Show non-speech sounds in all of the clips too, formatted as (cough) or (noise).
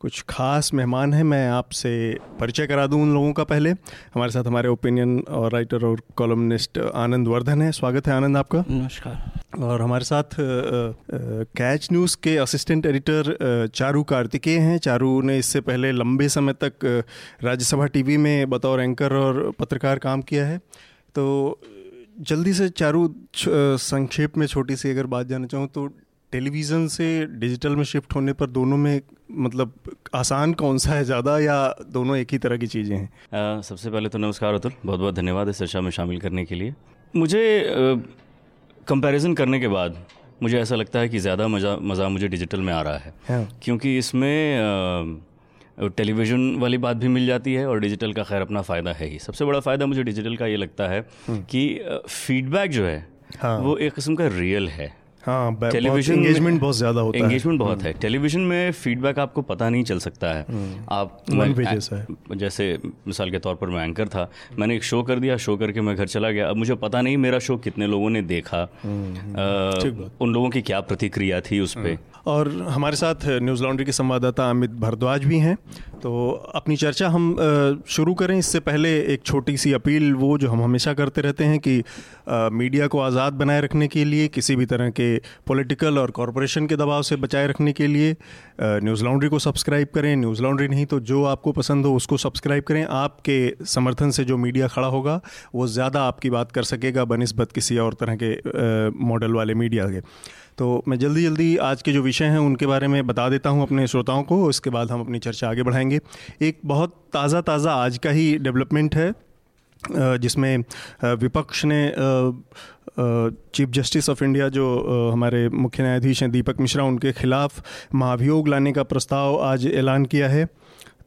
कुछ खास मेहमान हैं मैं आपसे परिचय करा दूँ उन लोगों का पहले। हमारे साथ हमारे ओपिनियन और राइटर और कॉलमनिस्ट आनंद वर्धन है। स्वागत है आनंद आपका। नमस्कार। और हमारे साथ कैच न्यूज़ के असिस्टेंट एडिटर चारू कार्तिकेय हैं। चारू ने इससे पहले लंबे समय तक राज्यसभा टीवी में बतौर एंकर और पत्रकार काम किया है। तो जल्दी से चारू संक्षेप में छोटी सी अगर बात जानना चाहूँ तो टेलीविज़न से डिजिटल में शिफ्ट होने पर दोनों में मतलब आसान कौन सा है ज़्यादा या दोनों एक ही तरह की चीज़ें हैं सबसे पहले तो नमस्कार अतुल बहुत बहुत धन्यवाद इस चर्चा में शामिल करने के लिए मुझे कंपैरिजन करने के बाद मुझे ऐसा लगता है कि ज़्यादा मज़ा मज़ा मुझे डिजिटल में आ रहा है हाँ। क्योंकि इसमें टेलीविज़न वाली बात भी मिल जाती है और डिजिटल का खैर अपना फ़ायदा है ही सबसे बड़ा फ़ायदा मुझे डिजिटल का ये लगता है हम्म। कि फीडबैक जो है हाँ। वो एक किस्म का रियल है हाँ टेलीविज़न एंगेजमेंट बहुत ज़्यादा होता है। एंगेजमेंट बहुत है। टेलीविज़न में फीडबैक आपको पता नहीं चल सकता है। हम्म। आप वन जैसा है। जैसे मिसाल के तौर पर मैं एंकर था। मैंने एक शो कर दिया शो करके मैं घर चला गया। अब मुझे पता नहीं मेरा शो कितने लोगों ने देखा। आ, उन लोगों की क्या प्रतिक्रिया थी उस पर और हमारे साथ न्यूज़ लॉन्ड्री के संवाददाता अमित भारद्वाज भी हैं। तो अपनी चर्चा हम शुरू करें। इससे पहले एक छोटी सी अपील, वो जो हम हमेशा करते रहते हैं कि मीडिया को आज़ाद बनाए रखने के लिए, किसी भी तरह के पॉलिटिकल और कॉरपोरेशन के दबाव से बचाए रखने के लिए न्यूज़ लॉन्ड्री को सब्सक्राइब करें। न्यूज़ लॉन्ड्री नहीं तो जो आपको पसंद हो उसको सब्सक्राइब करें। आपके समर्थन से जो मीडिया खड़ा होगा, वो ज़्यादा आपकी बात कर सकेगा, बनस्बत किसी और तरह के मॉडल वाले मीडिया के। तो मैं जल्दी जल्दी आज के जो विषय हैं, उनके बारे में बता देता हूँ अपने श्रोताओं को। इसके बाद हम अपनी चर्चा आगे बढ़ाएँगे। एक बहुत ताज़ा ताज़ा आज का ही डेवलपमेंट है जिसमें विपक्ष ने चीफ जस्टिस ऑफ़ इंडिया जो हमारे मुख्य न्यायाधीश हैं दीपक मिश्रा, उनके खिलाफ महाभियोग लाने का प्रस्ताव आज ऐलान किया है।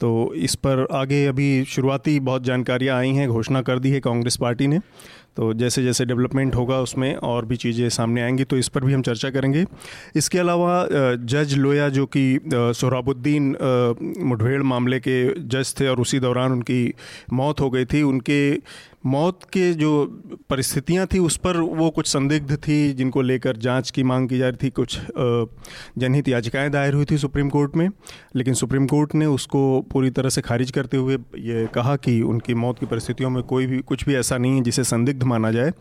तो इस पर आगे अभी शुरुआती बहुत जानकारियाँ आई हैं, घोषणा कर दी है कांग्रेस पार्टी ने। तो जैसे जैसे डेवलपमेंट होगा उसमें और भी चीज़ें सामने आएँगी तो इस पर भी हम चर्चा करेंगे। इसके अलावा जज लोया जो कि सोहराबुद्दीन मुठभेड़ मामले के जज थे और उसी दौरान उनकी मौत हो गई थी, उनके मौत के जो परिस्थितियाँ थी, उस पर वो कुछ संदिग्ध थी, जिनको लेकर जाँच की मांग की जा रही थी। कुछ जनहित याचिकाएँ दायर हुई थी सुप्रीम कोर्ट में, लेकिन सुप्रीम कोर्ट ने उसको पूरी तरह से खारिज करते हुए ये कहा कि उनकी मौत की परिस्थितियों में कोई भी, कुछ भी ऐसा नहीं है जिसे संदिग्ध माना जाए।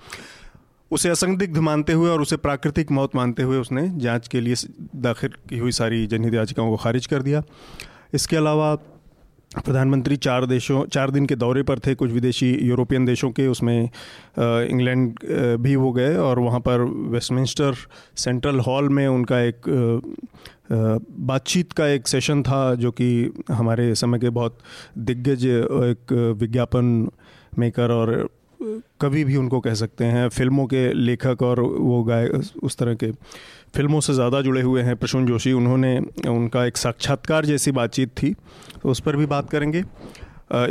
उसे असंदिग्ध मानते हुए और उसे प्राकृतिक मौत मानते हुए उसने जाँच के लिए दाखिल की हुई सारी जनहित याचिकाओं को खारिज कर दिया। इसके अलावा प्रधानमंत्री चार देशों, चार दिन के दौरे पर थे, कुछ विदेशी यूरोपियन देशों के, उसमें इंग्लैंड भी वो गए और वहाँ पर वेस्टमिंस्टर सेंट्रल हॉल में उनका एक बातचीत का एक सेशन था, जो कि हमारे समय के बहुत दिग्गज एक विज्ञापन मेकर और कभी भी उनको कह सकते हैं, फ़िल्मों के लेखक और वो गाय, उस तरह के फ़िल्मों से ज़्यादा जुड़े हुए हैं प्रसून जोशी। उन्होंने उनका एक साक्षात्कार जैसी बातचीत थी। तो उस पर भी बात करेंगे।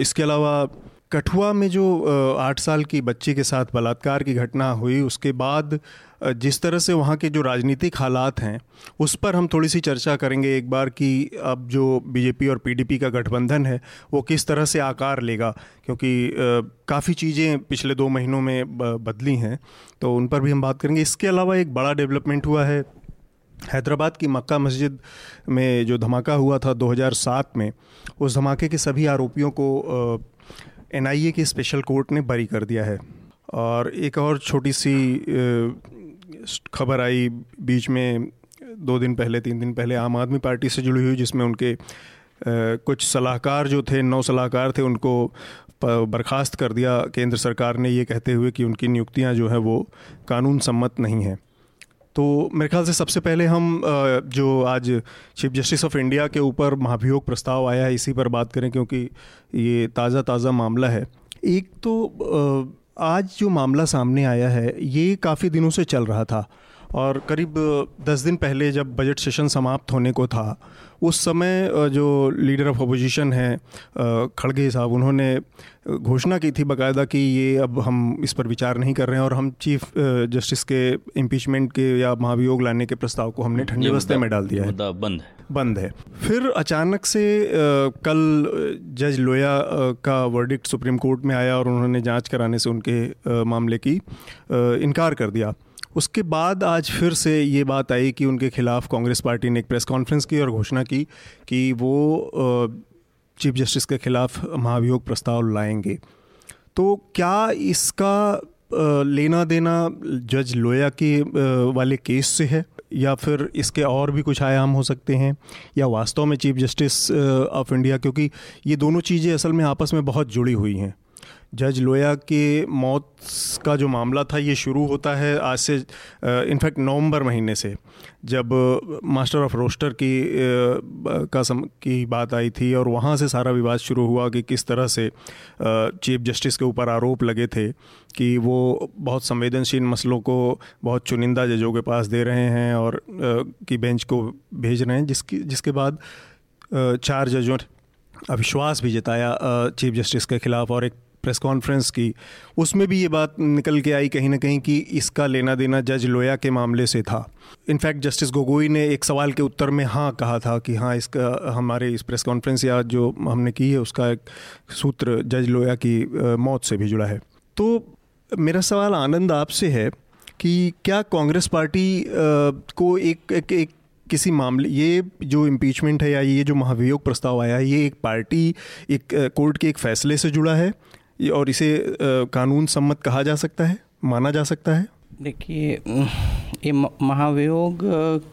इसके अलावा कठुआ में जो आठ साल की बच्ची के साथ बलात्कार की घटना हुई, उसके बाद जिस तरह से वहाँ के जो राजनीतिक हालात हैं, उस पर हम थोड़ी सी चर्चा करेंगे एक बार कि अब जो बीजेपी और पीडीपी का गठबंधन है, वो किस तरह से आकार लेगा, क्योंकि काफ़ी चीज़ें पिछले दो महीनों में बदली हैं। तो उन पर भी हम बात करेंगे। इसके अलावा एक बड़ा डेवलपमेंट हुआ है, हैदराबाद की मक्का मस्जिद में जो धमाका हुआ था 2007 में, उस धमाके के सभी आरोपियों को एनआईए के स्पेशल कोर्ट ने बरी कर दिया है। और एक और छोटी सी खबर आई बीच में, दो दिन पहले, तीन दिन पहले आम आदमी पार्टी से जुड़ी हुई, जिसमें उनके कुछ सलाहकार जो थे, नौ सलाहकार थे, उनको बर्खास्त कर दिया। केंद्र सरकार ने ये कहते हुए कि उनकी नियुक्तियाँ जो है, वो कानून सम्मत नहीं हैं। तो मेरे ख्याल से सबसे पहले हम जो आज चीफ जस्टिस ऑफ़ इंडिया के ऊपर महाभियोग प्रस्ताव आया है, इसी पर बात करें क्योंकि ये ताज़ा ताज़ा मामला है। एक तो आज जो मामला सामने आया है, ये काफ़ी दिनों से चल रहा था और करीब दस दिन पहले जब बजट सेशन समाप्त होने को था उस समय जो लीडर ऑफ़ अपोजिशन है खड़गे साहब उन्होंने घोषणा की थी बकायदा कि ये अब हम इस पर विचार नहीं कर रहे हैं और हम चीफ जस्टिस के इम्पीचमेंट के या महाभियोग लाने के प्रस्ताव को हमने ठंडे बस्ते में डाल दिया है। बंद है। बंद है। फिर अचानक से कल जज लोया का वर्डिक्ट सुप्रीम कोर्ट में आया और उन्होंने जाँच कराने से उनके मामले की इनकार कर दिया। उसके बाद आज फिर से ये बात आई कि उनके खिलाफ कांग्रेस पार्टी ने एक प्रेस कॉन्फ्रेंस की और घोषणा की कि वो चीफ जस्टिस के खिलाफ महाभियोग प्रस्ताव लाएँगे। तो क्या इसका लेना देना जज लोया के वाले केस से है? या फिर इसके और भी कुछ आयाम हो सकते हैं? या वास्तव में चीफ जस्टिस ऑफ़ इंडिया, क्योंकि ये दोनों चीज़ें असल में आपस में बहुत जुड़ी हुई हैं। जज लोया के मौत का जो मामला था, ये शुरू होता है आज से इनफैक्ट नवंबर महीने से, जब मास्टर ऑफ़ रोस्टर की का सम, की बात आई थी और वहाँ से सारा विवाद शुरू हुआ कि किस तरह से चीफ जस्टिस के ऊपर आरोप लगे थे कि वो बहुत संवेदनशील मसलों को बहुत चुनिंदा जजों के पास दे रहे हैं और की बेंच को भेज रहे हैं, जिसकी, जिसके बाद चार जजों अविश्वास भी जताया चीफ जस्टिस के खिलाफ और एक प्रेस कॉन्फ्रेंस की उसमें भी ये बात निकल के आई कहीं ना कहीं कि इसका लेना देना जज लोया के मामले से था। इनफैक्ट जस्टिस गोगोई ने एक सवाल के उत्तर में हाँ कहा था कि हाँ इसका हमारे इस प्रेस कॉन्फ्रेंस या जो हमने की है उसका एक सूत्र जज लोया की मौत से भी जुड़ा है। तो मेरा सवाल आनंद आपसे है कि क्या कांग्रेस पार्टी को एक, एक, एक किसी मामले ये जो इम्पीचमेंट है या ये जो महाभियोग प्रस्ताव आया है ये एक पार्टी एक कोर्ट के एक फैसले से जुड़ा है? और इसे कानून सम्मत कहा जा सकता है माना जा सकता है देखिए ये महाभियोग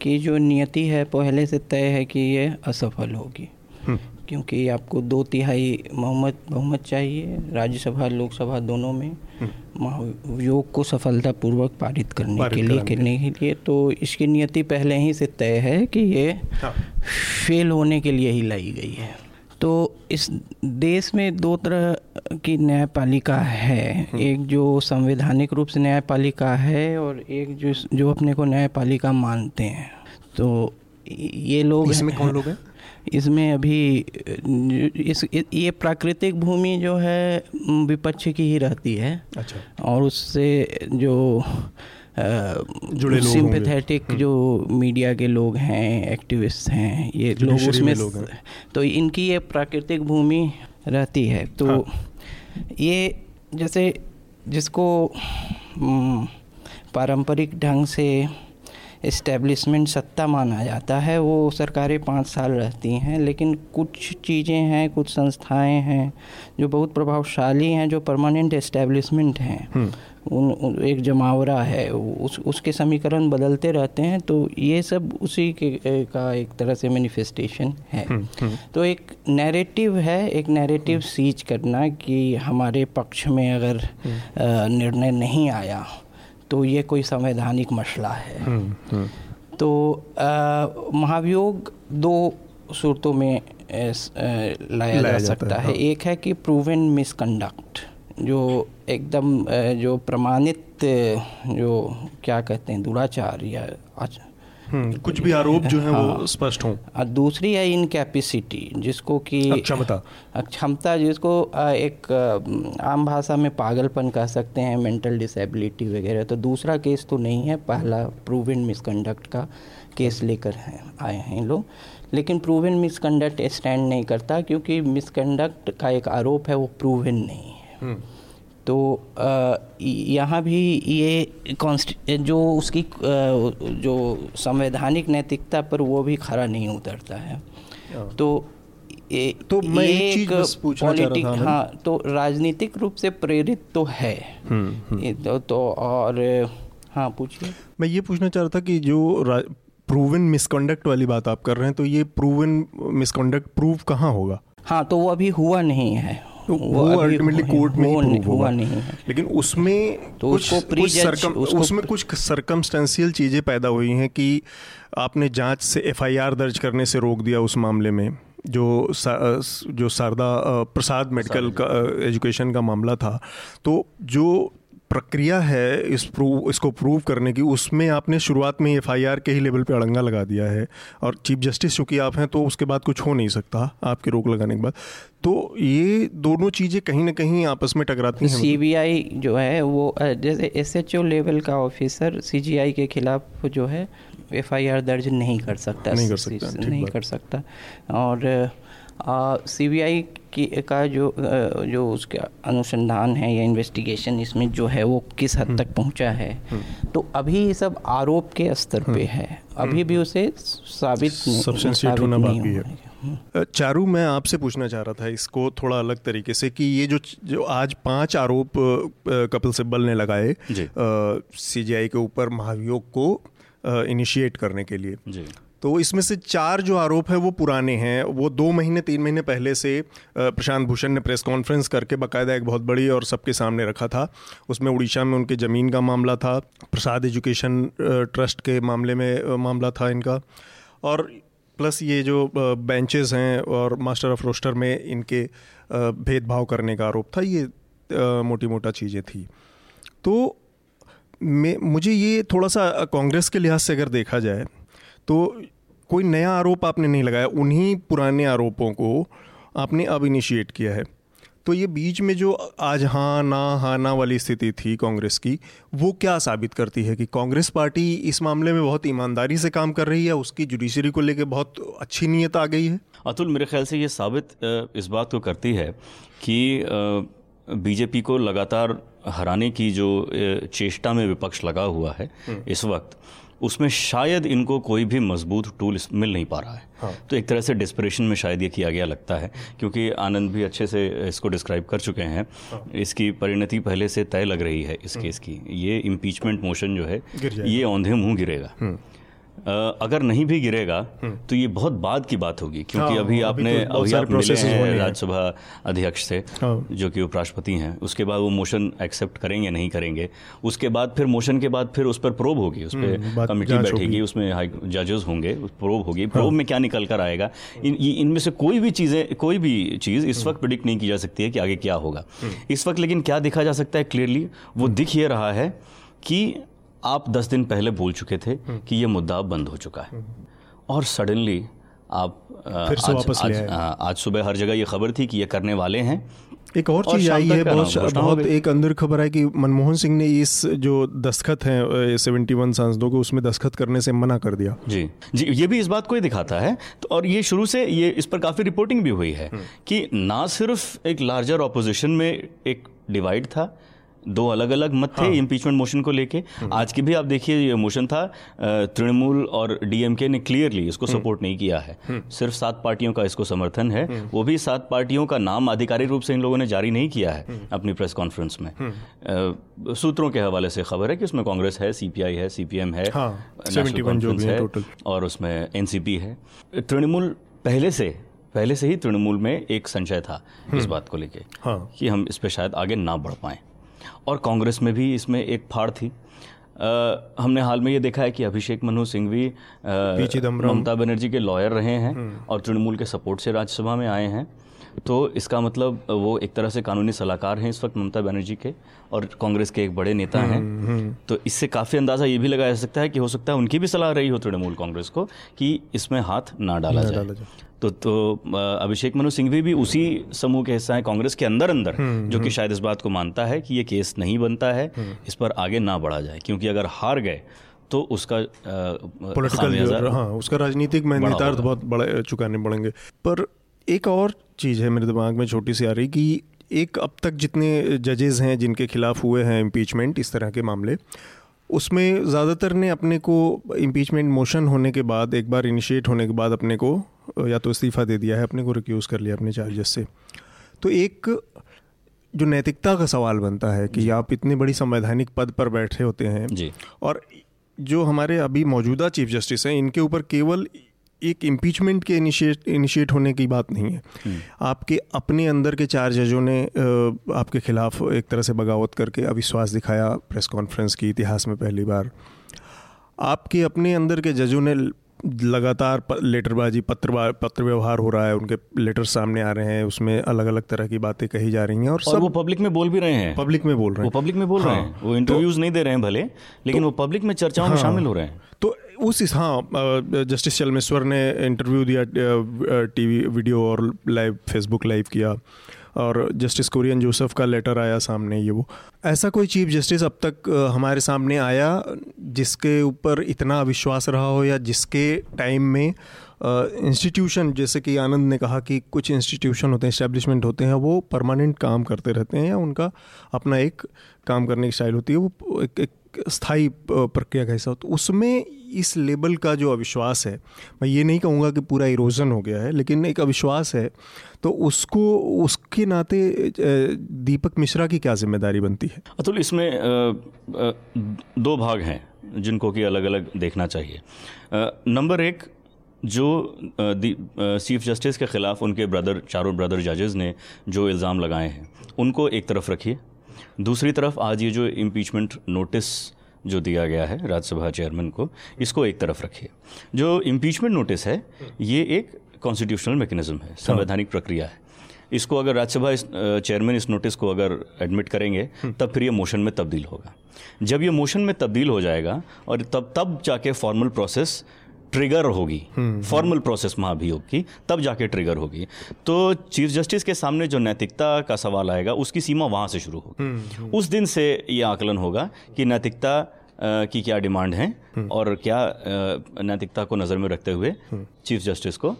की जो नियति है पहले से तय है कि ये असफल होगी हम्म। क्योंकि आपको दो तिहाई बहुमत बहुमत चाहिए राज्यसभा लोकसभा दोनों में हम्म। महाभियोग को सफलतापूर्वक पारित करने पारित के लिए करने के लिए तो इसकी नियति पहले ही से तय है कि ये हाँ। फेल होने के लिए ही लाई गई है तो इस देश में दो तरह की न्यायपालिका है। हम्म। एक जो संवैधानिक रूप से न्यायपालिका है और एक जो जो अपने को न्यायपालिका मानते हैं। तो ये लोग इसमें कौन लोग हैं? इसमें अभी इस ये प्राकृतिक भूमि जो है विपक्ष की ही रहती है। अच्छा। और उससे जो जुड़े सिंपैथेटिक हम्म। जो मीडिया के लोग हैं एक्टिविस्ट हैं ये लोग उसमें लोग हैं। तो इनकी ये प्राकृतिक भूमि रहती है तो हाँ। ये जैसे जिसको पारंपरिक ढंग से इस्टेब्लिशमेंट सत्ता माना जाता है वो सरकारें पाँच साल रहती हैं लेकिन कुछ चीज़ें हैं कुछ संस्थाएँ हैं जो बहुत प्रभावशाली हैं जो परमानेंट इस्टेब्लिशमेंट हैं हम्म। उन, उन एक जमावरा है उस उसके समीकरण बदलते रहते हैं तो ये सब उसी के का एक तरह से मैनिफेस्टेशन है हम्म, हम्म। तो एक नैरेटिव है एक नैरेटिव सीच करना कि हमारे पक्ष में अगर निर्णय नहीं आया तो ये कोई संवैधानिक मसला है हम्म, हम्म। तो महाभियोग दो सूरतों में लाया, जा सकता है हाँ। एक है कि प्रूवन मिसकंडक्ट जो एकदम जो प्रमाणित जो क्या कहते हैं दुराचार या हम्म, कुछ भी आरोप जो है हाँ, वो स्पष्ट हों। दूसरी है इन कैपेसिटी जिसको कि क्षमता। क्षमता जिसको एक आम भाषा में पागलपन कह सकते हैं मेंटल डिसेबिलिटी वगैरह। तो दूसरा केस तो नहीं है पहला प्रूवन मिसकंडक्ट का केस लेकर है आए हैं लोग। लेकिन प्रूवन मिसकंडक्ट स्टैंड नहीं करता क्योंकि मिसकंडक्ट का एक आरोप है वो प्रूवन नहीं है। तो यहाँ भी ये जो उसकी जो संवैधानिक नैतिकता पर वो भी खरा नहीं उतरता है। हाँ। तो ए, तो मैं एक चीज़ बस पूछना चाह रहा था हाँ तो राजनीतिक रूप से प्रेरित तो है। हम्म, हम्म। तो, तो और हाँ पूछिए। मैं ये पूछना चाह रहा था कि जो प्रूवन मिसकंडक्ट वाली बात आप कर रहे हैं तो ये प्रूवन मिसकंडक्ट प्रूव कहाँ होगा? हाँ तो वो अभी हुआ नहीं है। तो वो अल्टीमेटली कोर्ट में ही प्रूव हुआ नहीं है। लेकिन उसमें तो कुछ उसको कुछ सरकम उसको उसमें कुछ सरकमस्टेंशियल चीज़ें पैदा हुई हैं कि आपने जाँच से एफआईआर दर्ज करने से रोक दिया उस मामले में जो सा, जो शारदा प्रसाद मेडिकल का एजुकेशन का मामला था। तो जो प्रक्रिया है इस प्रूव इसको प्रूव करने की उसमें आपने शुरुआत में एफआईआर के ही लेवल पे अड़ंगा लगा दिया है। और चीफ जस्टिस चूँकि आप हैं तो उसके बाद कुछ हो नहीं सकता आपकी रोक लगाने के बाद। तो ये दोनों चीज़ें कहीं ना कहीं आपस में टकराती हैं। सीबीआई जो है वो जैसे एसएचओ लेवल का ऑफिसर सी के खिलाफ जो है एफआईआर दर्ज नहीं कर सकता। नहीं कर सकता नहीं कर सकता। और सी बी आई की का जो जो उसका अनुसंधान है या इन्वेस्टिगेशन इसमें जो है वो किस हद तक पहुँचा है? हम्म। तो अभी ये सब आरोप के स्तर पे हम्म। है। अभी भी उसे साबित सब्सटेंशिएट होना बाकी है। चारू मैं आपसे पूछना चाह रहा था इसको थोड़ा अलग तरीके से कि ये जो जो आज पाँच आरोप कपिल सिब्बल ने लगाए सीजीआई के ऊपर महाभियोग को इनिशिएट करने के लिए। जी। तो इसमें से चार जो आरोप है, वो पुराने हैं। वो दो महीने, तीन महीने पहले से प्रशांत भूषण ने प्रेस कॉन्फ्रेंस करके बाकायदा एक बहुत बड़ी और सबके सामने रखा था। उसमें उड़ीसा में उनके ज़मीन का मामला था, प्रसाद एजुकेशन ट्रस्ट के मामले में मामला था इनका। और प्लस ये जो बेंचेस हैं और मास्टर ऑफ़ रोस्टर में इनके भेदभाव करने का आरोप था, ये मोटी मोटा चीज़ें थी। तो मैं, मुझे ये थोड़ा सा कांग्रेस के लिहाज से अगर देखा जाए तो कोई नया आरोप आपने नहीं लगाया उन्हीं पुराने आरोपों को आपने अब इनिशिएट किया है तो ये बीच में जो आज हाँ ना हाँ ना वाली स्थिति थी कांग्रेस की वो क्या साबित करती है कि कांग्रेस पार्टी इस मामले में बहुत ईमानदारी से काम कर रही है उसकी जुडिशरी को लेकर बहुत अच्छी नीयत आ गई है अतुल मेरे ख्याल से ये साबित इस बात को करती है कि बीजेपी को लगातार हराने की जो चेष्टा में विपक्ष लगा हुआ है हम्म। इस वक्त उसमें शायद इनको कोई भी मज़बूत टूल मिल नहीं पा रहा है हाँ। तो एक तरह से डिस्परेशन में शायद ये किया गया लगता है क्योंकि आनंद भी अच्छे से इसको डिस्क्राइब कर चुके हैं हाँ। इसकी परिणति पहले से तय लग रही है इस केस हम्म। की ये इम्पीचमेंट मोशन जो है ये औंधे मुँह गिरेगा हम्म। अगर नहीं भी गिरेगा हम्म। तो ये बहुत बाद की बात होगी क्योंकि हाँ, अभी आपने तो अभी आप मिले हैं राज्यसभा अध्यक्ष से हाँ। जो कि उपराष्ट्रपति हैं। उसके बाद वो मोशन एक्सेप्ट करेंगे नहीं करेंगे। उसके बाद फिर मोशन के बाद फिर उस पर प्रोब होगी उस पर हम्म, कमेटी बैठेगी उसमें हाई जजेस होंगे प्रोब होगी। प्रोब हाँ। में क्या निकल कर आएगा? इन इनमें से कोई भी चीज़ें कोई भी चीज़ इस वक्त प्रिडिक्ट नहीं की जा सकती है कि आगे क्या होगा। हम्म। इस वक्त लेकिन क्या देखा जा सकता है क्लियरली वो दिख ये रहा है कि आप दस दिन पहले बोल चुके थे हम्म। कि ये मुद्दा बंद हो चुका है। हम्म। और सडनली आप फिर से आज, वापस आज, आज, आज सुबह हर जगह ये खबर थी कि ये करने वाले हैं। एक और चीज़ आई है बहुत बहुत एक अंदर खबर है कि मनमोहन सिंह ने इस जो दस्तखत हैं सेवेंटी वन सांसदों को उसमें दस्तखत करने से मना कर दिया। जी। जी ये भी इस बात को ही दिखाता है। तो और ये शुरू से ये इस पर काफ़ी रिपोर्टिंग भी हुई है हम्म। कि ना सिर्फ़ एक लार्जर ऑपोजिशन में एक डिवाइड था दो अलग अलग मत थे हाँ। इम्पीचमेंट। मोशन को लेके हम्म। आज की भी आप देखिए ये मोशन था तृणमूल और डीएमके ने क्लियरली इसको सपोर्ट हम्म। नहीं किया है हम्म। सिर्फ़ सात पार्टियों का इसको समर्थन है वो भी सात पार्टियों का नाम आधिकारिक रूप से इन लोगों ने जारी नहीं किया है अपनी प्रेस कॉन्फ्रेंस में सूत्रों के हवाले से खबर है कि उसमें कांग्रेस है सीपीआई है सीपीएम है नेशनल हाँ, है और उसमें एनसीपी है तृणमूल पहले से पहले से ही तृणमूल में एक संशय था इस बात को लेके हाँ। कि हम इस पर शायद आगे ना बढ़ पाए और कांग्रेस में भी इसमें एक फाड़ थी। आ, हमने हाल में ये देखा है कि अभिषेक मनु सिंघवी ममता बनर्जी के लॉयर रहे हैं हम्म। और तृणमूल के सपोर्ट से राज्यसभा में आए हैं। तो इसका मतलब वो एक तरह से कानूनी सलाहकार हैं इस वक्त ममता बनर्जी के और कांग्रेस के एक बड़े नेता हैं। हम्म, हम्म। तो इससे काफ़ी अंदाज़ा ये भी लगाया जा सकता है कि हो सकता है उनकी भी सलाह रही हो तृणमूल कांग्रेस को कि इसमें हाथ ना डाला जाए। तो तो अभिषेक मनु सिंघवी भी उसी समूह के हिस्सा है कांग्रेस के अंदर अंदर हम्म, जो कि शायद इस बात को मानता है कि ये केस नहीं बनता है इस पर आगे ना बढ़ा जाए क्योंकि अगर हार गए तो उसका पॉलिटिकल हाँ उसका राजनीतिक में बहुत बड़े चुकाने पड़ेंगे। पर एक और चीज़ है मेरे दिमाग में छोटी सी आ रही कि एक अब तक जितने जजेज़ हैं जिनके खिलाफ हुए हैं इम्पीचमेंट इस तरह के मामले उसमें ज़्यादातर ने अपने को इम्पीचमेंट मोशन होने के बाद एक बार इनिशिएट होने के बाद अपने को या तो इस्तीफ़ा दे दिया है अपने को रिक्यूज़ कर लिया अपने चार्जेस से। तो एक जो नैतिकता का सवाल बनता है कि आप इतनी बड़ी संवैधानिक पद पर बैठे होते हैं जी। और जो हमारे अभी मौजूदा चीफ जस्टिस हैं इनके ऊपर केवल एक इम्पीचमेंट के इनिशिएट इनिशिएट होने की बात नहीं है। हम्म। आपके अपने अंदर के चार जजों ने आपके खिलाफ एक तरह से बगावत करके अविश्वास दिखाया प्रेस कॉन्फ्रेंस की इतिहास में पहली बार। आपके अपने अंदर के जजों ने लगातार लेटरबाजी पत्र पत्र व्यवहार हो रहा है उनके लेटर सामने आ रहे हैं उसमें अलग अलग तरह की बातें कही जा रही हैं और, और सब वो पब्लिक में बोल भी रहे हैं। पब्लिक में बोल रहे हैं। वो पब्लिक में बोल हाँ, रहे हैं वो इंटरव्यूज़ तो, नहीं दे रहे हैं भले लेकिन तो, वो पब्लिक में चर्चाओं हाँ, में शामिल हो रहे हैं। तो उस हाँ जस्टिस चलमेश्वर ने इंटरव्यू दिया टीवी वीडियो और लाइव फेसबुक लाइव किया। और जस्टिस कुरियन जोसेफ का लेटर आया सामने ये वो। ऐसा कोई चीफ जस्टिस अब तक हमारे सामने आया जिसके ऊपर इतना विश्वास रहा हो या जिसके टाइम में इंस्टीट्यूशन जैसे कि आनंद ने कहा कि कुछ इंस्टीट्यूशन होते हैं इस्टेब्लिशमेंट होते हैं वो परमानेंट काम करते रहते हैं या उनका अपना एक काम करने की स्टाइल होती है वो एक, एक स्थायी प्रक्रिया का हिस्सा हो। तो उसमें इस लेबल का जो अविश्वास है मैं ये नहीं कहूँगा कि पूरा इरोजन हो गया है लेकिन एक अविश्वास है तो उसको, उसके नाते दीपक मिश्रा की क्या ज़िम्मेदारी बनती है? अतुल, इसमें दो भाग हैं जिनको कि अलग अलग देखना चाहिए। नंबर एक, जो चीफ जस्टिस के ख़िलाफ़ उनके ब्रदर, चारों ब्रदर जजेस ने जो इल्ज़ाम लगाए हैं, उनको एक तरफ़ रखिए। दूसरी तरफ़ आज ये जो इम्पीचमेंट नोटिस जो दिया गया है, राज्यसभा चेयरमैन को, इसको एक तरफ़ रखिए। जो इम्पीचमेंट नोटिस है, ये एक कॉन्स्टिट्यूशनल मैकेनिज्म है संवैधानिक प्रक्रिया है। इसको अगर राज्यसभा इस चेयरमैन इस नोटिस को अगर एडमिट करेंगे तब फिर ये मोशन में तब्दील होगा। जब ये मोशन में तब्दील हो जाएगा और तब तब जाके फॉर्मल प्रोसेस ट्रिगर होगी फॉर्मल प्रोसेस महाभियोग की तब जाके ट्रिगर होगी। तो चीफ जस्टिस के सामने जो नैतिकता का सवाल आएगा उसकी सीमा वहाँ से शुरू होगी। हम्म, हम्म। उस दिन से ये आकलन होगा कि नैतिकता की क्या डिमांड है हम्म। और क्या नैतिकता को नज़र में रखते हुए चीफ जस्टिस को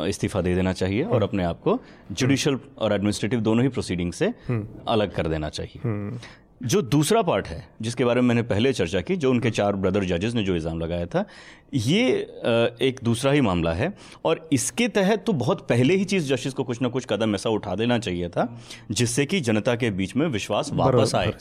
इस्तीफा दे देना चाहिए और अपने आप को जुडिशल और एडमिनिस्ट्रेटिव दोनों ही प्रोसीडिंग से अलग कर देना चाहिए। जो दूसरा पार्ट है जिसके बारे में मैंने पहले चर्चा की जो उनके चार ब्रदर जजेस ने जो इल्ज़ाम लगाया था ये एक दूसरा ही मामला है और इसके तहत तो बहुत पहले ही चीफ जस्टिस को कुछ ना कुछ कदम ऐसा उठा देना चाहिए था जिससे कि जनता के बीच में विश्वास वापस आए।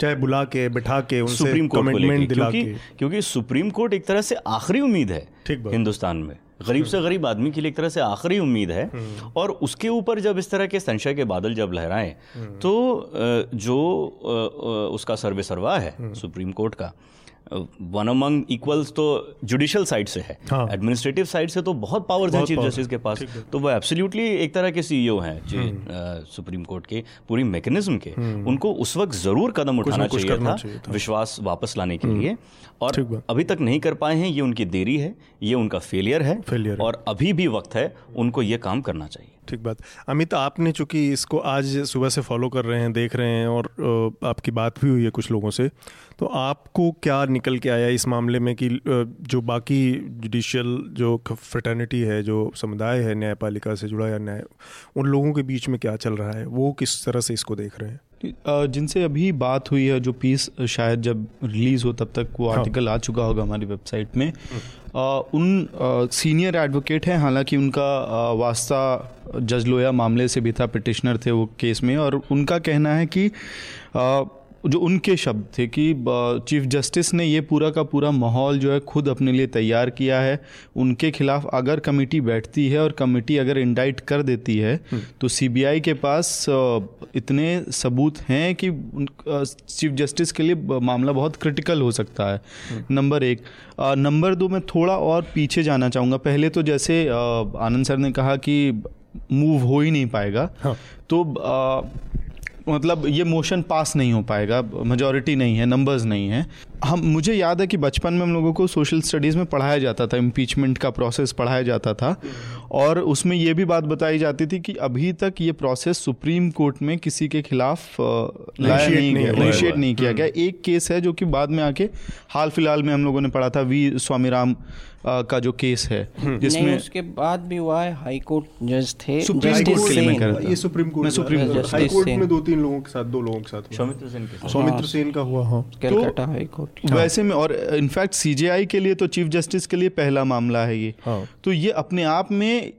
चाहे बुला के बिठा के उनसे सुप्रीम कोर्ट दिला क्योंकि क्योंकि सुप्रीम कोर्ट एक तरह से आखिरी उम्मीद है ठीक हिंदुस्तान में गरीब से गरीब आदमी के लिए एक तरह से आखिरी उम्मीद है हम्म। और उसके ऊपर जब इस तरह के संशय के बादल जब लहराएँ हम्म। तो जो उसका सर्वे सर्वा है हम्म। सुप्रीम कोर्ट का वन अमंग इक्वल्स तो जुडिशियल साइड से है। एडमिनिस्ट्रेटिव हाँ। साइड से तो बहुत पावर्स हैं चीफ जस्टिस के पास। तो वो एब्सोल्युटली एक तरह के सीईओ हैं सुप्रीम कोर्ट के। पूरी मैकेनिज्म के। उनको उस वक्त ज़रूर कदम उठाना चाहिए था, था। विश्वास वापस लाने के लिए। और अभी तक नहीं कर पाए हैं ये उनकी देरी है ये उनका फेलियर है फेलियर और अभी भी वक्त है उनको ये काम करना चाहिए। ठीक बात। अमित, आपने चूँकि इसको आज सुबह से फॉलो कर रहे हैं, देख रहे हैं और आपकी बात भी हुई है कुछ लोगों से तो आपको क्या निकल के आया इस मामले में कि जो बाकी जुडिशियल जो फ्रेटर्निटी है, जो समुदाय है, न्यायपालिका से जुड़ा या न्याय, उन लोगों के बीच में क्या चल रहा है, वो किस तरह से इसको देख रहे हैं? जिनसे अभी बात हुई है जो पीस शायद जब रिलीज़ हो तब तक वो आर्टिकल हाँ। आ चुका होगा हमारी वेबसाइट में आ, उन आ, सीनियर एडवोकेट हैं हालाँकि उनका वास्ता जज लोया मामले से भी था पिटिशनर थे वो केस में और उनका कहना है कि आ, जो उनके शब्द थे कि चीफ जस्टिस ने ये पूरा का पूरा माहौल जो है खुद अपने लिए तैयार किया है उनके खिलाफ अगर कमेटी बैठती है और कमेटी अगर इंडाइट कर देती है हम्म। तो सीबीआई के पास इतने सबूत हैं कि चीफ जस्टिस के लिए मामला बहुत क्रिटिकल हो सकता है हम्म। नंबर एक नंबर दो मैं थोड़ा और पीछे जाना चाहूँगा पहले तो जैसे आनंद सर ने कहा कि मूव हो ही नहीं पाएगा हाँ। तो मतलब ये मोशन पास नहीं हो पाएगा मेजोरिटी नहीं है नंबर्स नहीं है। हम मुझे याद है कि बचपन में हम लोगों को सोशल स्टडीज़ में पढ़ाया जाता था इम्पीचमेंट का प्रोसेस पढ़ाया जाता था। और उसमें ये भी बात बताई जाती थी कि अभी तक ये प्रोसेस सुप्रीम कोर्ट में किसी के खिलाफ लाया नहीं गया इनिशिएट नहीं किया गया। हम्म। एक केस है जो कि बाद में आके हाल फ़िलहाल में हम लोगों ने पढ़ा था वी स्वामी राम का जो केस है। हम्म। जिसमें उसके बाद भी हुआ है हाई कोर्ट जज थे। सुप्रीम कोर्ट के लिए मैं कर ये सुप्रीम कोर्ट में सुप्रीम कोर्ट हाई कोर्ट में दो तीन लोगों के साथ दो लोगों के साथ सौमित्र सेन के सौमित्र सेन का हुआ हाँ। कलकत्ता हाई कोर्ट हाँ। वैसे में और इनफैक्ट सीजेआई के लिए तो चीफ जस्टिस के लिए पहला मामला है ये हाँ। तो ये अपने आप में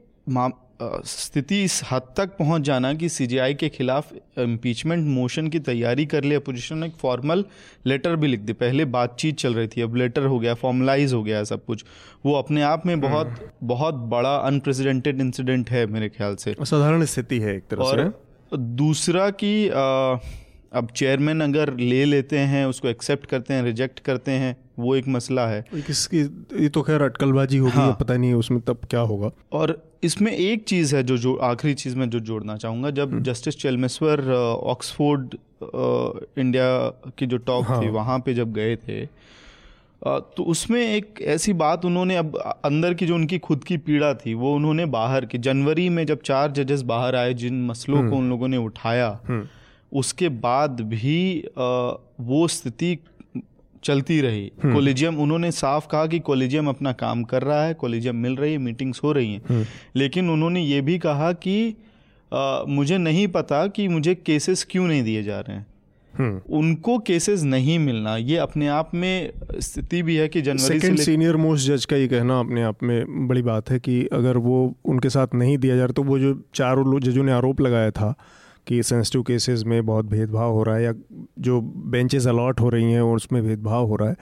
स्थिति इस हद तक पहुँच जाना कि सीजीआई के खिलाफ इम्पीचमेंट मोशन की तैयारी कर ले अपोजिशन ने एक फॉर्मल लेटर भी लिख दी पहले बातचीत चल रही थी अब लेटर हो गया फॉर्मलाइज हो गया सब कुछ वो अपने आप में बहुत हम्म। बहुत बड़ा अनप्रेसिडेंटेड इंसिडेंट है मेरे ख्याल से साधारण स्थिति है एक तरह और से दूसरा कि अब चेयरमैन अगर ले लेते हैं उसको एक्सेप्ट करते हैं रिजेक्ट करते हैं वो एक मसला है किसकी ये तो खैर अटकलबाजी होगी हाँ। पता नहीं उसमें तब क्या होगा और इसमें एक चीज़ है जो जो आखिरी चीज़ मैं जो जोड़ना चाहूँगा जब। जस्टिस चेलमेश्वर ऑक्सफोर्ड इंडिया की जो टॉक हाँ। थी वहाँ पे जब गए थे तो उसमें एक ऐसी बात उन्होंने अब अंदर की जो उनकी खुद की पीड़ा थी वो उन्होंने बाहर की जनवरी में जब चार जजेस बाहर आए जिन मसलों को हम्म। उन लोगों ने उठाया हम्म। उसके बाद भी वो स्थिति चलती रही कॉलेजियम हम्म। उन्होंने साफ़ कहा कि कॉलेजियम अपना काम कर रहा है कॉलेजियम मिल रही है मीटिंग्स हो रही हैं लेकिन उन्होंने ये भी कहा कि आ, मुझे नहीं पता कि मुझे केसेस क्यों नहीं दिए जा रहे हैं हम्म। उनको केसेस नहीं मिलना ये अपने आप में स्थिति भी है कि जनवरी सेकंड सीनियर मोस्ट जज का ये कहना अपने आप में बड़ी बात है कि अगर वो उनके साथ नहीं दिया जा रहा तो वो जो चारों जजों ने आरोप लगाया था कि सेंसिटिव केसेस में बहुत भेदभाव हो रहा है या जो बेंचेस अलॉट हो रही हैं और उसमें भेदभाव हो रहा है।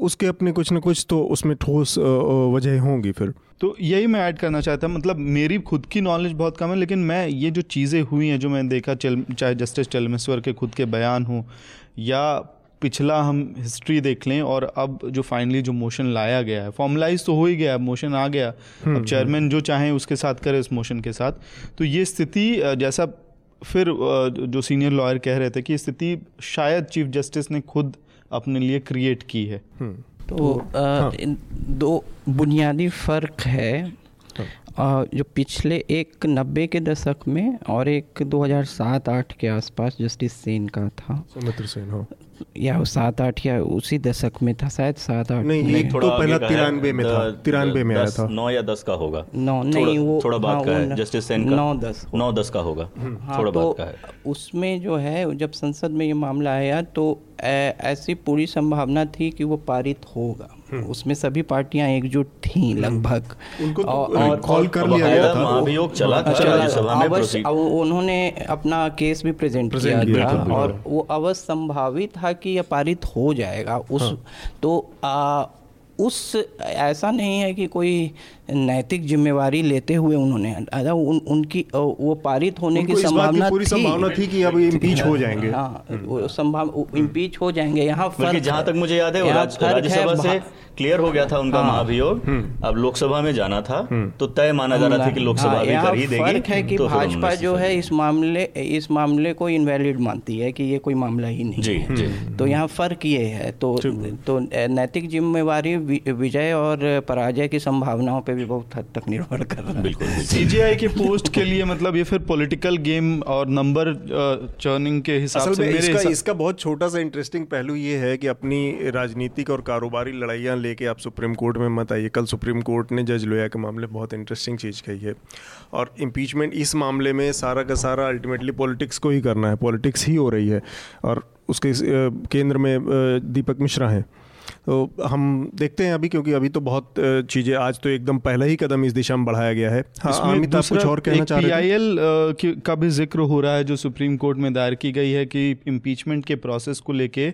उसके अपने कुछ ना कुछ तो उसमें ठोस वजह होंगी फिर। तो यही मैं ऐड करना चाहता हूँ। मतलब मेरी खुद की नॉलेज बहुत कम है लेकिन मैं ये जो चीज़ें हुई हैं जो मैंने देखा चल चाहे जस्टिस चलमेश्वर के खुद के बयान हो या पिछला हम हिस्ट्री देख लें और अब जो फाइनली जो मोशन लाया गया है फॉर्मलाइज तो हो ही गया मोशन आ गया। हम्म, अब चेयरमैन हम्म। जो चाहें उसके साथ करे उस मोशन के साथ। तो ये स्थिति जैसा फिर जो सीनियर लॉयर कह रहे थे कि स्थिति शायद चीफ जस्टिस ने खुद अपने लिए क्रिएट की है हम्म। तो, आ, हाँ। दो बुनियादी फ़र्क है हाँ। जो पिछले एक नब्बे के दशक में और एक 2007-8 के आसपास जस्टिस सेन का था सुमित्र सेन हाँ। या सात आठ या उसी दशक में था शायद सात आठ नहीं। नहीं तो पहला तिरानवे में था तिरानवे में आया था। नौ या दस का होगा। नौ नहीं वो थोड़ा बात हाँ, का है जस्टिस सेन का। नौ दस। नौ दस का होगा। हाँ, थोड़ा तो बात का है। उसमें जो है जब संसद में ये मामला आया तो ऐसी पूरी संभावना थी कि वो पारित होगा। हम्म। उसमें सभी पार्टियाँ एकजुट थी हम्म। लगभग। उनको तो और कॉल कर लिया गया था। महाभियोग चला था उन्होंने अपना केस भी प्रेजेंट किया था और वो अवश्य संभावित था कि यह पारित हो जाएगा। उस हाँ। तो आ, उस ऐसा नहीं है कि कोई नैतिक जिम्मेवारी लेते हुए उन्होंने अदा उन, उनकी वो पारित होने की संभावना पूरी संभावना थी कि अब इम्पीच हो जाएँगे। हाँ संभाव इम्पीच हो जाएँगे। यहाँ जहाँ तक मुझे याद है राज्यसभा से क्लियर हो गया था उनका हाँ, महाभियोग। हम्म। अब लोकसभा में जाना था हम्म। तो तय माना जा रहा था कि लोकसभा हाँ, भी कर ही देगी फ़र्क है कि तो भाजपा जो है इस मामले इस मामले को इनवैलिड मानती है कि ये कोई मामला ही नहीं जी, है। जी, तो यहाँ फ़र्क ये है तो तो नैतिक जिम्मेवारी विजय और पराजय की संभावनाओं पे भी बहुत हद तक निर्भर कर रहा है। बिल्कुल सीजीआई के पोस्ट के लिए मतलब ये फिर पॉलिटिकल गेम और नंबर चर्निंग के हिसाब से इसका, इसका बहुत छोटा सा इंटरेस्टिंग पहलू ये है कि अपनी राजनीतिक और कारोबारी लड़ाइयाँ लेके आप सुप्रीम कोर्ट में मत आइए। कल सुप्रीम कोर्ट ने जज लोया के मामले बहुत इंटरेस्टिंग चीज़ कही है। और इम्पीचमेंट इस मामले में सारा का सारा अल्टीमेटली पॉलिटिक्स को ही करना है। पॉलिटिक्स ही हो रही है। और उसके केंद्र में दीपक मिश्रा हैं। तो हम देखते हैं अभी क्योंकि अभी तो बहुत चीज़ें आज तो एकदम पहला ही कदम इस दिशा में बढ़ाया गया है हाँ, अमित आप कुछ और कहना चाह रहे हैं का भी ज़िक्र हो रहा है जो सुप्रीम कोर्ट में दायर की गई है कि इम्पीचमेंट के प्रोसेस को लेके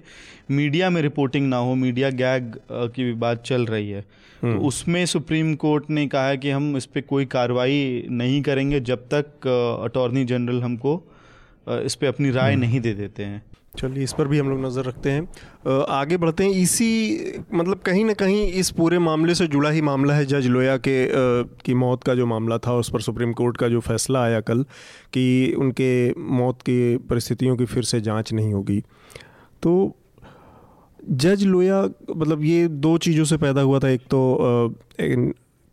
मीडिया में रिपोर्टिंग ना हो मीडिया गैग की बात चल रही है तो हम्म। उसमें सुप्रीम कोर्ट ने कहा है कि हम इस पर कोई कार्रवाई नहीं करेंगे जब तक अटॉर्नी जनरल हमको इस पर अपनी राय हम्म। नहीं दे देते हैं चलिए इस पर भी हम लोग नज़र रखते हैं। आगे बढ़ते हैं। इसी मतलब कहीं ना कहीं इस पूरे मामले से जुड़ा ही मामला है जज लोया के की मौत का जो मामला था। उस पर सुप्रीम कोर्ट का जो फैसला आया कल कि उनके मौत की परिस्थितियों की फिर से जाँच नहीं होगी। तो जज लोया मतलब ये दो चीज़ों से पैदा हुआ था। एक तो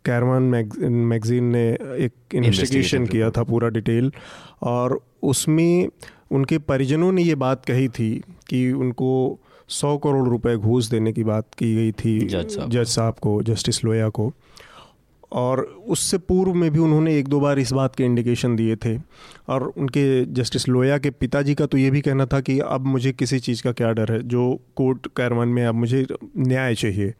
कैरवान मैगजीन ने एक इन्वेस्टिगेशन किया था पूरा डिटेल। और उसमें उनके परिजनों ने ये बात कही थी कि उनको सौ करोड़ रुपए घूस देने की बात की गई थी जज साहब। को जस्टिस लोया को। और उससे पूर्व में भी उन्होंने एक दो बार इस बात के इंडिकेशन दिए थे। और उनके जस्टिस लोया के पिताजी का तो ये भी कहना था कि अब मुझे किसी चीज़ का क्या डर है जो कोर्ट कैरवन में अब मुझे न्याय चाहिए।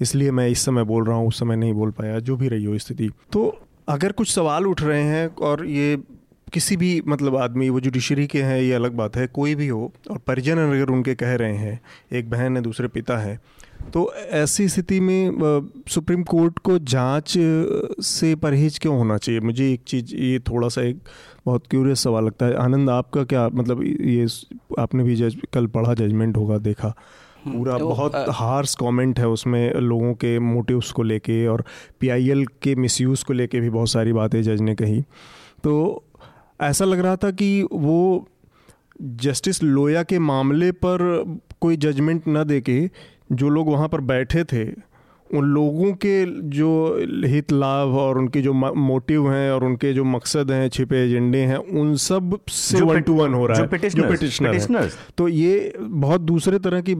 इसलिए मैं इस समय बोल रहा हूँ उस समय नहीं बोल पाया जो भी रही हो स्थिति। तो अगर कुछ सवाल उठ रहे हैं और ये किसी भी मतलब आदमी वो जुडिशरी के हैं ये अलग बात है कोई भी हो और परिजन अगर उनके कह रहे हैं एक बहन है दूसरे पिता है तो ऐसी स्थिति में सुप्रीम कोर्ट को जाँच से परहेज क्यों होना चाहिए? मुझे एक चीज़ ये थोड़ा सा एक बहुत क्यूरियस सवाल लगता है। आनंद आपका क्या मतलब ये आपने भी जज कल पढ़ा जजमेंट होगा देखा। पूरा तो, बहुत आ, हार्स कमेंट है उसमें लोगों के मोटिव्स को लेके और पीआईएल के मिसयूज़ को लेके भी बहुत सारी बातें जज ने कही। तो ऐसा लग रहा था कि वो जस्टिस लोया के मामले पर कोई जजमेंट ना दे के जो लोग वहाँ पर बैठे थे उन लोगों के जो हित लाभ और उनके जो मोटिव हैं और उनके जो मकसद हैं छिपे एजेंडे हैं उन सबसे वन टू वन हो रहा है। जो पिटिशनर तो ये बहुत दूसरे तरह की आ,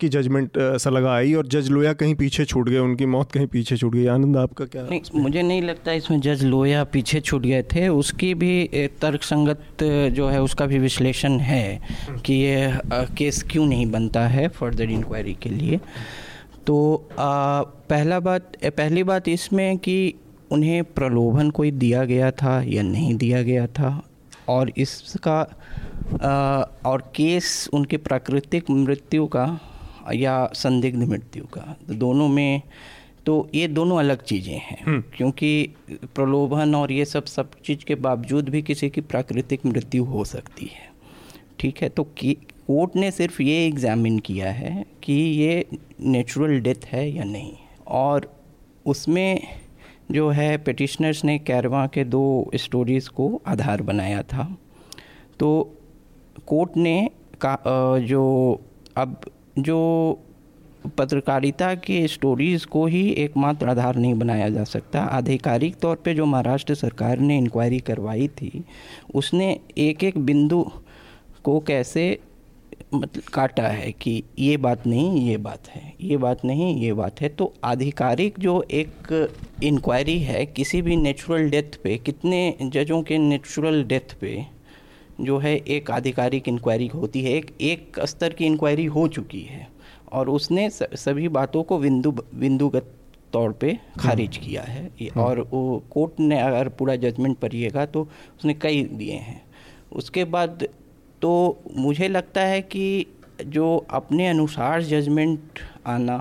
की जजमेंट ऐसा लगा आई और जज लोया कहीं पीछे छूट गए उनकी मौत कहीं पीछे छूट गई। आनंद आपका क्या नहीं मुझे नहीं लगता इसमें जज लोया पीछे छूट गए थे। उसकी भी तर्क संगत जो है उसका भी विश्लेषण है कि ये केस क्यों नहीं बनता है फर्दर इंक्वायरी के लिए। तो आ, पहला बात पहली बात इसमें कि उन्हें प्रलोभन कोई दिया गया था या नहीं दिया गया था? और इसका आ, और केस उनके प्राकृतिक मृत्यु का या संदिग्ध मृत्यु का दोनों में तो ये दोनों अलग चीज़ें हैं। हम्म। क्योंकि प्रलोभन और ये सब सब चीज़ के बावजूद भी किसी की प्राकृतिक मृत्यु हो सकती है। ठीक है? तो कोर्ट ने सिर्फ़ ये एग्ज़ामिन किया है कि ये नेचुरल डेथ है या नहीं। और उसमें जो है पिटिशनर्स ने कैरवा के दो स्टोरीज़ को आधार बनाया था। तो कोर्ट ने का जो, अब जो पत्रकारिता के स्टोरीज़ को ही एकमात्र आधार नहीं बनाया जा सकता। आधिकारिक तौर पे जो महाराष्ट्र सरकार ने इंक्वायरी करवाई थी, उसने एक एक बिंदु को कैसे मतलब काटा है कि ये बात नहीं ये बात है। ये बात नहीं ये बात है। तो आधिकारिक जो एक इंक्वायरी है किसी भी नेचुरल डेथ पे कितने जजों के नेचुरल डेथ पे जो है एक आधिकारिक इंक्वायरी होती है एक एक स्तर की इंक्वायरी हो चुकी है और उसने सभी बातों को बिंदु बिंदुगत तौर पे खारिज किया है। हम्म। और वो कोर्ट ने अगर पूरा जजमेंट पढ़िएगा तो उसने कई दिए हैं। उसके बाद तो मुझे लगता है कि जो अपने अनुसार जजमेंट आना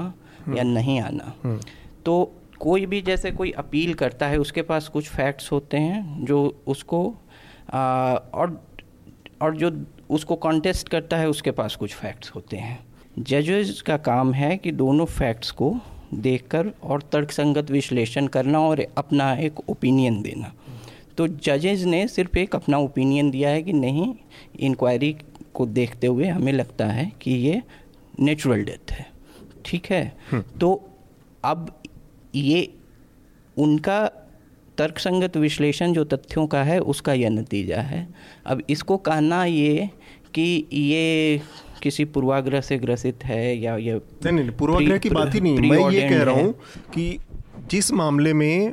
या हम्म। नहीं आना हम्म। तो कोई भी जैसे कोई अपील करता है उसके पास कुछ फैक्ट्स होते हैं जो उसको आ, और और जो उसको कॉन्टेस्ट करता है उसके पास कुछ फैक्ट्स होते हैं जजेस का काम है कि दोनों फैक्ट्स को देखकर और तर्कसंगत विश्लेषण करना और अपना एक ओपिनियन देना तो जजेज ने सिर्फ़ एक अपना ओपिनियन दिया है कि नहीं इंक्वायरी को देखते हुए हमें लगता है कि ये नेचुरल डेथ है। ठीक है? हम्म। तो अब ये उनका तर्कसंगत विश्लेषण जो तथ्यों का है उसका यह नतीजा है। अब इसको कहना ये कि ये किसी पूर्वाग्रह से ग्रसित है या ये नहीं नहीं पूर्वाग्रह की बात ही नहीं मैं ये कह रहा हूँ। कि जिस मामले में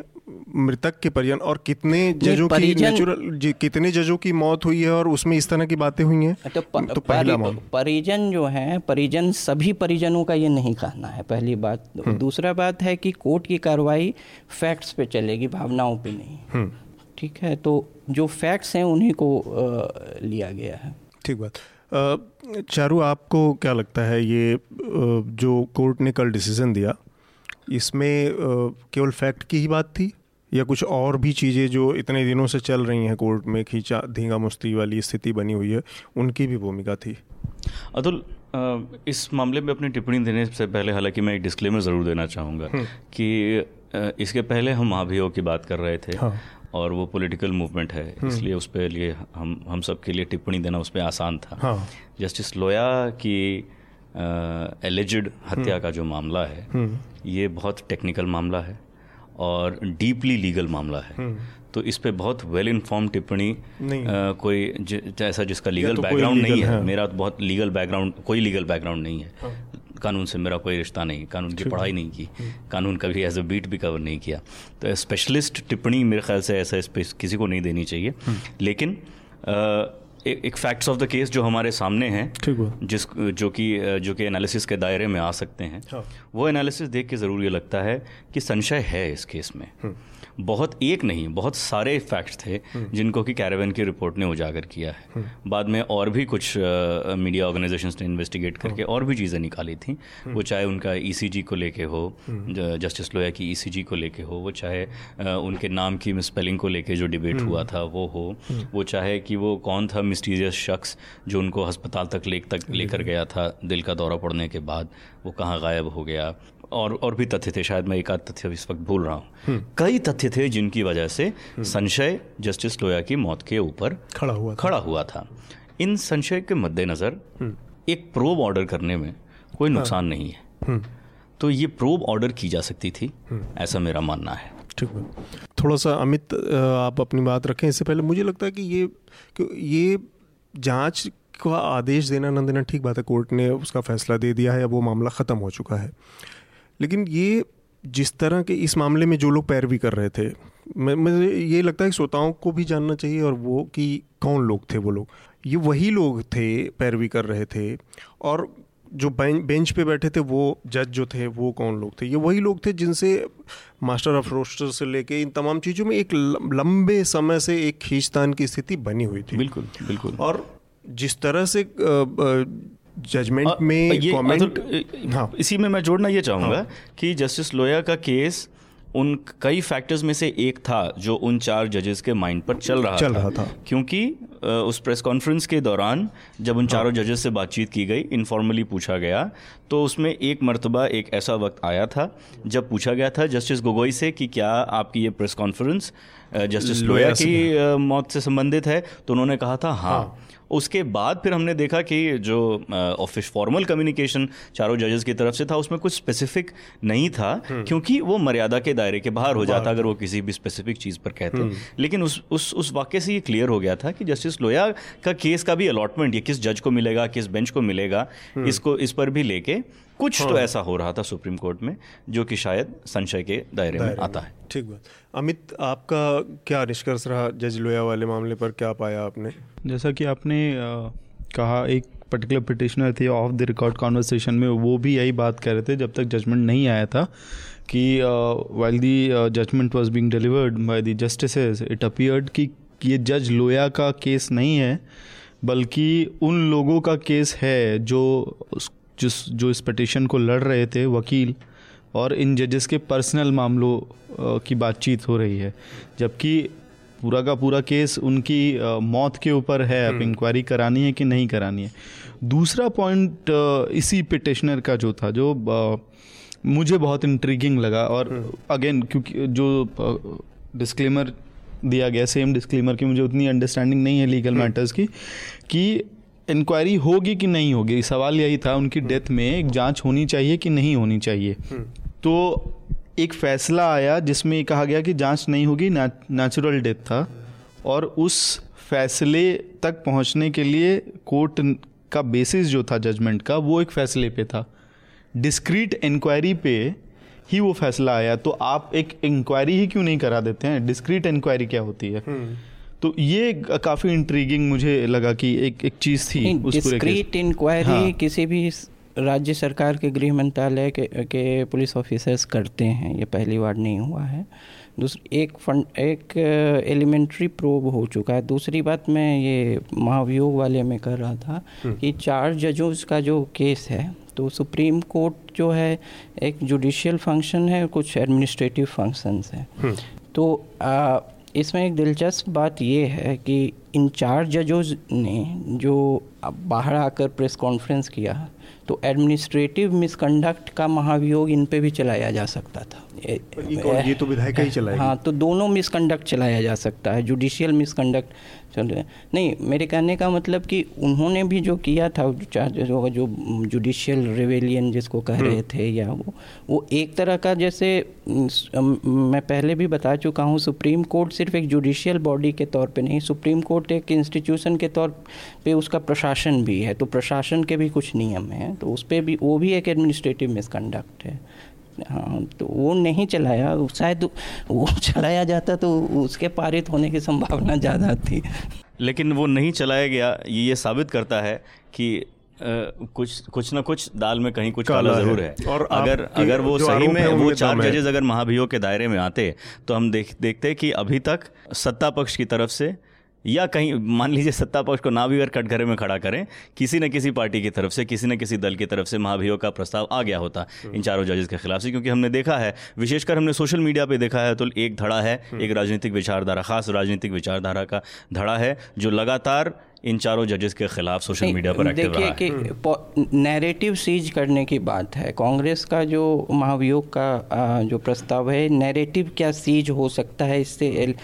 मृतक के परिजन और कितने जजों की नेचुरल कितने जजों की मौत हुई है और उसमें इस तरह की बातें हुई हैं? तो, प, तो पहला परि, परिजन जो है परिजन सभी परिजनों का ये नहीं कहना है पहली बात। हम्म। दूसरा बात है कि कोर्ट की कार्रवाई फैक्ट्स पे चलेगी भावनाओं पे नहीं। हम्म। ठीक है? तो जो फैक्ट्स हैं उन्हीं को लिया गया है। ठीक बात। चारू आपको क्या लगता है ये जो कोर्ट ने कल डिसीज़न दिया इसमें केवल फैक्ट की ही बात थी? या कुछ और भी चीज़ें जो इतने दिनों से चल रही हैं कोर्ट में खींचा धींगा मुस्ती वाली स्थिति बनी हुई है उनकी भी भूमिका थी अतुल इस मामले में अपनी टिप्पणी देने से पहले हालाँकि मैं एक डिस्क्लेमर ज़रूर देना चाहूँगा हम्म। कि इसके पहले हम महाभियोग की बात कर रहे थे हाँ। और वो पॉलिटिकल मूवमेंट है हम्म। इसलिए उस पर लिए हम हम सब के लिए टिप्पणी देना उस पर आसान था हाँ। जस्टिस लोया की एलिजिड हत्या हम्म। का जो मामला है ये बहुत टेक्निकल मामला है और डीपली लीगल मामला है हम्म। तो इस पे बहुत वेल इन्फॉर्म टिप्पणी कोई ऐसा जिसका लीगल तो बैकग्राउंड नहीं है, है मेरा तो बहुत लीगल बैकग्राउंड कोई लीगल बैकग्राउंड नहीं है हाँ। कानून से मेरा कोई रिश्ता नहीं कानून की पढ़ाई नहीं की हम्म। कानून कभी एज अ बीट भी कवर नहीं किया तो स्पेशलिस्ट टिप्पणी मेरे ख्याल से ऐसा किसी को नहीं देनी चाहिए हम्म। लेकिन एक फैक्ट्स ऑफ़ द केस जो हमारे सामने हैं जिस जो कि जो कि एनालिसिस के दायरे में आ सकते हैं हाँ। वो एनालिसिस देख के ज़रूर ये लगता है कि संशय है इस केस में हम्म। बहुत एक नहीं, बहुत सारे फैक्ट्स थे जिनको कि कैरेवन की रिपोर्ट ने उजागर किया है। बाद में और भी कुछ मीडिया ऑर्गेनाइजेशंस ने इन्वेस्टिगेट करके और भी चीज़ें निकाली थी। वो चाहे उनका ईसीजी को लेके हो जस्टिस लोया की ईसीजी को लेके हो, वो चाहे उनके नाम की मिसपेलिंग को लेके जो डिबेट हुआ था, वो हो। वो चाहे कि वो कौन था मिस्टीरियस शख्स जो उनको अस्पताल तक ले तक लेकर गया था, दिल का दौरा पड़ने के बाद, वो कहाँ गायब हो गया। और और भी तथ्य थे शायद मैं एक आध तथ्य इस वक्त भूल रहा हूँ हम्म। कई तथ्य थे जिनकी वजह से हम्म। संशय जस्टिस लोया की मौत के ऊपर खड़ा हुआ खड़ा हुआ था इन संशय के मद्देनज़र हम्म। एक प्रोब ऑर्डर करने में कोई हाँ। नुकसान नहीं है तो ये प्रोब ऑर्डर की जा सकती थी ऐसा मेरा मानना है ठीक है थोड़ा सा अमित आप अपनी बात रखें इससे पहले मुझे लगता है कि ये कि ये जाँच का आदेश देना न देना ठीक बात है कोर्ट ने उसका फैसला दे दिया है अब वो मामला ख़त्म हो चुका है लेकिन ये जिस तरह के इस मामले में जो लोग पैरवी कर रहे थे मैं मुझे ये लगता है कि श्रोताओं को भी जानना चाहिए और वो कि कौन लोग थे वो लोग? ये वही लोग थे पैरवी कर रहे थे और जो बेंच पे बैठे थे वो जज जो थे वो कौन लोग थे? ये वही लोग थे जिनसे मास्टर ऑफ़ रोस्टर से लेके इन तमाम चीज़ों में एक लंबे समय से एक खींचतान की स्थिति बनी हुई थी। बिल्कुल बिल्कुल। और जिस तरह से जजमेंट में ये कमेंट हाँ इसी में मैं जोड़ना ये चाहूँगा हाँ। कि जस्टिस लोया का केस उन कई फैक्टर्स में से एक था जो उन चार जजेस के माइंड पर चल रहा चल था, रहा था क्योंकि उस प्रेस कॉन्फ्रेंस के दौरान जब उन चारों हाँ। जजेस से बातचीत की गई इनफॉर्मली पूछा गया तो उसमें एक मरतबा एक ऐसा वक्त आया था जब पूछा गया था जस्टिस गोगोई से कि क्या आपकी ये प्रेस कॉन्फ्रेंस जस्टिस लोया की मौत से संबंधित है तो उन्होंने कहा था हाँ, हाँ। उसके बाद फिर हमने देखा कि जो ऑफ़िस फॉर्मल कम्युनिकेशन चारों जजेस की तरफ़ से था उसमें कुछ स्पेसिफिक नहीं था हम्म। क्योंकि वो मर्यादा के दायरे के बाहर हो जाता अगर वो किसी भी स्पेसिफिक चीज़ पर कहते हम्म। लेकिन उस उस उस वाक्य से ये क्लियर हो गया था कि जस्टिस लोया का केस का भी अलॉटमेंट ये किस जज को मिलेगा किस बेंच को मिलेगा हम्म। इसको इस पर भी लेके कुछ तो हाँ। तो ऐसा हो रहा था सुप्रीम कोर्ट में जो कि शायद संशय के दायरे, दायरे में। आता है। ठीक बात। अमित आपका क्या निष्कर्ष रहा जज लोया वाले मामले पर? क्या पाया आपने? जैसा कि आपने आ, कहा एक पर्टिकुलर पिटिशनर थे ऑफ़ द रिकॉर्ड कॉन्वर्सेशन में वो भी यही बात कर रहे थे जब तक जजमेंट नहीं आया था कि while the judgement was being delivered by the justice it appeared कि ये जज लोया का केस नहीं है बल्कि उन लोगों का केस है जो जिस जो इस पटिशन को लड़ रहे थे वकील और इन जजेस के पर्सनल मामलों की बातचीत हो रही है जबकि पूरा का पूरा केस उनकी मौत के ऊपर है अब इंक्वायरी हम्म। करानी है कि नहीं करानी है दूसरा पॉइंट इसी पिटिशनर का जो था जो मुझे बहुत इंट्रीगिंग लगा और अगेन हम्म। क्योंकि जो डिस्क्लेमर दिया गया सेम डिस्क्लेमर की मुझे उतनी अंडरस्टैंडिंग नहीं है लीगल मैटर्स हम्म। की कि इंक्वायरी होगी कि नहीं होगी? सवाल यही था उनकी डेथ में एक जाँच होनी चाहिए कि नहीं होनी चाहिए? तो एक फैसला आया जिसमें कहा गया कि जाँच नहीं होगी नेचुरल डेथ था। और उस फैसले तक पहुँचने के लिए कोर्ट का बेसिस जो था जजमेंट का वो एक फैसले पे था। डिस्क्रीट इंक्वायरी पे ही वो फैसला आया। तो आप एक इंक्वायरी ही क्यों नहीं करा देते हैं? डिस्क्रीट इंक्वायरी क्या होती है? हम्म। तो ये काफ़ी इंट्रीगिंग मुझे लगा कि एक एक चीज़ थी डिस्क्रीट इंक्वायरी हाँ। किसी भी राज्य सरकार के गृह मंत्रालय के, के पुलिस ऑफिसर्स करते हैं ये पहली बार नहीं हुआ है दूसरी एक फंड एक एलिमेंट्री प्रोब हो चुका है दूसरी बात मैं ये महाभियोग वाले में कर रहा था हम्म। कि चार जजों का जो केस है तो सुप्रीम कोर्ट जो है एक जुडिशियल फ़ंक्शन है कुछ एडमिनिस्ट्रेटिव फ़ंक्शंस हैं हम्म। तो आ, इसमें एक दिलचस्प बात यह है कि इन चार जजों ने जो बाहर आकर प्रेस कॉन्फ्रेंस किया तो एडमिनिस्ट्रेटिव मिसकंडक्ट का महाभियोग इन पे भी चलाया जा सकता था। ये तो विधायक ही चलाया हाँ तो दोनों मिसकंडक्ट चलाया जा सकता है जुडिशियल मिसकंडक्ट चल रहे नहीं मेरे कहने का मतलब कि उन्होंने भी जो किया था जो जो जुडिशियल रिवेलियन जिसको कह रहे हम्म। थे या वो वो एक तरह का जैसे मैं पहले भी बता चुका हूँ सुप्रीम कोर्ट सिर्फ़ एक जुडिशियल बॉडी के तौर पे नहीं सुप्रीम कोर्ट एक इंस्टीट्यूशन के तौर पे उसका प्रशासन भी है तो प्रशासन के भी कुछ नियम हैं तो उस पर भी वो भी एक एडमिनिस्ट्रेटिव मिसकंडक्ट है हाँ तो वो नहीं चलाया। शायद वो चलाया जाता तो उसके पारित होने की संभावना ज़्यादा थी। लेकिन वो नहीं चलाया गया ये ये साबित करता है कि कुछ कुछ ना कुछ दाल में कहीं कुछ काला, काला ज़रूर है, है। और अगर अगर वो सही में वो चार जजेस अगर महाभियोग के दायरे में आते तो हम देख देखते कि अभी तक सत्ता पक्ष की तरफ़ से या कहीं मान लीजिए सत्ता पक्ष को ना भी अगर कटघरे में खड़ा करें किसी न किसी पार्टी की तरफ़ से किसी न किसी दल की तरफ़ से महाभियोग का प्रस्ताव आ गया होता इन चारों जजेस के खिलाफ से क्योंकि हमने देखा है विशेषकर हमने सोशल मीडिया पे देखा है तो एक धड़ा है एक राजनीतिक विचारधारा खास राजनीतिक विचारधारा का धड़ा है जो लगातार इन चारों जजेस के खिलाफ सोशल मीडिया पर एक्टिव रहा कि नैरेटिव सीज करने की बात है। कांग्रेस का जो महाभियोग का जो प्रस्ताव है नैरेटिव क्या सीज हो सकता है इससे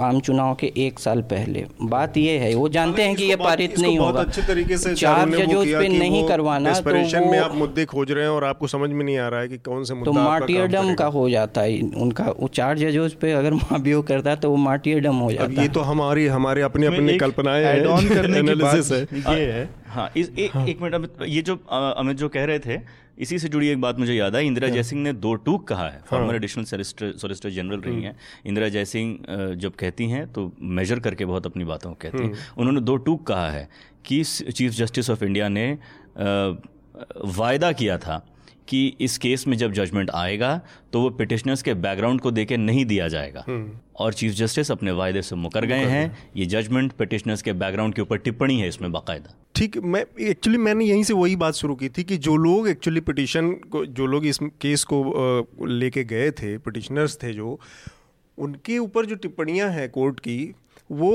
आम चुनाव के एक साल पहले? बात यह है वो जानते हैं कि ये पारित नहीं होगा। अच्छे तरीके से चार जजों पे नहीं करवाना तो में आप मुद्दे खोज रहे हैं और आपको समझ में नहीं आ रहा है कि कौन से तो मार्टियरडम का हो जाता है। उनका वो चार जजों पे अगर (laughs) महाभियोग करता है तो वो मार्टियरडम हो जाता है। ये तो हमारी हमारे अपने अपने कल्पनाएँ हैं ऑन (laughs) करने की बात है ये है हाँ इस ए, हाँ. एक मिनट अमित ये जो अमित जो कह रहे थे इसी से जुड़ी एक बात मुझे याद आई इंदिरा हाँ। जयसिंह ने दो टूक कहा है फॉर्मर एडिशनल सोलिसिटर जनरल रही हम्म। हैं इंदिरा जयसिंह जब कहती हैं तो मेजर करके बहुत अपनी बातों को कहती हैं हम्म। उन्होंने दो टूक कहा है कि चीफ जस्टिस ऑफ़ इंडिया ने वायदा किया था कि इस केस में जब जजमेंट आएगा तो वो पिटिशनर्स के बैकग्राउंड को देके नहीं दिया जाएगा। हम्म। और चीफ जस्टिस अपने वायदे से मुकर गए हैं। ये जजमेंट पिटिशनर्स के बैकग्राउंड के ऊपर टिप्पणी है इसमें बाकायदा। ठीक मैं एक्चुअली मैंने यहीं से वही बात शुरू की थी कि जो लोग एक्चुअली पिटिशन को जो लोग इस केस को लेके गए थे पिटिशनर्स थे जो उनके ऊपर जो टिप्पणियाँ हैं कोर्ट की वो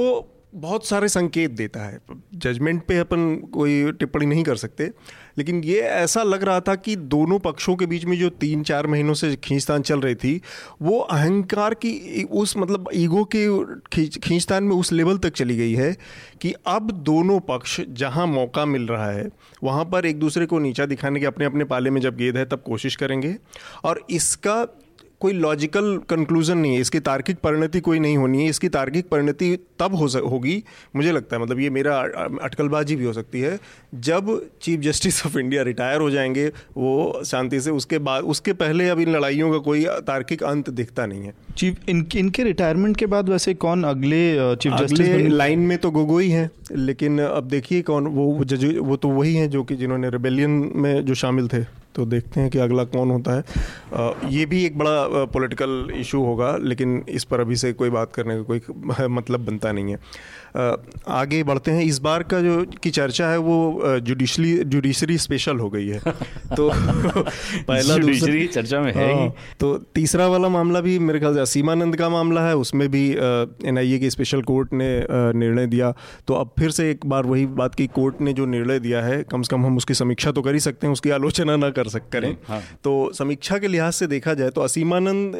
बहुत सारे संकेत देता है। जजमेंट पे अपन कोई टिप्पणी नहीं कर सकते, लेकिन ये ऐसा लग रहा था कि दोनों पक्षों के बीच में जो तीन चार महीनों से खींचतान चल रही थी, वो अहंकार की उस मतलब ईगो के खींचतान में उस लेवल तक चली गई है कि अब दोनों पक्ष जहाँ मौका मिल रहा है, वहाँ पर एक दूसरे को नीचा दिखाने के अपने अपने पाले में जब गेद है तब कोशिश करेंगे। और इसका कोई लॉजिकल कंक्लूजन नहीं है। इसकी तार्किक परिणति कोई नहीं होनी है। इसकी तार्किक परिणति तब हो होगी मुझे लगता है। मतलब ये मेरा अटकलबाजी भी हो सकती है। जब chief justice of India retire हो जाएँगे वो शांति से उसके बाद उसके पहले अब इन लड़ाइयों का कोई तार्किक अंत दिखता नहीं है। चीफ इनके इनके रिटायरमेंट के बाद वैसे कौन अगले चीफ जस्टिस लाइन में तो गोगोई हैं लेकिन अब देखिए कौन वो जज वो तो वही हैं जो कि जिन्होंने रिबेलियन में जो शामिल थे। तो देखते हैं कि अगला कौन होता है। ये भी एक बड़ा पॉलिटिकल इशू होगा, लेकिन इस पर अभी से कोई बात करने का कोई मतलब बनता नहीं है। आगे बढ़ते हैं। इस बार का जो की चर्चा है वो जुडिशली जुडिशरी स्पेशल हो गई है। (laughs) तो पहला दूसरी चर्चा में है ही। तो तीसरा वाला मामला भी मेरे ख्याल से असीमानंद का मामला है। उसमें भी एन के स्पेशल कोर्ट ने निर्णय दिया। तो अब फिर से एक बार वही बात की कोर्ट ने जो निर्णय दिया है कम से कम हम उसकी समीक्षा तो कर ही सकते हैं उसकी आलोचना ना कर सक करें। हाँ। तो समीक्षा के लिहाज से देखा जाए तो असीमानंद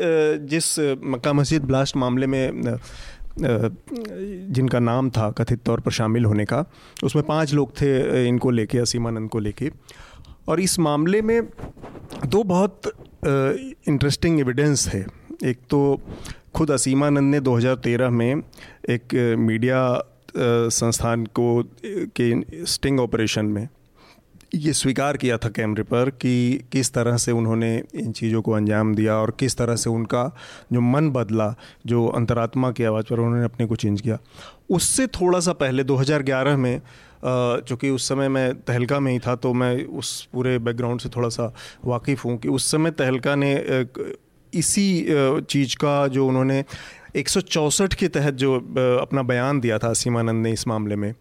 जिस मक्का मस्जिद ब्लास्ट मामले में जिनका नाम था कथित तौर पर शामिल होने का, उसमें पाँच लोग थे इनको लेके, असीमानंद को लेके। और इस मामले में दो बहुत इंटरेस्टिंग एविडेंस है। एक तो खुद असीमानंद ने 2013 में एक मीडिया संस्थान को के स्टिंग ऑपरेशन में ये स्वीकार किया था कैमरे पर कि किस तरह से उन्होंने इन चीज़ों को अंजाम दिया और किस तरह से उनका जो मन बदला, जो अंतरात्मा की आवाज़ पर उन्होंने अपने को चेंज किया। उससे थोड़ा सा पहले 2011 में चूँकि उस समय मैं तहलका में ही था तो मैं उस पूरे बैकग्राउंड से थोड़ा सा वाकिफ़ हूँ कि उस समय तहलका ने इसी चीज़ का जो उन्होंने एक के तहत जो अपना बयान दिया था, सीमानंद ने इस मामले में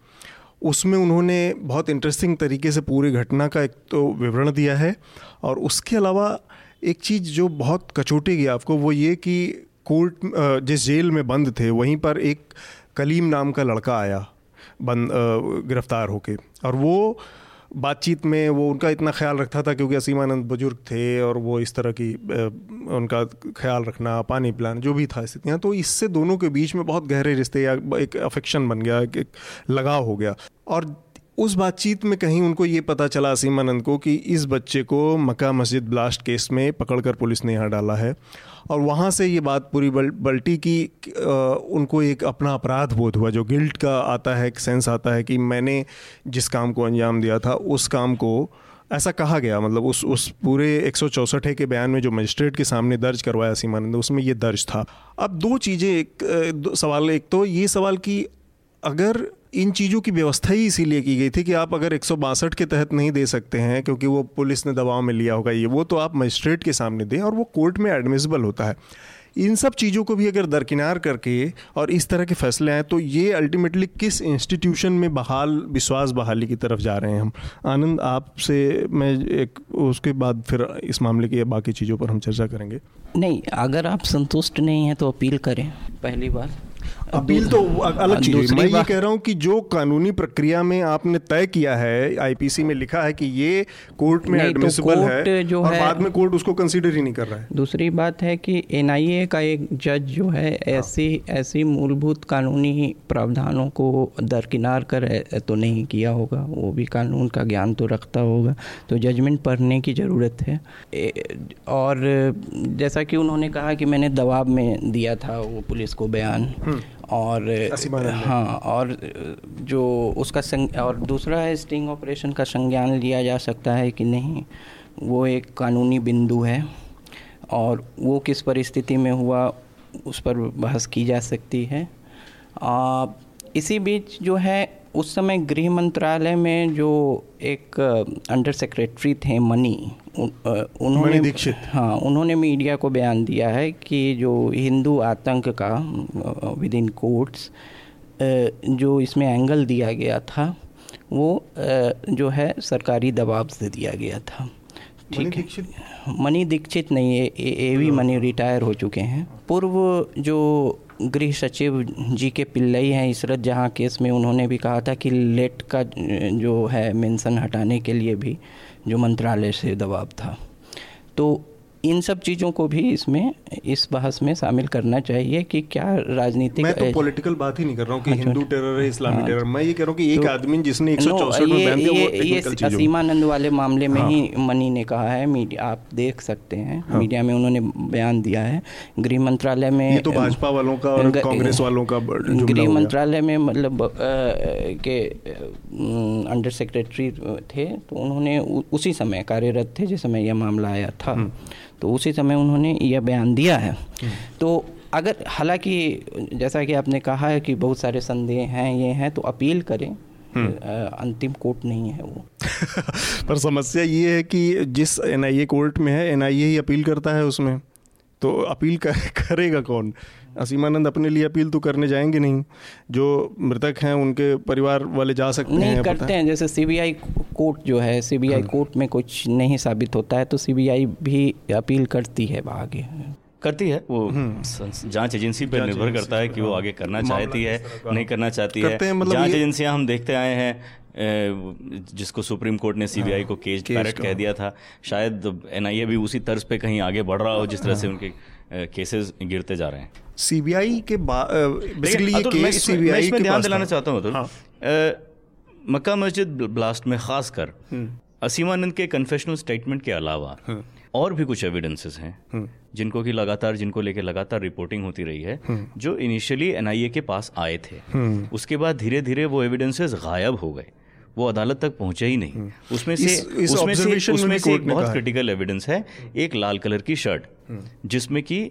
उसमें उन्होंने बहुत इंटरेस्टिंग तरीके से पूरी घटना का एक तो विवरण दिया है और उसके अलावा एक चीज़ जो बहुत कचोटी गई आपको, वो ये कि कोर्ट जिस जेल में बंद थे, वहीं पर एक कलीम नाम का लड़का आया, बंद गिरफ़्तार होके। और वो बातचीत में वो उनका इतना ख्याल रखता था क्योंकि असीमानंद बुज़ुर्ग थे और वो इस तरह की उनका ख्याल रखना, पानी पिलाना, जो भी था स्थितियाँ तो इससे दोनों के बीच में बहुत गहरे रिश्ते या एक अफेक्शन बन गया, एक लगाव हो गया। और उस बातचीत में कहीं उनको ये पता चला असीमानंद को कि इस बच्चे को मक्का मस्जिद ब्लास्ट केस में पकड़कर पुलिस ने यहाँ डाला है। और वहाँ से ये बात पूरी बल, बल्टी की उनको एक अपना अपराध बोध हुआ जो गिल्ट का आता है एक सेंस आता है कि मैंने जिस काम को अंजाम दिया था उस काम को ऐसा कहा गया मतलब उस उस पूरे एक सौ के बयान में जो मजिस्ट्रेट के सामने दर्ज करवाया सीमानंद उसमें ये दर्ज था। अब दो चीज़ें एक दो सवाल एक तो ये सवाल कि अगर इन चीज़ों की व्यवस्था ही इसीलिए की गई थी कि आप अगर एक सौ बासठ के तहत नहीं दे सकते हैं क्योंकि वो पुलिस ने दबाव में लिया होगा ये वो तो आप मजिस्ट्रेट के सामने दें और वो कोर्ट में एडमिसिबल होता है। इन सब चीज़ों को भी अगर दरकिनार करके और इस तरह के फैसले आए तो ये अल्टीमेटली किस इंस्टीट्यूशन में बहाल विश्वास बहाली की तरफ़ जा रहे हैं हम? आनंद आपसे मैं एक उसके बाद फिर इस मामले की बाकी चीज़ों पर हम चर्चा करेंगे। नहीं अगर आप संतुष्ट नहीं हैं तो अपील करें। पहली बात अपील तो अलग चीज़ है। मैं ये कह रहा हूँ कि जो कानूनी प्रक्रिया में आपने तय किया है आईपीसी में लिखा है कि ये कोर्ट में एडमिसिबल तो है जो और है बाद में कोर्ट उसको कंसीडर ही नहीं कर रहा है। दूसरी बात है कि एनआईए का एक जज जो है हाँ। ऐसी ऐसी मूलभूत कानूनी प्रावधानों को दरकिनार कर तो नहीं किया होगा। वो भी कानून का ज्ञान तो रखता होगा। तो जजमेंट पढ़ने की ज़रूरत है। और जैसा कि उन्होंने कहा कि मैंने दबाव में दिया था वो पुलिस को बयान। हम्म। और हाँ और जो उसका संग और दूसरा है स्टिंग ऑपरेशन का संज्ञान लिया जा सकता है कि नहीं वो एक कानूनी बिंदु है और वो किस परिस्थिति में हुआ उस पर बहस की जा सकती है। आ, इसी बीच जो है उस समय गृह मंत्रालय में जो एक अंडर सेक्रेटरी थे मनी उन, उन्होंने दीक्षित। हाँ उन्होंने मीडिया को बयान दिया है कि जो हिंदू आतंक का विद इन कोर्ट्स जो इसमें एंगल दिया गया था वो जो है सरकारी दबाव से दिया गया था। ठीक है। मनी दीक्षित नहीं है ए वी मनी रिटायर हो चुके हैं। पूर्व जो गृह सचिव जी के पिल्लई हैं इसरत जहाँ केस में उन्होंने भी कहा था कि लेट का जो है मेंशन हटाने के लिए भी जो मंत्रालय से दबाव था। तो इन सब चीज़ों को भी इसमें इस बहस में शामिल करना चाहिए कि क्या राजनीतिक मैं तो पॉलिटिकल बात ही नहीं कर रहा हूँ कि अच्छा, हिंदू टेरर है इस्लामी हाँ, टेरर मैं ये कह रहा हूँ कि एक तो, आदमी जिसने एक सौ चौसठ में बैन ये असीमानंद वाले मामले में हाँ, ही मनी ने कहा है मीडिया आप देख सकते हैं हाँ, मीडिया में उन्होंने बयान दिया है। गृह मंत्रालय में ये तो भाजपा वालों का और कांग्रेस वालों का गृह मंत्रालय में मतलब के अंडर सेक्रेटरी थे तो उन्होंने उसी समय कार्यरत थे जिस समय यह मामला आया था। हम्म। तो उसी समय उन्होंने यह बयान दिया है। तो अगर हालाँकि जैसा कि आपने कहा है कि बहुत सारे संदेह हैं ये हैं तो अपील करें। हम्म। अंतिम कोर्ट नहीं है वो। (laughs) पर समस्या ये है कि जिस एनआईए कोर्ट में है एनआईए ही अपील करता है उसमें। तो अपील कर, (laughs) करेगा कौन? असीमानंद अपने लिए अपील तो करने जाएँगे नहीं। जो मृतक हैं उनके परिवार वाले जा सकते नहीं हैं करते हैं। जैसे सीबीआई कोर्ट जो है सीबीआई हाँ। कोर्ट में कुछ नहीं साबित होता है तो सीबीआई भी अपील करती है आगे। करती है। वो हम्म। जाँच एजेंसी पर निर्भर करता है कि वो हाँ। आगे करना चाहती है नहीं करना चाहती है। मतलब जाँच एजेंसियाँ हम देखते आए हैं जिसको सुप्रीम कोर्ट ने सीबीआई हाँ, को केज पैरट कह दिया था। शायद एनआईए भी उसी तर्ज पे कहीं आगे बढ़ रहा हो जिस तरह से उनके केसेस गिरते जा रहे हैं। सीबीआई के बेसिकली ये केस सीबीआई के ध्यान दिलाना चाहता हूँ हाँ। मक्का मस्जिद ब्लास्ट में खासकर हम्म। असीमानंद के कन्फेशनल स्टेटमेंट के अलावा हाँ। और भी कुछ एविडेंसेस हैं हम्म। जिनको की लगातार जिनको लेके लगातार रिपोर्टिंग होती रही है हम्म। जो इनिशियली एनआईए के पास आए थे उसके बाद धीरे धीरे वो एविडेंसेस गायब हो गए वो अदालत तक पहुँचे ही नहीं उसमें से इस, इस उसमें से उसमें से एक बहुत क्रिटिकल एविडेंस है एक लाल कलर की शर्ट जिसमें कि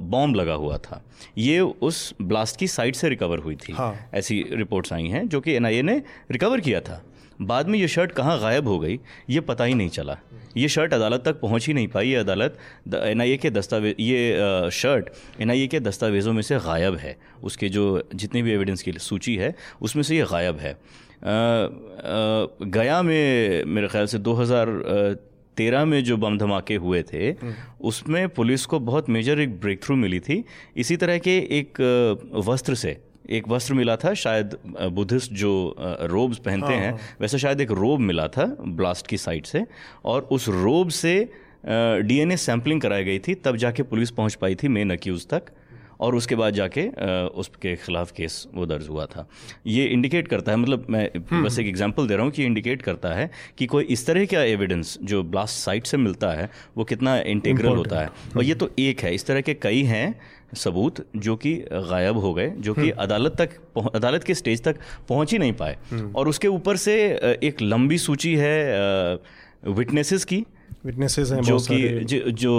बॉम्ब लगा हुआ था। ये उस ब्लास्ट की साइड से रिकवर हुई थी। हाँ। ऐसी रिपोर्ट्स आई हैं जो कि एनआईए ने रिकवर किया था। बाद में ये शर्ट कहाँ गायब हो गई ये पता ही नहीं चला। ये शर्ट अदालत तक पहुँच ही नहीं पाई। ये अदालत एनआईए के दस्तावेज़ ये शर्ट एनआईए के दस्तावेज़ों में से गायब है। उसके जो जितने भी एविडेंस की सूची है उसमें से ये गायब है। आ, आ, गया में मेरे ख्याल से 2000 तेरह में जो बम धमाके हुए थे हम्म। उसमें पुलिस को बहुत मेजर एक ब्रेक थ्रू मिली थी इसी तरह के एक वस्त्र से एक वस्त्र मिला था शायद बुद्धिस्ट जो रोब्स पहनते हाँ, हैं हाँ। वैसे शायद एक रोब मिला था ब्लास्ट की साइड से और उस रोब से डीएनए सैंपलिंग कराई गई थी तब जाके पुलिस पहुँच पाई थी मेन अक्यूज़ तक और उसके बाद जाके उसके खिलाफ केस वो दर्ज हुआ था। ये इंडिकेट करता है मतलब मैं हम्म। बस एक एग्जांपल दे रहा हूँ कि इंडिकेट करता है कि कोई इस तरह का एविडेंस जो ब्लास्ट साइट से मिलता है वो कितना इंटेग्रल होता है। और ये तो एक है इस तरह के कई हैं सबूत जो कि गायब हो गए जो कि हम्म। अदालत तक अदालत के स्टेज तक पहुँच ही नहीं पाए। हम्म। और उसके ऊपर से एक लंबी सूची है विटनेसेस की विटनेसेस हैं जो कि जो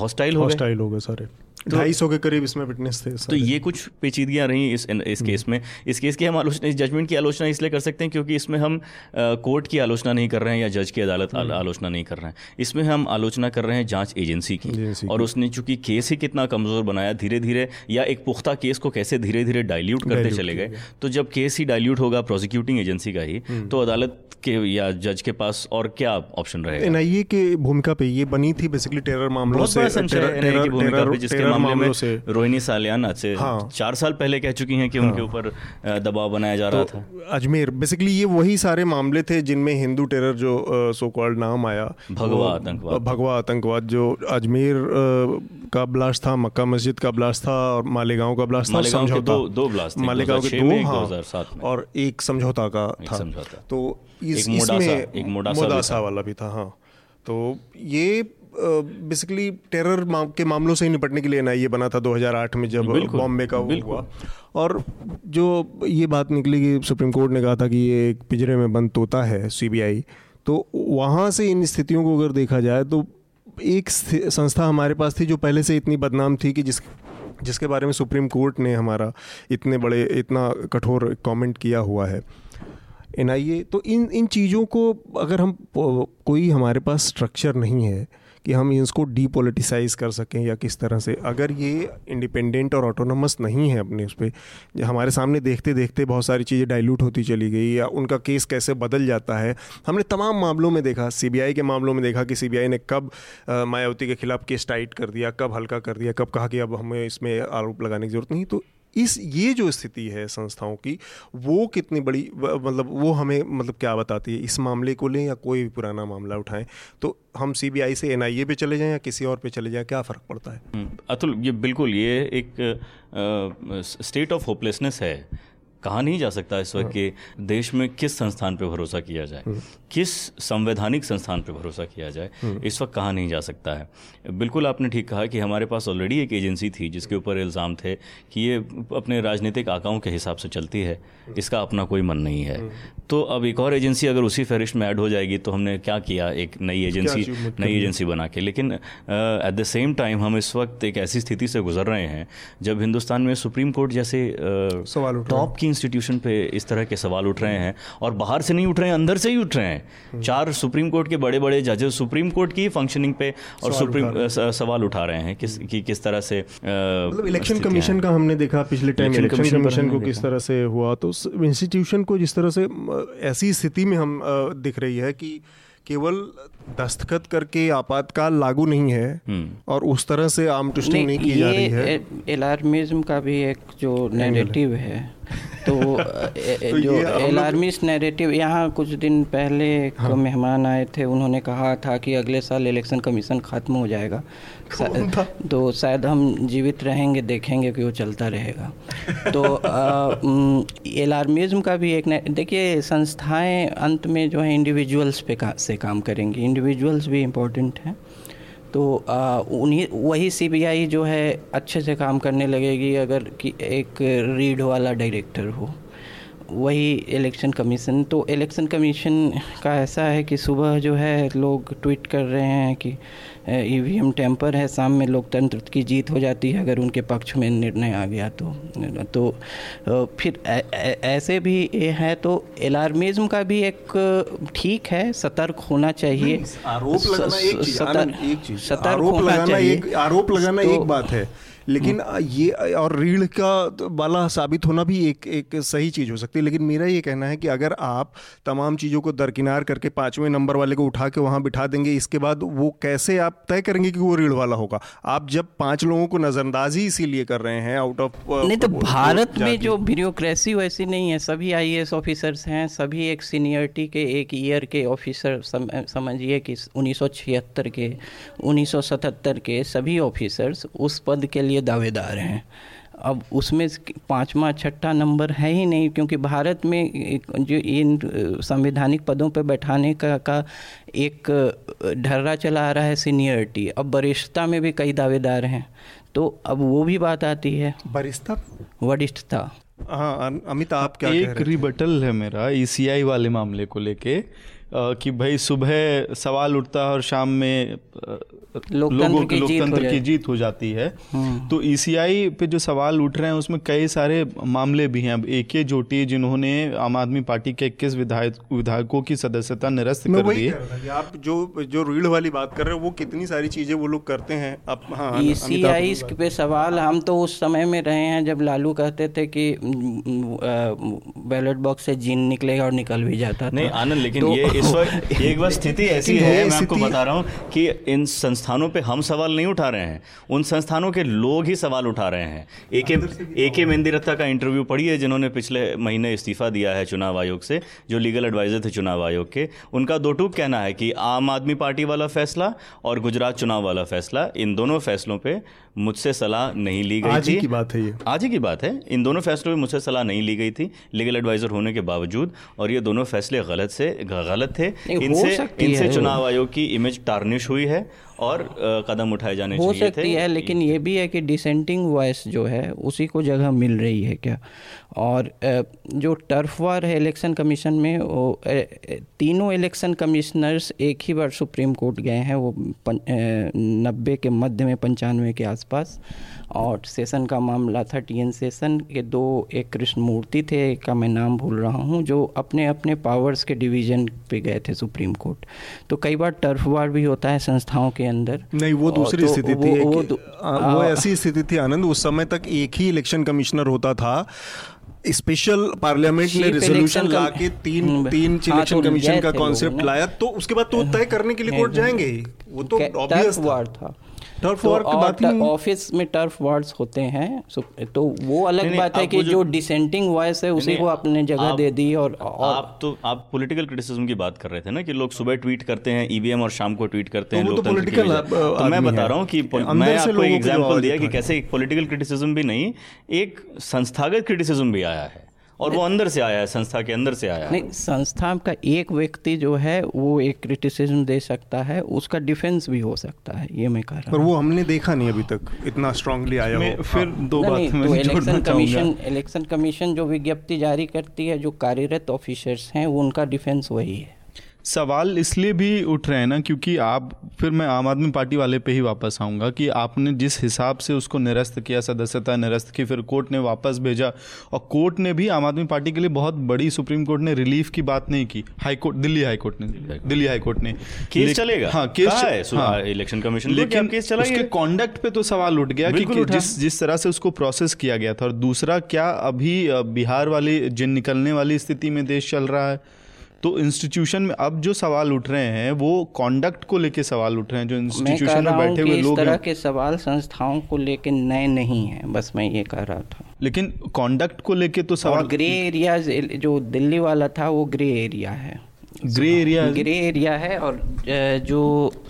हॉस्टाइल हो हॉस्टाइल हो गए सारे। ढाई सौ के करीब इसमें विटनेस थे तो ये कुछ पेचीदगियाँ रही इस इस केस में। इस केस की हम आलोचना इस जजमेंट की आलोचना इसलिए कर सकते हैं क्योंकि इसमें हम कोर्ट की आलोचना नहीं कर रहे हैं या जज की अदालत आलोचना नहीं कर रहे हैं। इसमें हम आलोचना कर रहे हैं जाँच एजेंसी की। और उसने चूँकि केस ही कितना कमज़ोर बनाया धीरे धीरे या एक पुख्ता केस को कैसे धीरे धीरे डायल्यूट करते चले गए तो जब केस ही डायल्यूट होगा प्रोसिक्यूटिंग एजेंसी का ही तो अदालत के या जज के पास और क्या ऑप्शन रहेगा? एनआईए की भूमिका पे ये बनी थी बेसिकली टेरर मामलों से टेरर, भूमिका पे जिसके मामले में से। रोहिणी सालियान से हाँ, चार साल पहले कह चुकी हैं कि हाँ, उनके ऊपर दबाव बनाया जा रहा तो था। अजमेर बेसिकली ये वही सारे मामले थे जिनमें हिंदू टेरर जो सो कॉल्ड नाम आया भगवा आतंकवाद। भगवा आतंकवाद जो अजमेर का ब्लास्ट था मक्का मस्जिद का ब्लास्ट था और मालेगांव का ब्लास्ट था समझौता। दो, ब्लास्ट मालेगांव के दो हाँ। और एक समझौता का था। तो इसमें मोडासा वाला भी था हाँ। तो ये बेसिकली टेरर के मामलों से ही निपटने के लिए ये बना था 2008 में जब बॉम्बे का हुआ। और जो ये बात निकली कि सुप्रीम कोर्ट ने कहा था कि ये एक पिंजरे में बंद तोता है सीबीआई तो वहाँ से इन स्थितियों को अगर देखा जाए तो एक संस्था हमारे पास थी जो पहले से इतनी बदनाम थी कि जिस जिसके बारे में सुप्रीम कोर्ट ने हमारा इतने बड़े इतना कठोर कमेंट किया हुआ है। एनआईए तो इन इन चीज़ों को अगर हम कोई हमारे पास स्ट्रक्चर नहीं है कि हम इसको डीपोलिटिसाइज कर सकें या किस तरह से। अगर ये इंडिपेंडेंट और ऑटोनमस नहीं है अपने उस पर हमारे सामने देखते देखते बहुत सारी चीज़ें डाइल्यूट होती चली गई, या उनका केस कैसे बदल जाता है, हमने तमाम मामलों में देखा सीबीआई के मामलों में देखा कि सीबीआई ने कब मायावती के खिलाफ केस टाइट कर दिया, कब हल्का कर दिया, कब कहा कि अब हमें इसमें आरोप लगाने की ज़रूरत नहीं। तो इस, ये जो स्थिति है संस्थाओं की, वो कितनी बड़ी मतलब वो हमें मतलब क्या बताती है, इस मामले को लें या कोई भी पुराना मामला उठाएँ तो हम सीबीआई से एनआईए पे चले जाएँ या किसी और पे चले जाएँ, क्या फ़र्क पड़ता है? अतुल, ये बिल्कुल, ये एक स्टेट ऑफ़ होपलेसनेस है। कहा नहीं जा सकता इस वक्त हाँ। कि देश में किस संस्थान पर भरोसा किया जाए हाँ। किस संवैधानिक संस्थान पर भरोसा किया जाए हाँ। इस वक्त कहा नहीं जा सकता है। बिल्कुल आपने ठीक कहा कि हमारे पास ऑलरेडी एक एजेंसी थी जिसके ऊपर इल्ज़ाम थे कि ये अपने राजनीतिक आकाओं के हिसाब से चलती है इसका अपना कोई मन नहीं है। तो अब एक और एजेंसी अगर उसी फहरिस्त में ऐड हो जाएगी तो हमने क्या किया एक नई एजेंसी नई एजेंसी बना के। लेकिन एट द सेम टाइम हम इस वक्त एक ऐसी स्थिति से गुजर रहे हैं जब हिंदुस्तान में सुप्रीम कोर्ट जैसे टॉप की इंस्टीट्यूशन पे इस तरह के सवाल उठ रहे हैं और बाहर से नहीं उठ रहे हैं अंदर से ही उठ रहे हैं। हम्म। चार सुप्रीम कोर्ट के बड़े बड़े जजेस सुप्रीम कोर्ट की फंक्शनिंग पे और सुप्रीम सवाल उठा रहे हैं किस कि किस तरह से मतलब इलेक्शन कमीशन का हमने देखा पिछले टाइम इलेक्शन कमीशन को किस तरह से हुआ। तो इंस्टीट्यूशन को जिस तरह से ऐसी स्थिति में हम दिख रही है कि केवल दस्तखत करके आपातकाल लागू नहीं है हम्म। और उस तरह से आम ट्विस्टिंग नहीं, नहीं की जा रही है। एलार्मिज्म का भी एक जो नैरेटिव है। तो, (laughs) तो जो एलार्मिस्ट नैरेटिव यहाँ कुछ दिन पहले हाँ। मेहमान आए थे उन्होंने कहा था कि अगले साल इलेक्शन कमीशन ख़त्म हो जाएगा। तो शायद हम जीवित रहेंगे देखेंगे कि वो चलता रहेगा। तो (laughs) एलार्मिज्म का भी एक देखिए संस्थाएँ अंत में जो है इंडिविजुअल्स पे का, से काम करेंगी। इंडिविजुअल्स भी इम्पोर्टेंट हैं। तो उन्हीं, वही सीबीआई जो है अच्छे से काम करने लगेगी अगर कि एक रीड वाला डायरेक्टर हो। वही इलेक्शन कमीशन तो इलेक्शन कमीशन का ऐसा है कि सुबह जो है लोग ट्वीट कर रहे हैं कि ईवीएम टेम्पर है शाम में लोकतंत्र की जीत हो जाती है अगर उनके पक्ष में निर्णय आ गया तो। तो फिर ऐसे भी है तो एलार्मिज्म का भी एक ठीक है सतर्क होना चाहिए। आरोप लगाना एक चीज़ सतर्क लगाना एक आरोप लगाना तो, एक बात है। लेकिन ये और रीढ़ का वाला साबित होना भी एक एक सही चीज़ हो सकती है। लेकिन मेरा ये कहना है कि अगर आप तमाम चीज़ों को दरकिनार करके पाँचवें नंबर वाले को उठा के वहाँ बिठा देंगे इसके बाद वो कैसे आप तय करेंगे कि वो रीढ़ वाला होगा? आप जब पाँच लोगों को नज़रअंदाजी इसीलिए कर रहे हैं आउट ऑफ़ नहीं तो भारत में जो ब्यूरोक्रेसी वैसी नहीं है। सभी आई ऑफिसर्स हैं सभी एक सीनियरिटी के एक ईयर के ऑफिसर समझिए कि उन्नीस सौ छिहत्तर के उन्नीस सौ सतहत्तर के सभी ऑफिसर्स उस पद के लिए दावेदार हैं। अब उसमें पाँचवा छठा नंबर है ही नहीं क्योंकि भारत में जो इन संवैधानिक पदों पर बैठाने का का एक ढर्रा चला आ रहा है सीनियरिटी। अब वरिष्ठता में भी कई दावेदार हैं। तो अब वो भी बात आती है। वरिष्ठता? वरिष्ठता। हाँ अमित आप क्या एक रिबटल है मेरा ईसीआई e वाले मामले को लेके। कि भाई सुबह सवाल उठता है और शाम में लोगों की लोकतंत्र की जीत हो। जाती है हम्म। तो ईसीआई पे जो सवाल उठ रहे हैं उसमें कई सारे मामले भी हैं। अब ए के जोटी जिन्होंने आम आदमी पार्टी के इक्कीस विधायक विधायकों की सदस्यता निरस्त कर दी। है आप जो जो रीढ़ वाली बात कर रहे हो वो कितनी सारी चीज़ें वो लोग करते हैं? अब हाँ ईसीआई पे सवाल हम तो उस समय में रहे हैं जब लालू कहते थे कि बैलेट बॉक्स से जीन निकलेगा और निकल भी जाता नहीं आनंद लेकिन तो, ये इस वक्त एक बार स्थिति ऐसी है मैं आपको बता रहा हूँ कि इन संस्थानों पे हम सवाल नहीं उठा रहे हैं। उन संस्थानों के लोग ही सवाल उठा रहे हैं। ए के ए के का इंटरव्यू पढ़िए जिन्होंने पिछले महीने इस्तीफा दिया है चुनाव आयोग से जो लीगल एडवाइजर थे चुनाव आयोग के। उनका दो टूक कहना है कि आम आदमी पार्टी वाला फैसला और गुजरात चुनाव वाला फैसला इन दोनों फैसलों पर मुझसे सलाह नहीं ली गई आज थी। की बात है ये। आज ही की बात है। इन दोनों फैसलों में मुझसे सलाह नहीं ली गई थी लीगल एडवाइजर होने के बावजूद और ये दोनों फैसले गलत से गलत थे। इनसे इनसे चुनाव आयोग की इमेज टार्निश हुई है और कदम उठाए जाने हो चाहिए सकती थे। है लेकिन ये भी है कि डिसेंटिंग वॉइस जो है उसी को जगह मिल रही है क्या और जो टर्फ वार है इलेक्शन कमीशन में वो तीनों इलेक्शन कमिश्नर्स एक ही बार सुप्रीम कोर्ट गए हैं वो नब्बे के मध्य में पंचानवे के आसपास और सेशन का मामला था टी एन सेशन के दो एक कृष्ण मूर्ति थे एक का मैं नाम भूल रहा हूँ जो अपने अपने पावर्स के डिवीज़न पे गए थे सुप्रीम कोर्ट। तो कई बार टर्फ वार भी होता है संस्थाओं के अंदर। नहीं वो दूसरी तो स्थिति थी वो, वो, वो ऐसी स्थिति थी आनंद उस समय तक एक ही इलेक्शन कमिश्नर होता था। स्पेशल पार्लियामेंट ने रेजोल्यूशन ला के तीन हम्म, तीन इलेक्शन हाँ, तो कमीशन का कॉन्सेप्ट लाया तो उसके बाद तो तय करने के लिए कोर्ट जाएँगे। वो तो ऑब्वियस था। टर्फ तो बात ऑफ़िस में टर्फ वार्ड्स होते हैं तो वो अलग बात है कि जो डिसेंटिंग वॉइस है उसी को अपने जगह दे दी और, और आप तो आप पॉलिटिकल क्रिटिसिज्म की बात कर रहे थे ना कि लोग सुबह ट्वीट करते हैं ईवीएम और शाम को ट्वीट करते हैं तो पॉलिटिकल तो मैं बता रहा हूँ कि मैं आपको एक एग्जांपल दिया कि कैसे एक पॉलिटिकल क्रिटिसिज्म भी नहीं एक संस्थागत क्रिटिसिज्म भी आया है। और वो अंदर से आया है संस्था के अंदर से आया नहीं संस्था का एक व्यक्ति जो है वो एक क्रिटिसिज्म दे सकता है उसका डिफेंस भी हो सकता है ये मैं कह रहा हूँ। पर वो हमने देखा नहीं अभी तक इतना स्ट्रांगली आया हो। फिर। दो बात तो इलेक्शन कमीशन इलेक्शन कमीशन जो विज्ञप्ति जारी करती है जो कार्यरत ऑफिसर्स हैं वो उनका डिफेंस वही है। सवाल इसलिए भी उठ रहे हैं ना क्योंकि आप फिर मैं आम आदमी पार्टी वाले पे ही वापस आऊँगा कि आपने जिस हिसाब से उसको निरस्त किया सदस्यता निरस्त की फिर कोर्ट ने वापस भेजा और कोर्ट ने भी आम आदमी पार्टी के लिए बहुत बड़ी सुप्रीम कोर्ट ने रिलीफ की बात नहीं की। High court Delhi high court ने दिल्ली हाई कोर्ट ने। केस चलेगा? हाँ केस है? हाँ, इलेक्शन कमीशन लेकिन केस चला उसके कॉन्डक्ट पे तो सवाल उठ गया कि जिस जिस तरह से उसको प्रोसेस किया गया था। और दूसरा क्या अभी बिहार वाली जिन निकलने वाली स्थिति में देश चल रहा है? तो इंस्टीट्यूशन में अब जो सवाल उठ रहे हैं वो कॉन्डक्ट को लेके सवाल उठ रहे हैं जो इंस्टीट्यूशन में बैठे हुए लोग इस तरह के सवाल संस्थाओं को लेके नए नहीं है बस मैं ये कह रहा था। लेकिन कॉन्डक्ट को लेके तो सवाल ग्रे एरिया जो दिल्ली वाला था वो ग्रे एरिया है। ग्रे एरिया ग्रे एरिया है और जो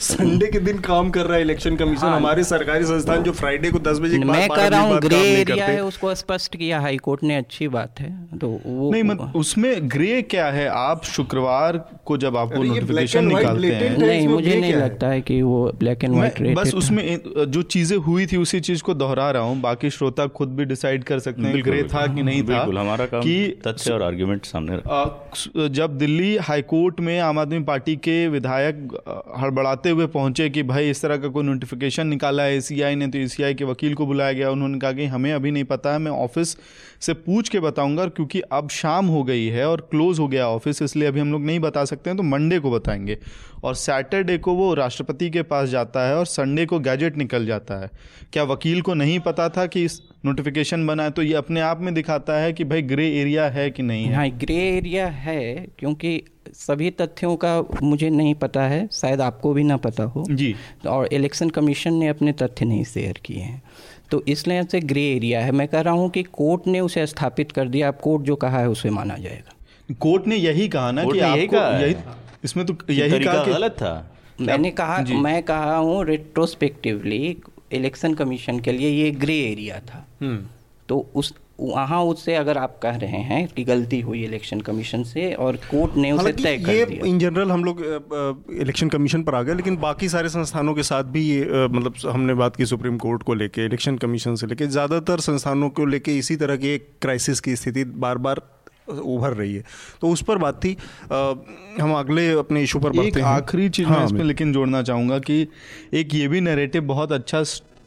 संडे के दिन काम कर रहा है इलेक्शन कमीशन हाँ, हमारे सरकारी संस्थान जो फ्राइडे को दस बजे मैं कह रहा हूँ ग्रे एरिया है उसको स्पष्ट किया हाई कोर्ट ने अच्छी बात है। तो वो नहीं मत उसमें ग्रे क्या है? आप शुक्रवार को जब आपको नोटिफिकेशन निकालते हैं। नहीं मुझे नहीं लगता है कि वो ब्लैक एंड व्हाइट बस उसमें जो चीज़ें हुई थी उसी चीज़ को दोहरा रहा हूँ। बाकी श्रोता खुद भी डिसाइड कर सकते हैं ग्रे था कि नहीं था हमारा काम कि तथ्य और आर्ग्यूमेंट सामने जब दिल्ली हाईकोर्ट कोर्ट में आम आदमी पार्टी के विधायक हड़बड़ाते हुए पहुँचे कि भाई इस तरह का कोई नोटिफिकेशन निकाला है ए ने तो एसीआई के वकील को बुलाया गया। उन्होंने कहा कि हमें अभी नहीं पता है, मैं ऑफ़िस से पूछ के बताऊँगा क्योंकि अब शाम हो गई है और क्लोज हो गया ऑफ़िस इसलिए अभी हम लोग नहीं बता सकते हैं तो मंडे को बताएँगे। और सैटरडे को वो राष्ट्रपति के पास जाता है और संडे को गैजेट निकल जाता है। क्या वकील को नहीं पता था कि इस नोटिफिकेशन बना है? तो ये अपने आप में दिखाता है कि भाई ग्रे एरिया है कि नहीं है? हाँ ग्रे एरिया है, क्योंकि सभी तथ्यों का मुझे नहीं पता है शायद आपको भी ना पता हो। जी। और इलेक्शन कमीशन ने अपने तथ्य नहीं शेयर किए हैं। तो इसलिए से ग्रे एरिया है। मैं कह रहा हूँ कि कोर्ट ने उसे स्थापित कर दिया। अब कोर्ट जो कहा है उसे माना जाएगा। कोर्ट ने यही कहा ना कि आपको यही इसमें तो यही कहा कि गलत था। मैंने कहा मैं कहा हूँ रेट्रोस्पेक्टिवली इलेक्शन कमीशन के लिए ये ग्रे एरिया था। हम्म। तो उस वहाँ उससे अगर आप कह रहे हैं कि गलती हुई इलेक्शन कमीशन से और कोर्ट ने उसे तय कर दिया। इन जनरल हम लोग इलेक्शन कमीशन पर आ गए लेकिन बाकी सारे संस्थानों के साथ भी ये मतलब हमने बात की सुप्रीम कोर्ट को लेके इलेक्शन कमीशन से लेके ज़्यादातर संस्थानों को लेके इसी तरह की एक क्राइसिस की स्थिति बार बार उभर रही है। तो उस पर बात थी। आ, हम अगले अपने इशू पर एक आखिरी चीज़ हाँ, मैं इसमें लेकिन जोड़ना चाहूँगा कि एक ये भी नैरेटिव बहुत अच्छा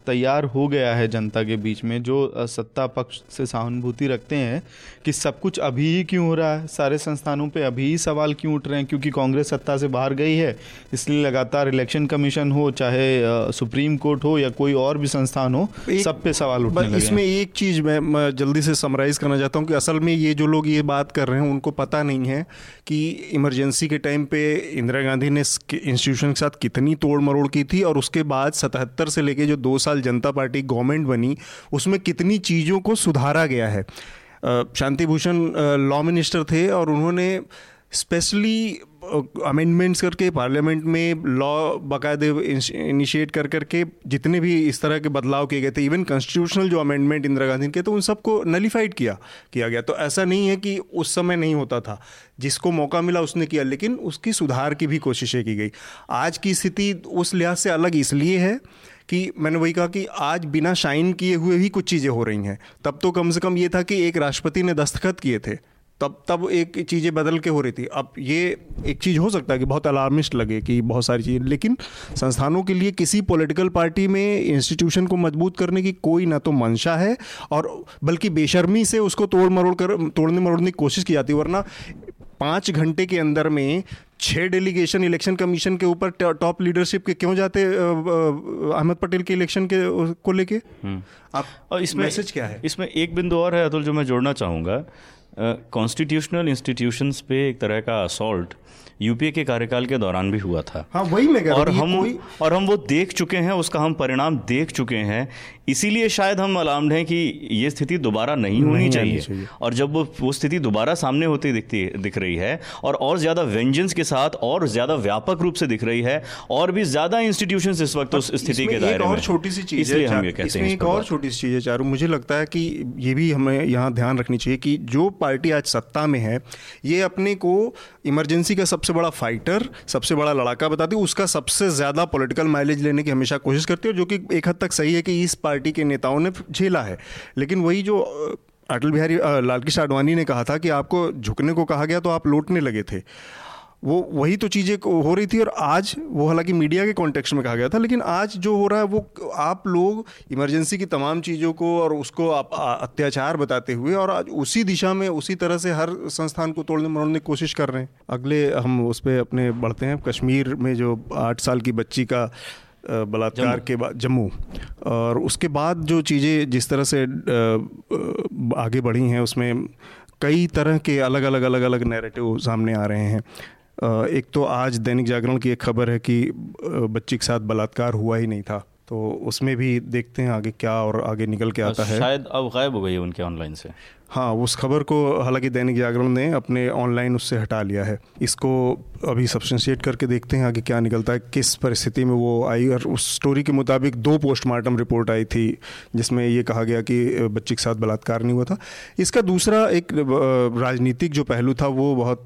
तैयार हो गया है जनता के बीच में जो सत्ता पक्ष से सहानुभूति रखते हैं कि सब कुछ अभी ही क्यों हो रहा है। सारे संस्थानों पे अभी ही सवाल क्यों उठ रहे हैं? क्योंकि कांग्रेस सत्ता से बाहर गई है इसलिए लगातार इलेक्शन कमीशन हो चाहे सुप्रीम कोर्ट हो या कोई और भी संस्थान हो सब पे सवाल उठने लगे इसमें एक चीज़ मैं जल्दी से समराइज़ करना चाहता हूँ कि असल में ये जो लोग ये बात कर रहे हैं उनको पता नहीं है कि इमरजेंसी के टाइम पे इंदिरा गांधी ने इंस्टीट्यूशन के साथ कितनी तोड़ मरोड़ की थी और उसके बाद सतहत्तर से लेके जो दो साल जनता पार्टी गवर्नमेंट बनी, उसमें कितनी चीज़ों को सुधारा गया है? शांति भूषण लॉ मिनिस्टर थे और उन्होंने स्पेशली अमेंडमेंट्स करके पार्लियामेंट में लॉ बाकायदे इनिशिएट कर करके जितने भी इस तरह के बदलाव किए गए थे इवन कॉन्स्टिट्यूशनल जो अमेंडमेंट इंदिरा गांधी के तो उन सबको नलीफाइड किया किया गया। तो ऐसा नहीं है कि उस समय नहीं होता था, जिसको मौका मिला उसने किया, लेकिन उसकी सुधार की भी कोशिशें की गई। आज की स्थिति उस लिहाज से अलग इसलिए है कि मैंने वही कहा कि आज बिना शाइन किए हुए ही कुछ चीज़ें हो रही हैं। तब तो कम से कम ये था कि एक राष्ट्रपति ने दस्तखत किए थे। तब तब एक चीज़ें बदल के हो रही थी। अब ये एक चीज़ हो सकता है कि बहुत अलार्मिस्ट लगे कि बहुत सारी चीज़ें, लेकिन संस्थानों के लिए किसी पॉलिटिकल पार्टी में इंस्टीट्यूशन को मज़बूत करने की कोई ना तो मंशा है, और बल्कि बेशर्मी से उसको तोड़ मरोड़ कर, तोड़ने मरोड़ने की कोशिश की जाती है। वरना पाँच घंटे के अंदर में छः डेलीगेशन इलेक्शन कमीशन के ऊपर टॉप लीडरशिप के क्यों जाते अहमद पटेल के इलेक्शन के को लेके? हम्म। आप और इसमें मैसेज क्या है? इसमें एक बिंदु और है अतुल जो मैं जोड़ना चाहूँगा। कॉन्स्टिट्यूशनल इंस्टीट्यूशंस पे एक तरह का असॉल्ट यूपीए के कार्यकाल के दौरान भी हुआ था। हाँ वही मैं और हम और हम वो देख चुके हैं उसका हम परिणाम देख चुके हैं। इसीलिए शायद हम अलार्म्ड हैं कि ये स्थिति दोबारा नहीं होनी चाहिए।, चाहिए। और जब वो वो स्थिति दोबारा सामने होती दिखती दिख रही है और और ज़्यादा वेंजेंस के साथ और ज़्यादा व्यापक रूप से दिख रही है और भी ज़्यादा इंस्टीट्यूशन इस वक्त उस स्थिति के दायरे में। छोटी सी चीज़ इसलिए हम ये कहते हैं एक और छोटी सी चीज़ है चारू। मुझे लगता है कि ये भी हमें यहाँ ध्यान रखनी चाहिए कि जो पार्टी आज सत्ता में है ये अपने को इमरजेंसी का सबसे बड़ा फाइटर सबसे बड़ा लड़ाका बताती है, उसका सबसे ज़्यादा पॉलिटिकल माइलेज लेने की हमेशा कोशिश करती है, जो कि एक हद तक सही है कि इस पार्टी के नेताओं ने झेला है। लेकिन वही जो अटल बिहारी लालकृष्ण आडवाणी ने कहा था कि आपको झुकने को कहा गया तो आप लौटने लगे थे। वो वही तो चीज़ें हो रही थी और आज वो हालाँकि मीडिया के कॉन्टेक्स्ट में कहा गया था लेकिन आज जो हो रहा है वो आप लोग इमरजेंसी की तमाम चीज़ों को और उसको आप अत्याचार बताते हुए और आज उसी दिशा में उसी तरह से हर संस्थान को तोड़ने मरोड़ने की कोशिश कर रहे हैं। अगले हम उस पर अपने बढ़ते हैं। कश्मीर में जो आठ साल की बच्ची का बलात्कार के बाद जम्मू। और उसके बाद जो चीज़ें जिस तरह से आगे बढ़ी हैं उसमें कई तरह के अलग अलग अलग अलग नैरेटिव सामने आ रहे हैं। एक तो आज दैनिक जागरण की एक खबर है कि बच्ची के साथ बलात्कार हुआ ही नहीं था। तो उसमें भी देखते हैं आगे क्या और आगे निकल के आता है। शायद अब गायब हो गई है उनके ऑनलाइन से। हाँ उस खबर को हालाँकि दैनिक जागरण ने अपने ऑनलाइन उससे हटा लिया है। इसको अभी सब्सटेंशिएट करके देखते हैं आगे क्या निकलता है किस परिस्थिति में वो आई। और उस स्टोरी के मुताबिक दो पोस्टमार्टम रिपोर्ट आई थी जिसमें ये कहा गया कि बच्ची के साथ बलात्कार नहीं हुआ था। इसका दूसरा एक राजनीतिक जो पहलू था वो बहुत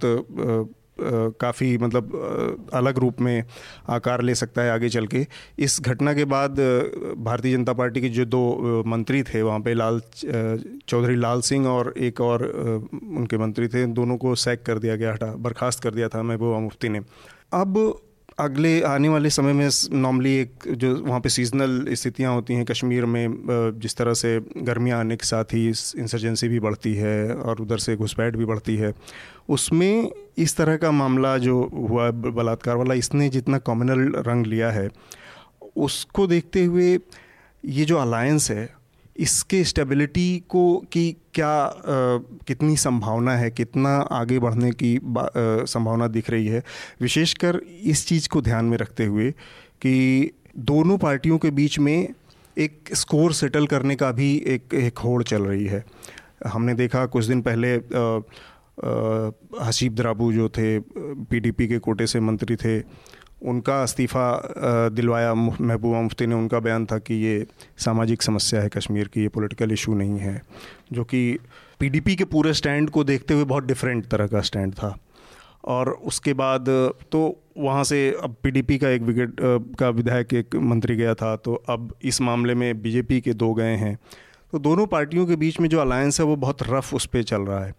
काफ़ी मतलब अलग रूप में आकार ले सकता है आगे चल के। इस घटना के बाद भारतीय जनता पार्टी के जो दो मंत्री थे, वहाँ पे लाल चौधरी लाल सिंह और एक और उनके मंत्री थे, दोनों को सैक कर दिया गया, हटा, बर्खास्त कर दिया था महबूबा मुफ्ती ने। अब अगले आने वाले समय में नॉर्मली एक जो वहाँ पे सीजनल स्थितियाँ होती हैं कश्मीर में जिस तरह से गर्मियाँ आने के साथ ही इंसर्जेंसी भी बढ़ती है और उधर से घुसपैठ भी बढ़ती है, उसमें इस तरह का मामला जो हुआ बलात्कार वाला, इसने जितना कॉमनल रंग लिया है, उसको देखते हुए ये जो अलायंस है इसके स्टेबिलिटी को कि क्या आ, कितनी संभावना है कितना आगे बढ़ने की आ, संभावना दिख रही है? विशेषकर इस चीज़ को ध्यान में रखते हुए कि दोनों पार्टियों के बीच में एक स्कोर सेटल करने का भी एक एक होड़ चल रही है। हमने देखा कुछ दिन पहले हसीब द्राबू जो थे पीडीपी के कोटे से मंत्री थे उनका इस्तीफ़ा दिलवाया महबूबा मुफ्ती ने, उनका बयान था कि ये सामाजिक समस्या है कश्मीर की, ये पॉलिटिकल इशू नहीं है, जो कि पीडीपी के पूरे स्टैंड को देखते हुए बहुत डिफरेंट तरह का स्टैंड था। और उसके बाद तो वहाँ से अब पीडीपी का एक विकेट का विधायक एक मंत्री गया था तो अब इस मामले में बीजेपी के दो गए हैं। तो दोनों पार्टियों के बीच में जो अलायंस है, वो बहुत रफ उस पर चल रहा है।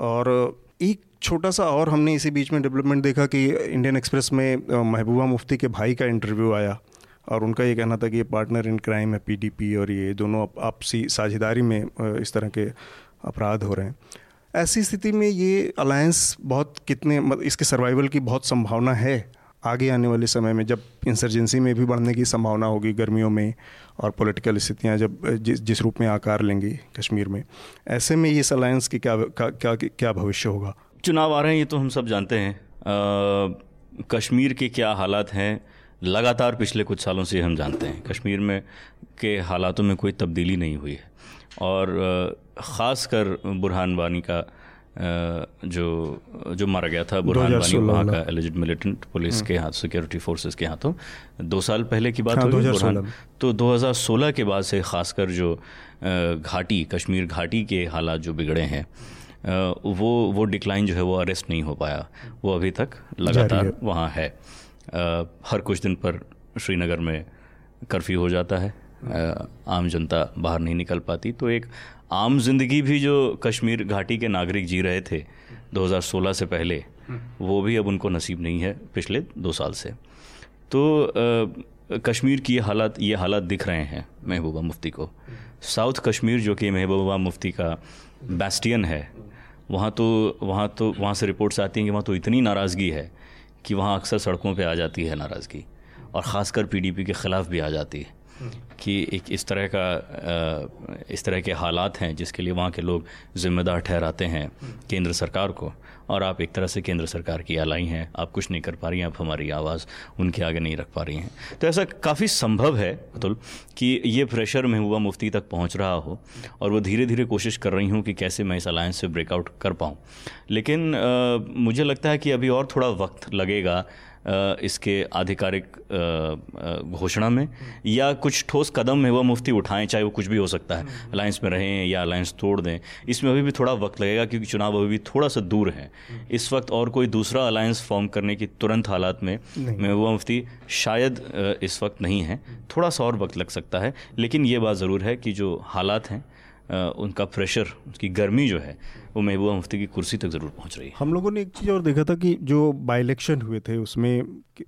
और एक छोटा सा और हमने इसी बीच में डेवलपमेंट देखा कि इंडियन एक्सप्रेस में महबूबा मुफ्ती के भाई का इंटरव्यू आया और उनका ये कहना था कि ये पार्टनर इन क्राइम है पीडीपी और ये दोनों आपसी साझेदारी में इस तरह के अपराध हो रहे हैं। ऐसी स्थिति में ये अलायंस बहुत कितने इसके सर्वाइवल की बहुत संभावना है आगे आने वाले समय में, जब इंसर्जेंसी में भी बढ़ने की संभावना होगी गर्मियों में और पॉलिटिकल स्थितियाँ जब जिस जिस रूप में आकार लेंगी कश्मीर में। ऐसे में इस अलायंस की क्या क्या क्या क्या भविष्य होगा? चुनाव आ रहे हैं ये तो हम सब जानते हैं। आ, कश्मीर के क्या हालात हैं? लगातार पिछले कुछ सालों से हम जानते हैं। कश्मीर में के हालातों में कोई तब्दीली नहीं हुई है। और ख़ास कर बुरहान वानी का जो जो मारा गया था बुरहान वानी वहाँ का एलिजिड मिलिटेंट पुलिस के हाथ सिक्योरिटी फोर्सेस के हाथों। दो साल पहले की बात हाँ, हुई बुरहान तो 2016 के बाद से ख़ासकर जो घाटी कश्मीर घाटी के हालात जो बिगड़े हैं वो वो डिक्लाइन जो है वो अरेस्ट नहीं हो पाया। वो अभी तक लगातार वहाँ है। हर कुछ दिन पर श्रीनगर में कर्फ्यू हो जाता है। आम जनता बाहर नहीं निकल पाती। तो एक आम ज़िंदगी भी जो कश्मीर घाटी के नागरिक जी रहे थे 2016 से पहले वो भी अब उनको नसीब नहीं है पिछले दो साल से। तो आ, कश्मीर की ये हालात ये हालात दिख रहे हैं महबूबा मुफ्ती को। साउथ कश्मीर जो कि महबूबा मुफ्ती का बैस्टियन है वहाँ तो वहाँ तो वहाँ से रिपोर्ट्स आती हैं कि वहाँ तो इतनी नाराज़गी है कि वहाँ अक्सर सड़कों पर आ जाती है नाराज़गी। और ख़ासकर पीडीपी के ख़िलाफ़ भी आ जाती है कि एक इस तरह का इस तरह के हालात हैं जिसके लिए वहाँ के लोग ज़िम्मेदार ठहराते हैं केंद्र सरकार को। और आप एक तरह से केंद्र सरकार की आलाई हैं। आप कुछ नहीं कर पा रही हैं आप हमारी आवाज़ उनके आगे नहीं रख पा रही हैं। तो ऐसा काफ़ी संभव है अतुल कि ये प्रेशर महबूबा मुफ्ती तक पहुँच रहा हो और वो धीरे धीरे कोशिश कर रही हूँ कि कैसे मैं इस अलायंस से ब्रेकआउट कर पाऊँ। लेकिन आ, मुझे लगता है कि अभी और थोड़ा वक्त लगेगा इसके आधिकारिक घोषणा में या कुछ ठोस कदम वह मुफ्ती उठाएँ चाहे वो कुछ भी हो सकता है। अलायंस में रहें या अलायंस तोड़ दें इसमें अभी भी थोड़ा वक्त लगेगा क्योंकि चुनाव अभी भी थोड़ा सा दूर है। इस वक्त और कोई दूसरा अलायंस फॉर्म करने की तुरंत हालात में महबूबा मुफ्ती शायद इस वक्त नहीं है। थोड़ा सा और वक्त लग सकता है लेकिन ये बात ज़रूर है कि जो हालात हैं उनका प्रेशर उसकी गर्मी जो है वो महबूबा मुफ्ती की कुर्सी तक ज़रूर पहुँच रही है। हम लोगों ने एक चीज़ और देखा था कि जो बाई इलेक्शन हुए थे उसमें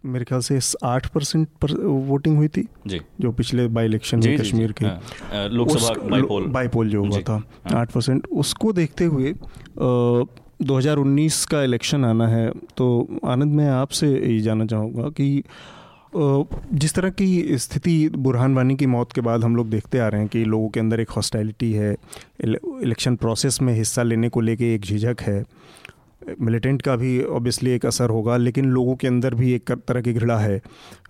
मेरे ख्याल से आठ परसेंट पर वोटिंग हुई थी जी। जो पिछले बाई इलेक्शन में कश्मीर के। हाँ, लोकसभा बाईपोल जो हुआ था हाँ। आठ परसेंट। उसको देखते हुए दो हज़ार उन्नीस का इलेक्शन आना है तो आनंद मैं आपसे ये जानना चाहूँगा कि जिस तरह की स्थिति बुरहान वानी की मौत के बाद हम लोग देखते आ रहे हैं कि लोगों के अंदर एक हॉस्टैलिटी है इलेक्शन प्रोसेस में हिस्सा लेने को लेके एक झिझक है। मिलिटेंट का भी ऑब्वियसली एक असर होगा, लेकिन लोगों के अंदर भी एक तरह की घृणा है,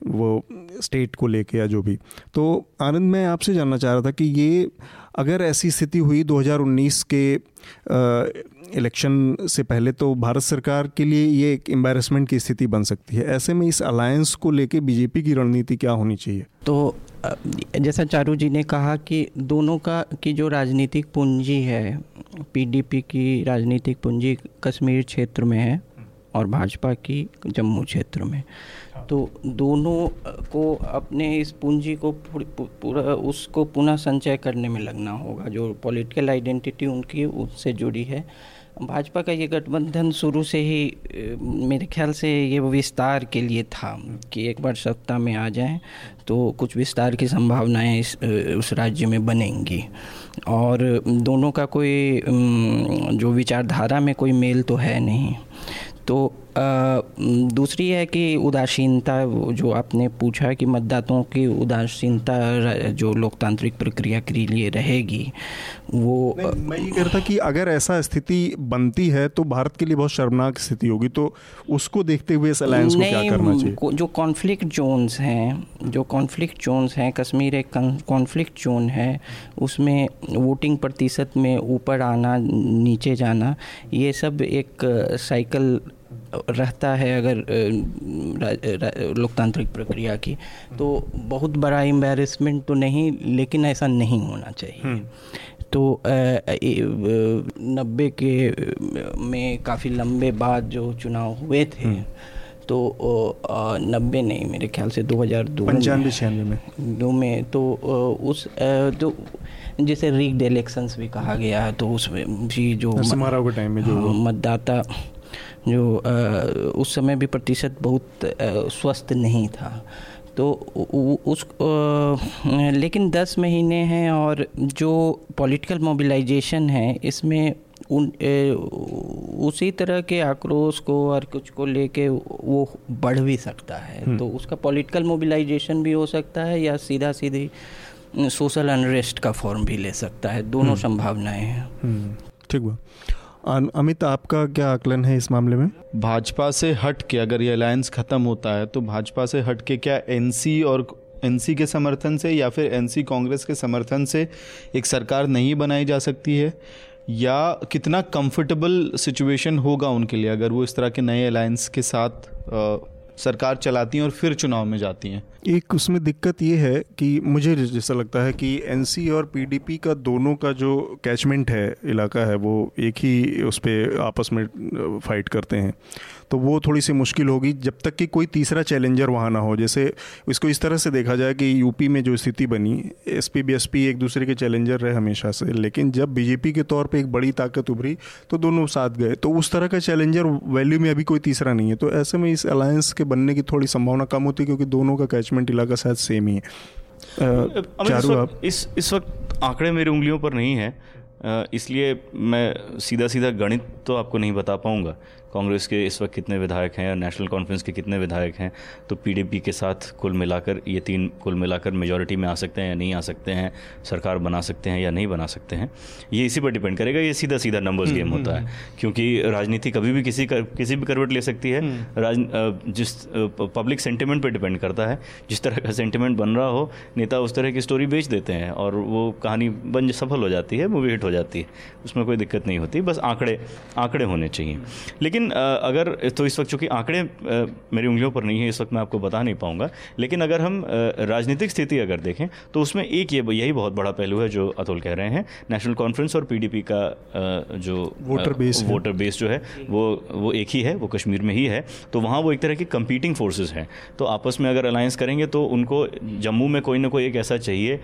वो स्टेट को लेके या जो भी। तो आनंद, मैं आपसे जानना चाह रहा था कि ये अगर ऐसी स्थिति हुई 2019 के इलेक्शन से पहले तो भारत सरकार के लिए ये एक एम्बेरसमेंट की स्थिति बन सकती है। ऐसे में इस अलायंस को लेके बीजेपी की रणनीति क्या होनी चाहिए? तो जैसा चारू जी ने कहा कि दोनों का, की जो राजनीतिक पूंजी है पीडीपी की राजनीतिक पूंजी कश्मीर क्षेत्र में है और भाजपा की जम्मू क्षेत्र में। तो दोनों को अपने इस पूंजी को पूरा उसको पुनः संचय करने में लगना होगा। जो पॉलिटिकल आइडेंटिटी उनकी, उससे जुड़ी है। भाजपा का ये गठबंधन शुरू से ही मेरे ख्याल से ये विस्तार के लिए था कि एक बार सत्ता में आ जाएँ तो कुछ विस्तार की संभावनाएँ इस उस राज्य में बनेंगी। और दोनों का कोई जो विचारधारा में कोई मेल तो है नहीं। तो दूसरी है कि उदासीनता जो आपने पूछा है कि मतदाताओं की उदासीनता जो लोकतांत्रिक प्रक्रिया के लिए रहेगी वो मैं ये कहता कि अगर ऐसा स्थिति बनती है तो भारत के लिए बहुत शर्मनाक स्थिति होगी। तो उसको देखते हुए इस अलायंस को क्या करना चाहिए? जो कॉन्फ्लिक्ट जोन्स हैं जो कॉन्फ्लिक्ट जोन्स हैं कश्मीर एक कॉन्फ्लिक्ट जोन है उसमें वोटिंग प्रतिशत में ऊपर आना नीचे जाना ये सब एक साइकिल रहता है अगर लोकतांत्रिक प्रक्रिया की तो बहुत बड़ा एम्बेरसमेंट तो नहीं लेकिन ऐसा नहीं होना चाहिए हम्म। तो नब्बे के में काफ़ी लंबे बाद जो चुनाव हुए थे हम्म। तो नब्बे नहीं मेरे ख्याल से 2002 पंचानवे छियानवे में दो में तो उस तो जिसे रीड इलेक्शंस भी कहा गया है तो उसमें भी जो टाइम में जो हाँ, मतदाता जो आ, उस समय भी प्रतिशत बहुत स्वस्थ नहीं था तो उस लेकिन दस महीने हैं और जो पॉलिटिकल मोबिलाइजेशन है इसमें उन ए, उसी तरह के आक्रोश को और कुछ को लेके वो बढ़ भी सकता है हम्म। तो उसका पॉलिटिकल मोबिलाइजेशन भी हो सकता है या सीधा सीधी सोशल अनरेस्ट का फॉर्म भी ले सकता है दोनों हम्म। संभावनाएँ हैं हम्म। ठीक बा अमित, आपका क्या आकलन है इस मामले में? भाजपा से हट के अगर ये अलायंस ख़त्म होता है तो भाजपा से हट के क्या एनसी और एनसी के समर्थन से या फिर एनसी कांग्रेस के समर्थन से एक सरकार नहीं बनाई जा सकती है? या कितना कंफर्टेबल सिचुएशन होगा उनके लिए अगर वो इस तरह के नए अलायंस के साथ सरकार चलाती हैं और फिर चुनाव में जाती हैं। एक उसमें दिक्कत ये है कि मुझे जैसा लगता है कि एनसी और पीडीपी का दोनों का जो कैचमेंट है, इलाका है, वो एक ही उस पर आपस में फाइट करते हैं। तो वो थोड़ी सी मुश्किल होगी जब तक कि कोई तीसरा चैलेंजर वहाँ ना हो। जैसे इसको इस तरह से देखा जाए कि यूपी में जो स्थिति बनी S P B S P एक दूसरे के चैलेंजर रहे हमेशा से लेकिन जब बीजेपी के तौर पर एक बड़ी ताकत उभरी तो दोनों साथ गए। तो उस तरह का चैलेंजर वैल्यू में अभी कोई तीसरा नहीं है। तो ऐसे में इस अलायंस के बनने की थोड़ी संभावना कम होती है क्योंकि दोनों का कैचमेंट इलाका शायद सेम ही है। चारू आप? इस इस वक्त आंकड़े मेरी उंगलियों पर नहीं है। इसलिए मैं सीधा सीधा गणित तो आपको नहीं बता पाऊँगा। कांग्रेस के इस वक्त कितने विधायक हैं और नेशनल कॉन्फ्रेंस के कितने विधायक हैं? तो पीडीपी के साथ कुल मिलाकर ये तीन कुल मिलाकर मेजोरिटी में आ सकते हैं या नहीं आ सकते हैं? सरकार बना सकते हैं या नहीं बना सकते हैं? ये इसी पर डिपेंड करेगा। ये सीधा सीधा नंबर्स गेम होता है। हम्म। क्योंकि राजनीति कभी भी किसी कर, किसी भी करवट ले सकती है। हम्म। राज जिस पब्लिक सेंटिमेंट पर डिपेंड करता है। जिस तरह का सेंटिमेंट बन रहा हो नेता उस तरह की स्टोरी बेच देते हैं और वो कहानी बन सफल हो जाती है मूवी हिट हो जाती है। उसमें कोई दिक्कत नहीं होती। बस आंकड़े आंकड़े होने चाहिए। लेकिन लेकिन अगर तो इस वक्त चूँकि आंकड़े मेरी उंगलियों पर नहीं है इस वक्त मैं आपको बता नहीं पाऊँगा। लेकिन अगर हम राजनीतिक स्थिति अगर देखें तो उसमें एक ये यही बहुत बड़ा पहलू है जो अतुल कह रहे हैं। नेशनल कॉन्फ्रेंस और पीडीपी का जो वोटर बेस वोटर बेस जो है वो वो एक ही है वो कश्मीर में ही है। तो वहाँ वो एक तरह की कंपीटिंग फोर्सेज हैं। तो आपस में अगर अलायंस करेंगे तो उनको जम्मू में कोई ना कोई एक ऐसा चाहिए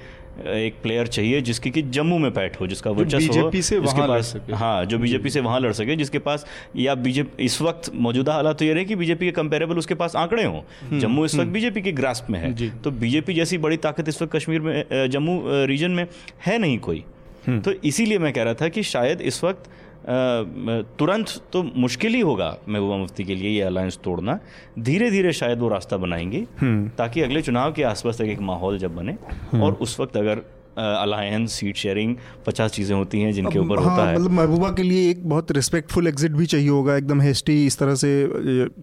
एक प्लेयर चाहिए जिसकी कि जम्मू में पैठ हो जिसका वर्चस्व हो से वहाँ लड़ सके। हाँ जो बीजेपी से वहाँ लड़ सके जिसके पास या बीजेपी इस वक्त मौजूदा हालात तो ये रहे कि बीजेपी के कंपेरेबल उसके पास आंकड़े हों। हम्म, जम्मू इस वक्त बीजेपी। के ग्रास्प में है। तो बीजेपी जैसी बड़ी ताकत इस वक्त कश्मीर में जम्मू रीजन में है नहीं कोई। हम्म। तो इसीलिए मैं कह रहा था कि शायद इस वक्त तुरंत तो मुश्किल ही होगा महबूबा मुफ्ती के लिए ये अलायंस तोड़ना धीरे धीरे शायद वो रास्ता बनाएँगे हम्म। ताकि अगले चुनाव के आसपास तक एक माहौल जब बने हम्म। और उस वक्त अगर अलायंस सीट शेयरिंग पचास चीज़ें होती हैं जिनके ऊपर हाँ, होता है। मतलब महबूबा के लिए एक बहुत रिस्पेक्टफुल एग्जिट भी चाहिए होगा एकदम हेस्टी इस तरह से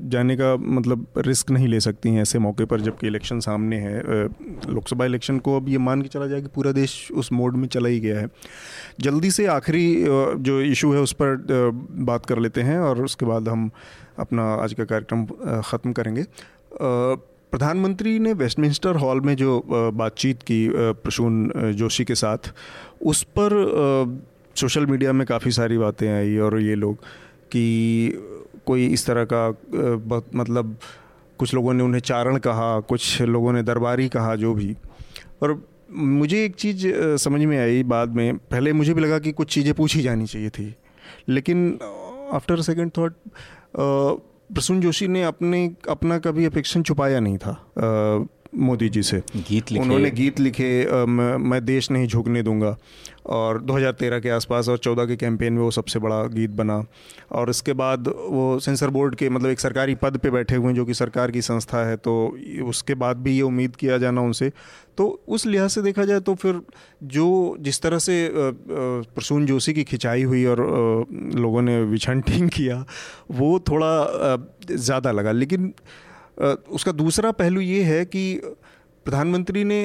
जाने का मतलब रिस्क नहीं ले सकती हैं ऐसे मौके पर जबकि इलेक्शन सामने है। लोकसभा इलेक्शन को अब ये मान के चला जाए कि पूरा देश उस मोड में चला ही गया है। जल्दी से आखिरी जो इशू है उस पर बात कर लेते हैं और उसके बाद हम अपना आज का कार्यक्रम ख़त्म करेंगे। प्रधानमंत्री ने वेस्टमिंस्टर हॉल में जो बातचीत की प्रसून जोशी के साथ, उस पर सोशल मीडिया में काफ़ी सारी बातें आई और ये लोग कि कोई इस तरह का मतलब कुछ लोगों ने उन्हें चारण कहा, कुछ लोगों ने दरबारी कहा, जो भी। और मुझे एक चीज़ समझ में आई बाद में, पहले मुझे भी लगा कि कुछ चीज़ें पूछी जानी चाहिए थी। लेकिन after second thought Prasoon Joshi ने अपने अपना कभी अपेक्षण छुपाया नहीं था मोदी जी से। गीत लिखे। उन्होंने गीत लिखे आ, मैं देश नहीं झुकने दूँगा। और 2013 के आसपास और 14 के कैंपेन में वो सबसे बड़ा गीत बना। और इसके बाद वो सेंसर बोर्ड के मतलब एक सरकारी पद पे बैठे हुए हैं जो कि सरकार की संस्था है तो उसके बाद भी ये उम्मीद किया जाना उनसे। तो उस लिहाज से देखा जाए तो फिर जो जिस तरह से प्रसून जोशी की खिंचाई हुई और लोगों ने विछंटिंग किया, वो थोड़ा ज़्यादा लगा। लेकिन उसका दूसरा पहलू ये है कि प्रधानमंत्री ने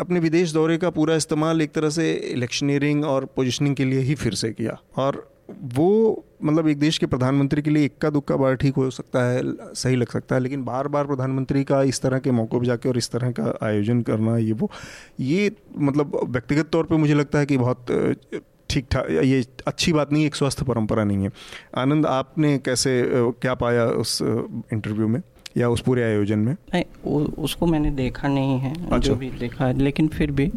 अपने विदेश दौरे का पूरा इस्तेमाल एक तरह से इलेक्शनियरिंग और पोजिशनिंग के लिए ही फिर से किया। और वो मतलब एक देश के प्रधानमंत्री के लिए इक्का दुक्का बार ठीक हो सकता है, सही लग सकता है, लेकिन बार बार प्रधानमंत्री का इस तरह के मौक़ों पर जाके और इस तरह का आयोजन करना, ये वो, ये मतलब व्यक्तिगत तौर पे मुझे लगता है कि बहुत ठीक ठाक, ये अच्छी बात नहीं एक स्वस्थ परंपरा नहीं है। आनंद, आपने कैसे क्या पाया उस इंटरव्यू में? या उस पूरे आयोजन में नहीं उसको मैंने देखा नहीं है अच्छा। जो भी देखा है लेकिन फिर भी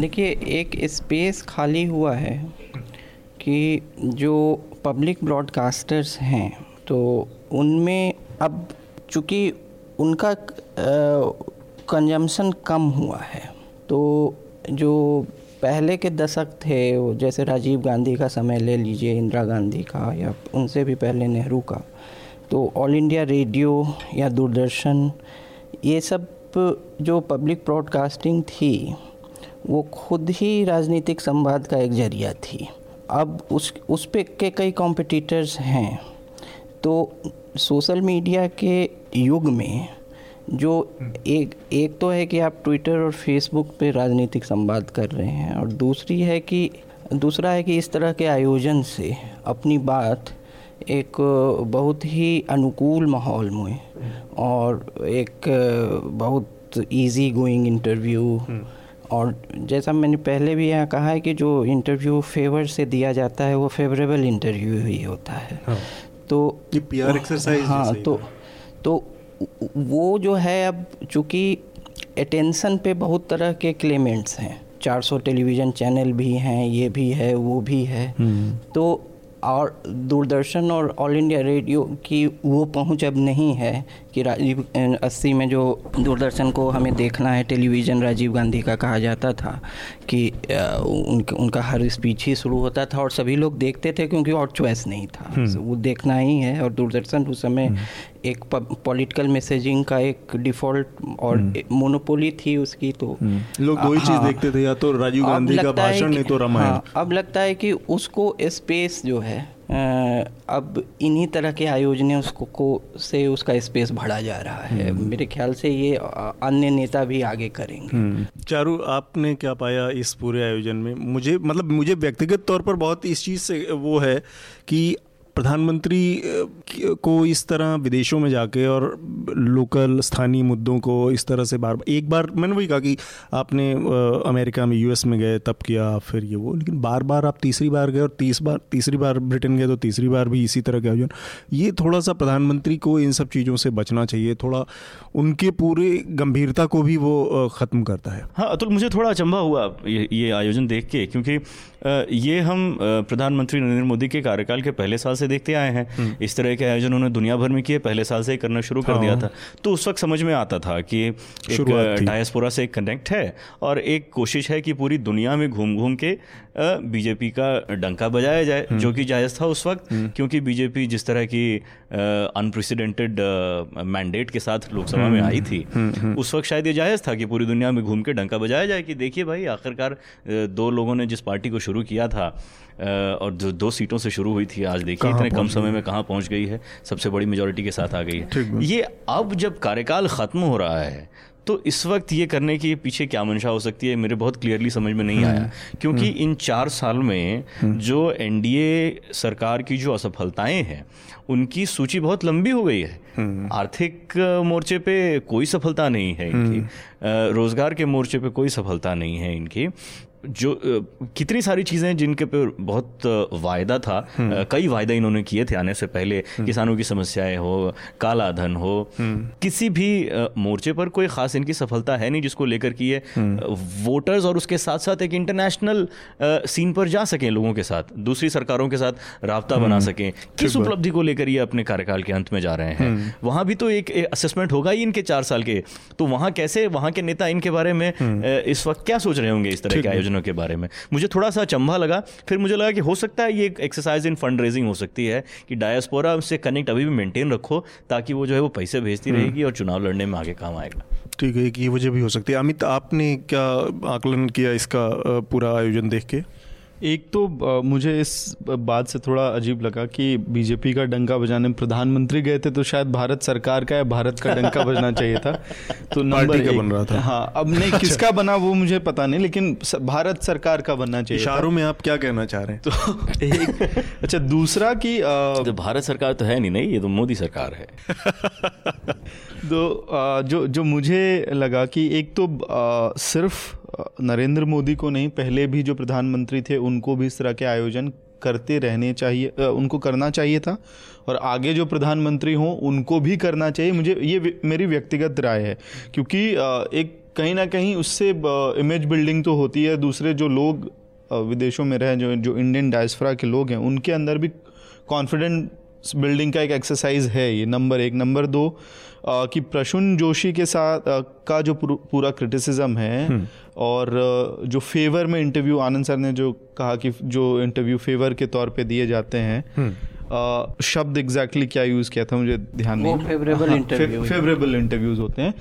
देखिए एक स्पेस खाली हुआ है कि जो पब्लिक ब्रॉडकास्टर्स हैं तो उनमें अब चूँकि उनका कंजम्पशन कम हुआ है तो जो पहले के दशक थे जैसे राजीव गांधी का समय ले लीजिए इंदिरा गांधी का या उनसे भी पहले नेहरू का तो ऑल इंडिया रेडियो या दूरदर्शन ये सब जो पब्लिक ब्रॉडकास्टिंग थी वो खुद ही राजनीतिक संवाद का एक ज़रिया थी। अब उस उस पे के कई कॉम्पिटिटर्स हैं। तो सोशल मीडिया के युग में जो एक एक तो है कि आप ट्विटर और फेसबुक पे राजनीतिक संवाद कर रहे हैं और दूसरी है कि दूसरा है कि इस तरह के आयोजन से अपनी बात एक बहुत ही अनुकूल माहौल में और एक बहुत इजी गोइंग इंटरव्यू और जैसा मैंने पहले भी यहाँ कहा है कि जो इंटरव्यू फेवर से दिया जाता है वो फेवरेबल इंटरव्यू ही होता है। हाँ। तो ये पीआर एक्सरसाइज हाँ तो तो वो जो है अब चूँकि अटेंशन पे बहुत तरह के क्लेमेंट्स हैं 400 टेलीविज़न चैनल भी हैं ये भी है वो भी है। हम्म। तो और दूरदर्शन और ऑल इंडिया रेडियो की वो पहुँच अब नहीं है। कि राजीव अस्सी में जो दूरदर्शन को हमें देखना है टेलीविज़न राजीव गांधी का कहा जाता था कि उनका उनका हर स्पीच ही शुरू होता था और सभी लोग देखते थे क्योंकि और चॉइस नहीं था हम्म। वो देखना ही है और दूरदर्शन उस समय हम्म। एक पॉलिटिकल मैसेजिंग का एक डिफ़ॉल्ट और मोनोपोली हम्म। थी उसकी तो लोग दो ही हाँ, चीज़ देखते थे या तो राजीव गांधी का भाषण नहीं तो रामायण हाँ, अब लगता है कि उसको स्पेस जो है अब इन्हीं तरह के आयोजन उसको को से उसका स्पेस बढ़ा जा रहा है हम्म। मेरे ख्याल से ये अन्य नेता भी आगे करेंगे हम्म। चारू आपने क्या पाया इस पूरे आयोजन में मुझे मतलब मुझे व्यक्तिगत तौर पर बहुत इस चीज़ से वो है कि प्रधानमंत्री को इस तरह विदेशों में जाके और लोकल स्थानीय मुद्दों को इस तरह से बार एक बार मैंने वही कहा कि आपने अमेरिका में, यूएस में गए, तब किया, फिर ये वो, लेकिन बार बार आप तीसरी बार गए और तीस बार, तीसरी बार ब्रिटेन गए तो तीसरी बार भी इसी तरह के आयोजन। ये थोड़ा सा प्रधानमंत्री को इन सब चीज़ों से बचना चाहिए, थोड़ा उनके पूरे गंभीरता को भी वो ख़त्म करता है। हाँ अतुल, मुझे थोड़ा अचंभा हुआ ये ये आयोजन देख के, क्योंकि ये हम प्रधानमंत्री नरेंद्र मोदी के कार्यकाल के पहले साल से देखते आए हैं हम्म। इस तरह के आयोजन उन्होंने दुनिया भर में किए पहले साल से करना शुरू कर दिया हाँ। था तो उस वक्त समझ में आता था कि एक डायस्पोरा से एक कनेक्ट है और एक कोशिश है कि पूरी दुनिया में घूम घूम के बीजेपी का डंका बजाया जाए हम्म। जो कि जायज़ था उस वक्त हम्म। क्योंकि बीजेपी जिस तरह की अनप्रेसिडेंटेड मैंडेट के साथ लोकसभा में आई थी उस वक्त शायद ये जायज़ था कि पूरी दुनिया में घूम के डंका बजाया जाए कि देखिए भाई आखिरकार दो लोगों ने जिस पार्टी को शुरू किया था और जो दो सीटों से शुरू हुई थी आज देखिए इतने कम समय में कहाँ पहुँच गई है सबसे बड़ी मेजोरिटी के साथ आ गई है। ये अब जब कार्यकाल ख़त्म हो रहा है तो इस वक्त ये करने के पीछे क्या मंशा हो सकती है मेरे बहुत क्लियरली समझ में नहीं आया। हम्म। क्योंकि हम्म। इन चार साल में हम्म। जो एनडीए सरकार की जो असफलताएँ हैं उनकी सूची बहुत लंबी हो गई है। आर्थिक मोर्चे पे कोई सफलता नहीं है इनकी। रोज़गार के मोर्चे पे कोई सफलता नहीं है इनकी। जो कितनी सारी चीज़ें जिनके पे बहुत वायदा था हम्म। कई वायदे इन्होंने किए थे आने से पहले हम्म। किसानों की समस्याएँ हो काला धन हो हम्म। किसी भी मोर्चे पर कोई ख़ास इनकी सफलता है नहीं जिसको लेकर कि ये वोटर्स और उसके साथ साथ एक इंटरनेशनल सीन पर जा सकें लोगों के साथ दूसरी सरकारों के साथ रबता बना सकें। किस उपलब्धि को लेकर ये अपने कार्यकाल के अंत में जा रहे हैं? वहाँ भी तो एक असेसमेंट होगा ही इनके चार साल के। तो वहाँ कैसे वहाँ के नेता इनके बारे में इस वक्त क्या सोच रहे होंगे इस तरह के आयोजन योजनाओं के बारे में। मुझे थोड़ा सा चंबा लगा फिर मुझे लगा कि हो सकता है ये एक्सरसाइज इन फंड रेजिंग हो सकती है कि डायस्पोरा से कनेक्ट अभी भी मेंटेन रखो ताकि वो जो है वो पैसे भेजती हम्म। रहेगी और चुनाव लड़ने में आगे काम आएगा। ठीक है ये वजह भी हो सकती है। अमित आपने क्या आकलन किया इसका पूरा आयोजन देख के? एक तो मुझे इस बात से थोड़ा अजीब लगा कि बीजेपी का डंका बजाने प्रधानमंत्री गए थे तो शायद भारत सरकार का या भारत का डंका बजना चाहिए था। (laughs) तो नंबर का बन रहा था। हाँ अब नहीं (laughs) किसका बना वो मुझे पता नहीं लेकिन भारत सरकार का बनना चाहिए इशारों में आप क्या कहना चाह रहे हैं? तो एक अच्छा दूसरा की तो भारत सरकार तो है नहीं नहीं ये तो मोदी सरकार है। (laughs) तो जो जो मुझे लगा कि एक तो सिर्फ़ नरेंद्र मोदी को नहीं, पहले भी जो प्रधानमंत्री थे, उनको भी इस तरह के आयोजन करते रहने चाहिए उनको करना चाहिए था। और आगे जो प्रधानमंत्री हों, उनको भी करना चाहिए। मुझे ये मेरी व्यक्तिगत राय है। क्योंकि एक कहीं ना कहीं उससे इमेज बिल्डिंग तो होती है। दूसरे जो लोग विदेशों में रहे, जो जो इंडियन डायस्फरा के लोग हैं, उनके अंदर भी कॉन्फिडेंस बिल्डिंग का एक एक्सरसाइज है ये। नंबर एक. नंबर दो कि प्रसून जोशी के साथ का जो पूरा क्रिटिसिज्म है हम्म। और जो फेवर में इंटरव्यू आनंद सर ने जो कहा कि जो इंटरव्यू फेवर के तौर पे दिए जाते हैं हम्म। शब्द एग्जैक्टली exactly क्या यूज़ किया था मुझे ध्यान नहीं फेवरेबल इंटरव्यू फेवरेबल इंटरव्यूज़ होते हैं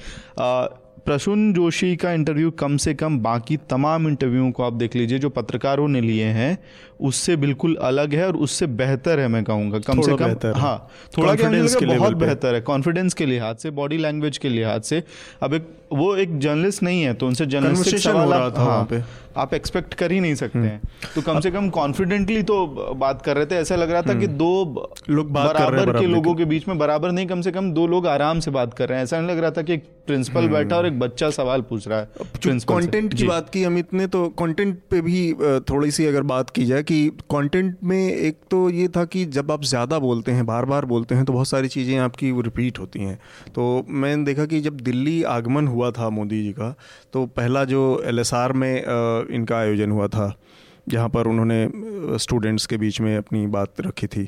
प्रसून जोशी का इंटरव्यू कम से कम बाकी तमाम इंटरव्यू को आप देख लीजिए जो पत्रकारों ने लिए हैं उससे बिल्कुल अलग है और उससे बेहतर है मैं कहूँगा। कम से कम हाँ। थोड़ा क्या मुझे बहुत बेहतर है। कॉन्फिडेंस के लिहाज से बॉडी लैंग्वेज के लिहाज से। अब एक वो एक जर्नलिस्ट नहीं है तो उनसे जर्नलिस्टिक सवाल आप, हाँ, पे। आप एक्सपेक्ट कर ही नहीं सकते हैं। हम्म। तो कम से कम कॉन्फिडेंटली तो बात कर रहे थे। ऐसा लग रहा था कि हम्म। दो लोग बराबर के लोगों के बीच में बराबर नहीं कम से कम दो लोग आराम से बात कर रहे हैं। ऐसा नहीं लग रहा था कि एक प्रिंसिपल हम्म। बैठा और एक बच्चा सवाल पूछ रहा है कंटेंट की बात की अमित ने तो कंटेंट पे भी थोड़ी सी अगर बात की जाए कि कंटेंट में एक तो ये था कि जब आप ज़्यादा बोलते हैं बार बार बोलते हैं तो बहुत सारी चीज़ें आपकी रिपीट होती हैं। तो मैंने देखा कि जब दिल्ली आगमन हुआ था मोदी जी का तो पहला जो एलएसआर में इनका आयोजन हुआ था, जहाँ पर उन्होंने स्टूडेंट्स के बीच में अपनी बात रखी थी।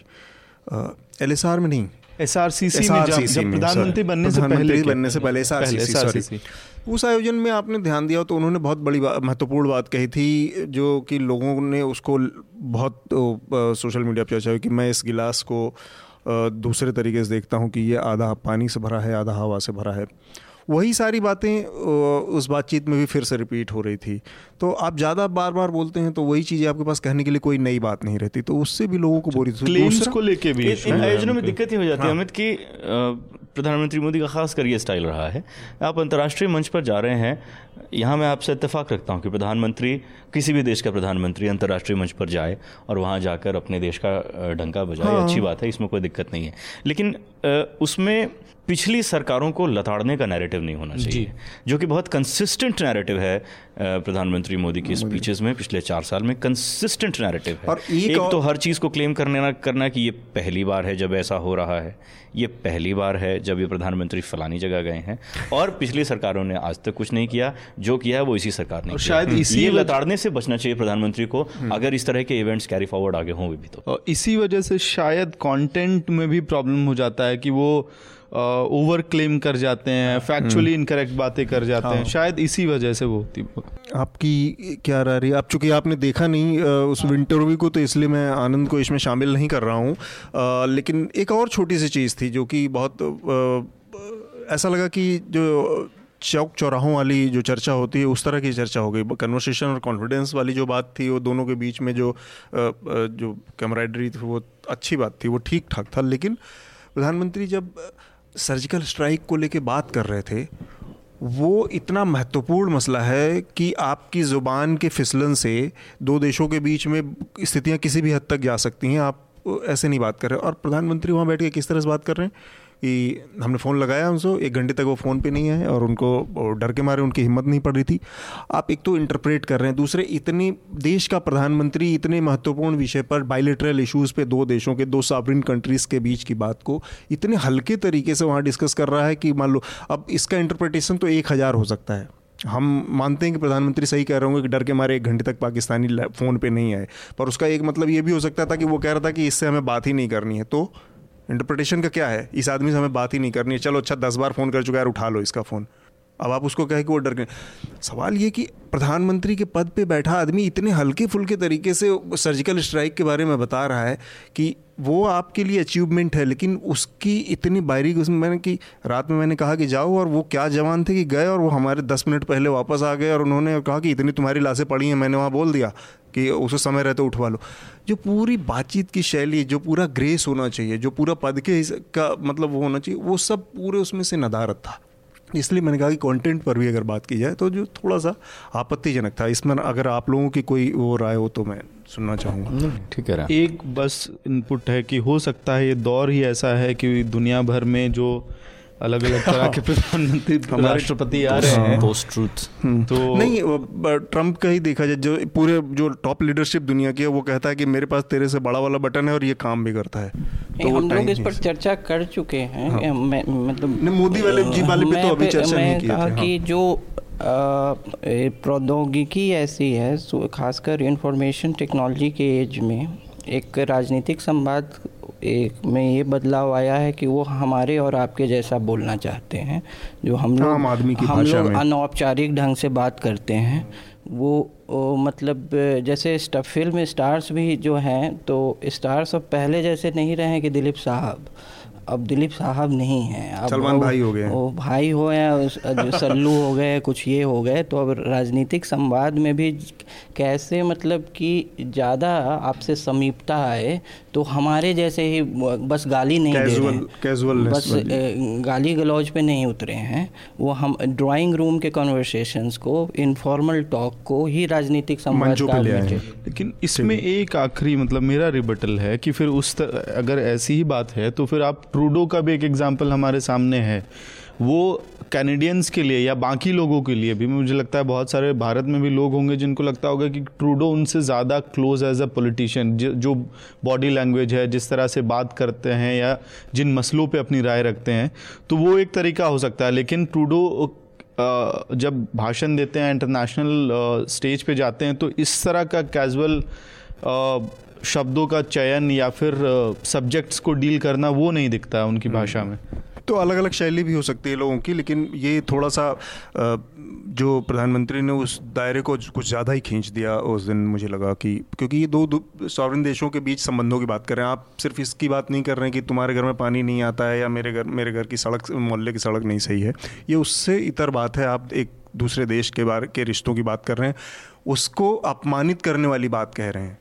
एलएसआर में नहीं एसआरसीसी में जब, प्रधानमंत्री बनने से पहले बनने से पहले एसआरसीसी उस आयोजन में आपने ध्यान दिया तो उन्होंने बहुत बड़ी महत्वपूर्ण बात कही थी जो कि लोगों ने उसको बहुत सोशल मीडिया पर चर्चा हुई कि मैं इस गिलास को दूसरे तरीके से देखता हूँ कि ये आधा पानी से भरा है आधा हवा से भरा है। वही सारी बातें उस बातचीत में भी फिर से रिपीट हो रही थी। तो आप ज़्यादा बार बार बोलते हैं तो वही चीज़ें आपके पास कहने के लिए कोई नई बात नहीं रहती। तो उससे भी लोगों को बोरी क्लेम्स को लेके भी इन आयोजनों में दिक्कत ही हो जाती है हाँ। अमित की प्रधानमंत्री मोदी का खास कर ये स्टाइल रहा है। आप अंतर्राष्ट्रीय मंच पर जा रहे हैं। यहाँ मैं आपसे इत्तेफाक रखता हूँ कि प्रधानमंत्री किसी भी देश का प्रधानमंत्री अंतर्राष्ट्रीय मंच पर जाए और वहाँ जाकर अपने देश का डंका बजाए। हाँ। अच्छी बात है इसमें कोई दिक्कत नहीं है। लेकिन उसमें पिछली सरकारों को लताड़ने का नैरेटिव नहीं होना चाहिए जो। कि बहुत कंसिस्टेंट नैरेटिव है प्रधानमंत्री मोदी की स्पीचेस में पिछले चार साल में कंसिस्टेंट नैरेटिव है। और एक, एक तो हर चीज़ को क्लेम करने ना करना कि ये पहली बार है जब ऐसा हो रहा है ये पहली बार है जब ये प्रधानमंत्री फलानी जगह गए हैं और पिछली सरकारों ने आज तक कुछ नहीं किया जो किया है वो इसी सरकार ने शायद इसी लताड़ने से बचना चाहिए प्रधानमंत्री को हम्म। अगर इस तरह के इवेंट्स कैरी फॉरवर्ड आगे हों भी तो। इसी वजह से शायद कॉन्टेंट में भी प्रॉब्लम हो जाता है कि वो ओवर क्लेम कर जाते हैं फैक्चुअली हम्म। इनकरेक्ट बातें कर जाते हाँ। हैं। शायद इसी वजह से वो होती आपकी क्या रह रही आप चूँकि आपने देखा नहीं उस विंटरव्यू को तो इसलिए मैं आनंद को इसमें शामिल नहीं कर रहा हूँ। लेकिन एक और छोटी सी चीज़ थी जो कि बहुत आ, ऐसा लगा कि जो चौक चौराहों वाली जो चर्चा होती है उस तरह की चर्चा हो गई। कन्वर्सेशन और कॉन्फिडेंस वाली जो बात थी वो दोनों के बीच में जो जो कैमराडरी थी वो अच्छी बात थी वो ठीक ठाक था। लेकिन प्रधानमंत्री जब सर्जिकल स्ट्राइक को लेके बात कर रहे थे, वो इतना महत्वपूर्ण मसला है कि आपकी ज़ुबान के फिसलन से दो देशों के बीच में स्थितियाँ किसी भी हद तक जा सकती हैं। आप ऐसे नहीं बात कर रहे और प्रधानमंत्री वहाँ बैठ के किस तरह से बात कर रहे हैं? कि हमने फ़ोन लगाया उनसे, एक घंटे तक वो फ़ोन पे नहीं है और उनको डर के मारे, उनकी हिम्मत नहीं पड़ रही थी। आप एक तो इंटरप्रेट कर रहे हैं, दूसरे इतनी, देश का प्रधानमंत्री इतने महत्वपूर्ण विषय पर बायोलिटरल इशूज़ पे दो देशों के, दो सॉवरिन कंट्रीज़ के बीच की बात को इतने हल्के तरीके से वहाँ डिस्कस कर रहा है कि मान लो, अब इसका इंटरप्रिटेशन तो एक हज़ार हो सकता है। हम मानते हैं कि प्रधानमंत्री सही कह रहे होंगे कि डर के मारे एक घंटे तक पाकिस्तानी फ़ोन पे नहीं आए। पर उसका एक मतलब ये भी हो सकता था कि वो कह रहा था कि इससे हमें बात ही नहीं करनी है। तो इंटरप्रिटेशन का क्या है? इस आदमी से हमें बात ही नहीं करनी है। चलो अच्छा दस बार फ़ोन कर चुका है उठा लो इसका फ़ोन अब आप उसको कहें कि वो डर गए। सवाल ये कि प्रधानमंत्री के पद पे बैठा आदमी इतने हल्के फुल्के तरीके से सर्जिकल स्ट्राइक के बारे में बता रहा है कि वो आपके लिए अचीवमेंट है, लेकिन उसकी इतनी बारीक उसमें मैंने कि रात में मैंने कहा कि जाओ और वो क्या जवान थे कि गए और वो हमारे दस मिनट पहले वापस आ गए और उन्होंने कहा कि इतनी तुम्हारी लाशें पड़ी हैं, मैंने वहाँ बोल दिया। कि उस समय रहते उठवा लो। जो पूरी बातचीत की शैली जो पूरा ग्रेस होना चाहिए जो पूरा पद के का मतलब वो होना चाहिए वो सब पूरे उसमें से नदारत था। इसलिए मैंने कहा कि कंटेंट पर भी अगर बात की जाए तो जो थोड़ा सा आपत्तिजनक था। इसमें अगर आप लोगों की कोई वो राय हो तो मैं सुनना चाहूँगा। ठीक है एक बस इनपुट है कि हो सकता है ये दौर ही ऐसा है कि दुनिया भर में जो अलग अलग तरह के (laughs) प्रधानमंत्री राष्ट्रपति आ रहे हैं। पोस्ट ट्रूथ हम्म। तो नहीं ट्रंप का ही देखा जाए जो पूरे जो टॉप लीडरशिप दुनिया की है वो कहता है कि मेरे पास तेरे से बड़ा वाला बटन है और ये काम भी करता है। तो हम लोग इस पर चर्चा कर चुके हैं हाँ। मतलब मोदी वाले जी वाले पे तो अभी चर्चा नहीं की कि जो प्रौद्योगिकी ऐसी है खासकर इंफॉर्मेशन टेक्नोलॉजी के एज में एक राजनीतिक संवाद एक में ये बदलाव आया है कि वो हमारे और आपके जैसा बोलना चाहते हैं जो हम लोग आदमी की हम लोग अनौपचारिक ढंग से बात करते हैं। वो ओ, मतलब जैसे फ़िल्म स्टार्स भी जो हैं तो स्टार्स अब पहले जैसे नहीं रहे कि दिलीप साहब। अब दिलीप साहब नहीं हैं। अब सलमान भाई हो गए। वो भाई हो गए जो सल्लू हो गए कुछ ये हो गए तो अब राजनीतिक संवाद में भी कैसे मतलब कि ज़्यादा आपसे समीपता आए तो हमारे जैसे ही बस गाली नहीं कैजुअल, दे रहे कैजुअल बस गाली गलौज पे नहीं उतरे हैं। वो हम ड्राइंग रूम के कन्वर्सेशंस को इनफॉर्मल टॉक को ही राजनीतिक संवाद का लेकिन इसमें एक आखिरी मतलब मेरा रिबटल है कि फिर उस अगर ऐसी ही बात है तो फिर आप ट्रूडो का भी एक एग्ज़ाम्पल हमारे सामने है। वो कैनेडियंस के लिए या बाकी लोगों के लिए भी, मुझे लगता है बहुत सारे भारत में भी लोग होंगे जिनको लगता होगा कि ट्रूडो उनसे ज़्यादा क्लोज एज अ पॉलिटिशियन जो बॉडी लैंग्वेज है, जिस तरह से बात करते हैं या जिन मसलों पे अपनी राय रखते हैं तो वो एक तरीका हो सकता है। लेकिन ट्रूडो जब भाषण देते हैं इंटरनेशनल स्टेज पे जाते हैं तो इस तरह का कैजुअल शब्दों का चयन या फिर सब्जेक्ट्स को डील करना वो नहीं दिखता उनकी भाषा में। तो अलग अलग शैली भी हो सकती है लोगों की लेकिन ये थोड़ा सा जो प्रधानमंत्री ने उस दायरे को कुछ ज़्यादा ही खींच दिया उस दिन मुझे लगा कि क्योंकि ये दो, दो सॉवरन देशों के बीच संबंधों की बात कर रहे हैं आप सिर्फ़ इसकी बात नहीं कर रहे हैं कि तुम्हारे घर में पानी नहीं आता है या मेरे घर मेरे घर की सड़क मोहल्ले की सड़क नहीं सही है। ये उससे इतर बात है आप एक दूसरे देश के बारे के रिश्तों की बात कर रहे हैं उसको अपमानित करने वाली बात कह रहे हैं।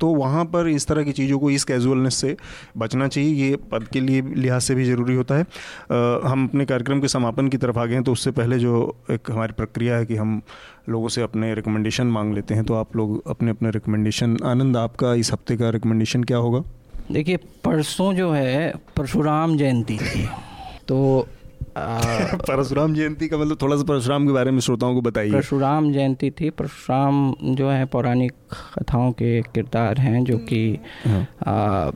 तो वहाँ पर इस तरह की चीज़ों को इस कैजुअलनेस से बचना चाहिए ये पद के लिए लिहाज से भी ज़रूरी होता है। आ, हम अपने कार्यक्रम के समापन की तरफ़ आ गए हैं तो उससे पहले जो एक हमारी प्रक्रिया है कि हम लोगों से अपने रिकमेंडेशन मांग लेते हैं तो आप लोग अपने अपने रिकमेंडेशन आनंद आपका इस हफ़्ते का रिकमेंडेशन क्या होगा? देखिए परसों जो है परशुराम जयंती। थी तो (laughs) परशुराम जयंती का मतलब थोड़ा सा परशुराम के बारे में श्रोताओं को बताइए परशुराम जयंती थी परशुराम जो है पौराणिक कथाओं के किरदार हैं जो कि हाँ।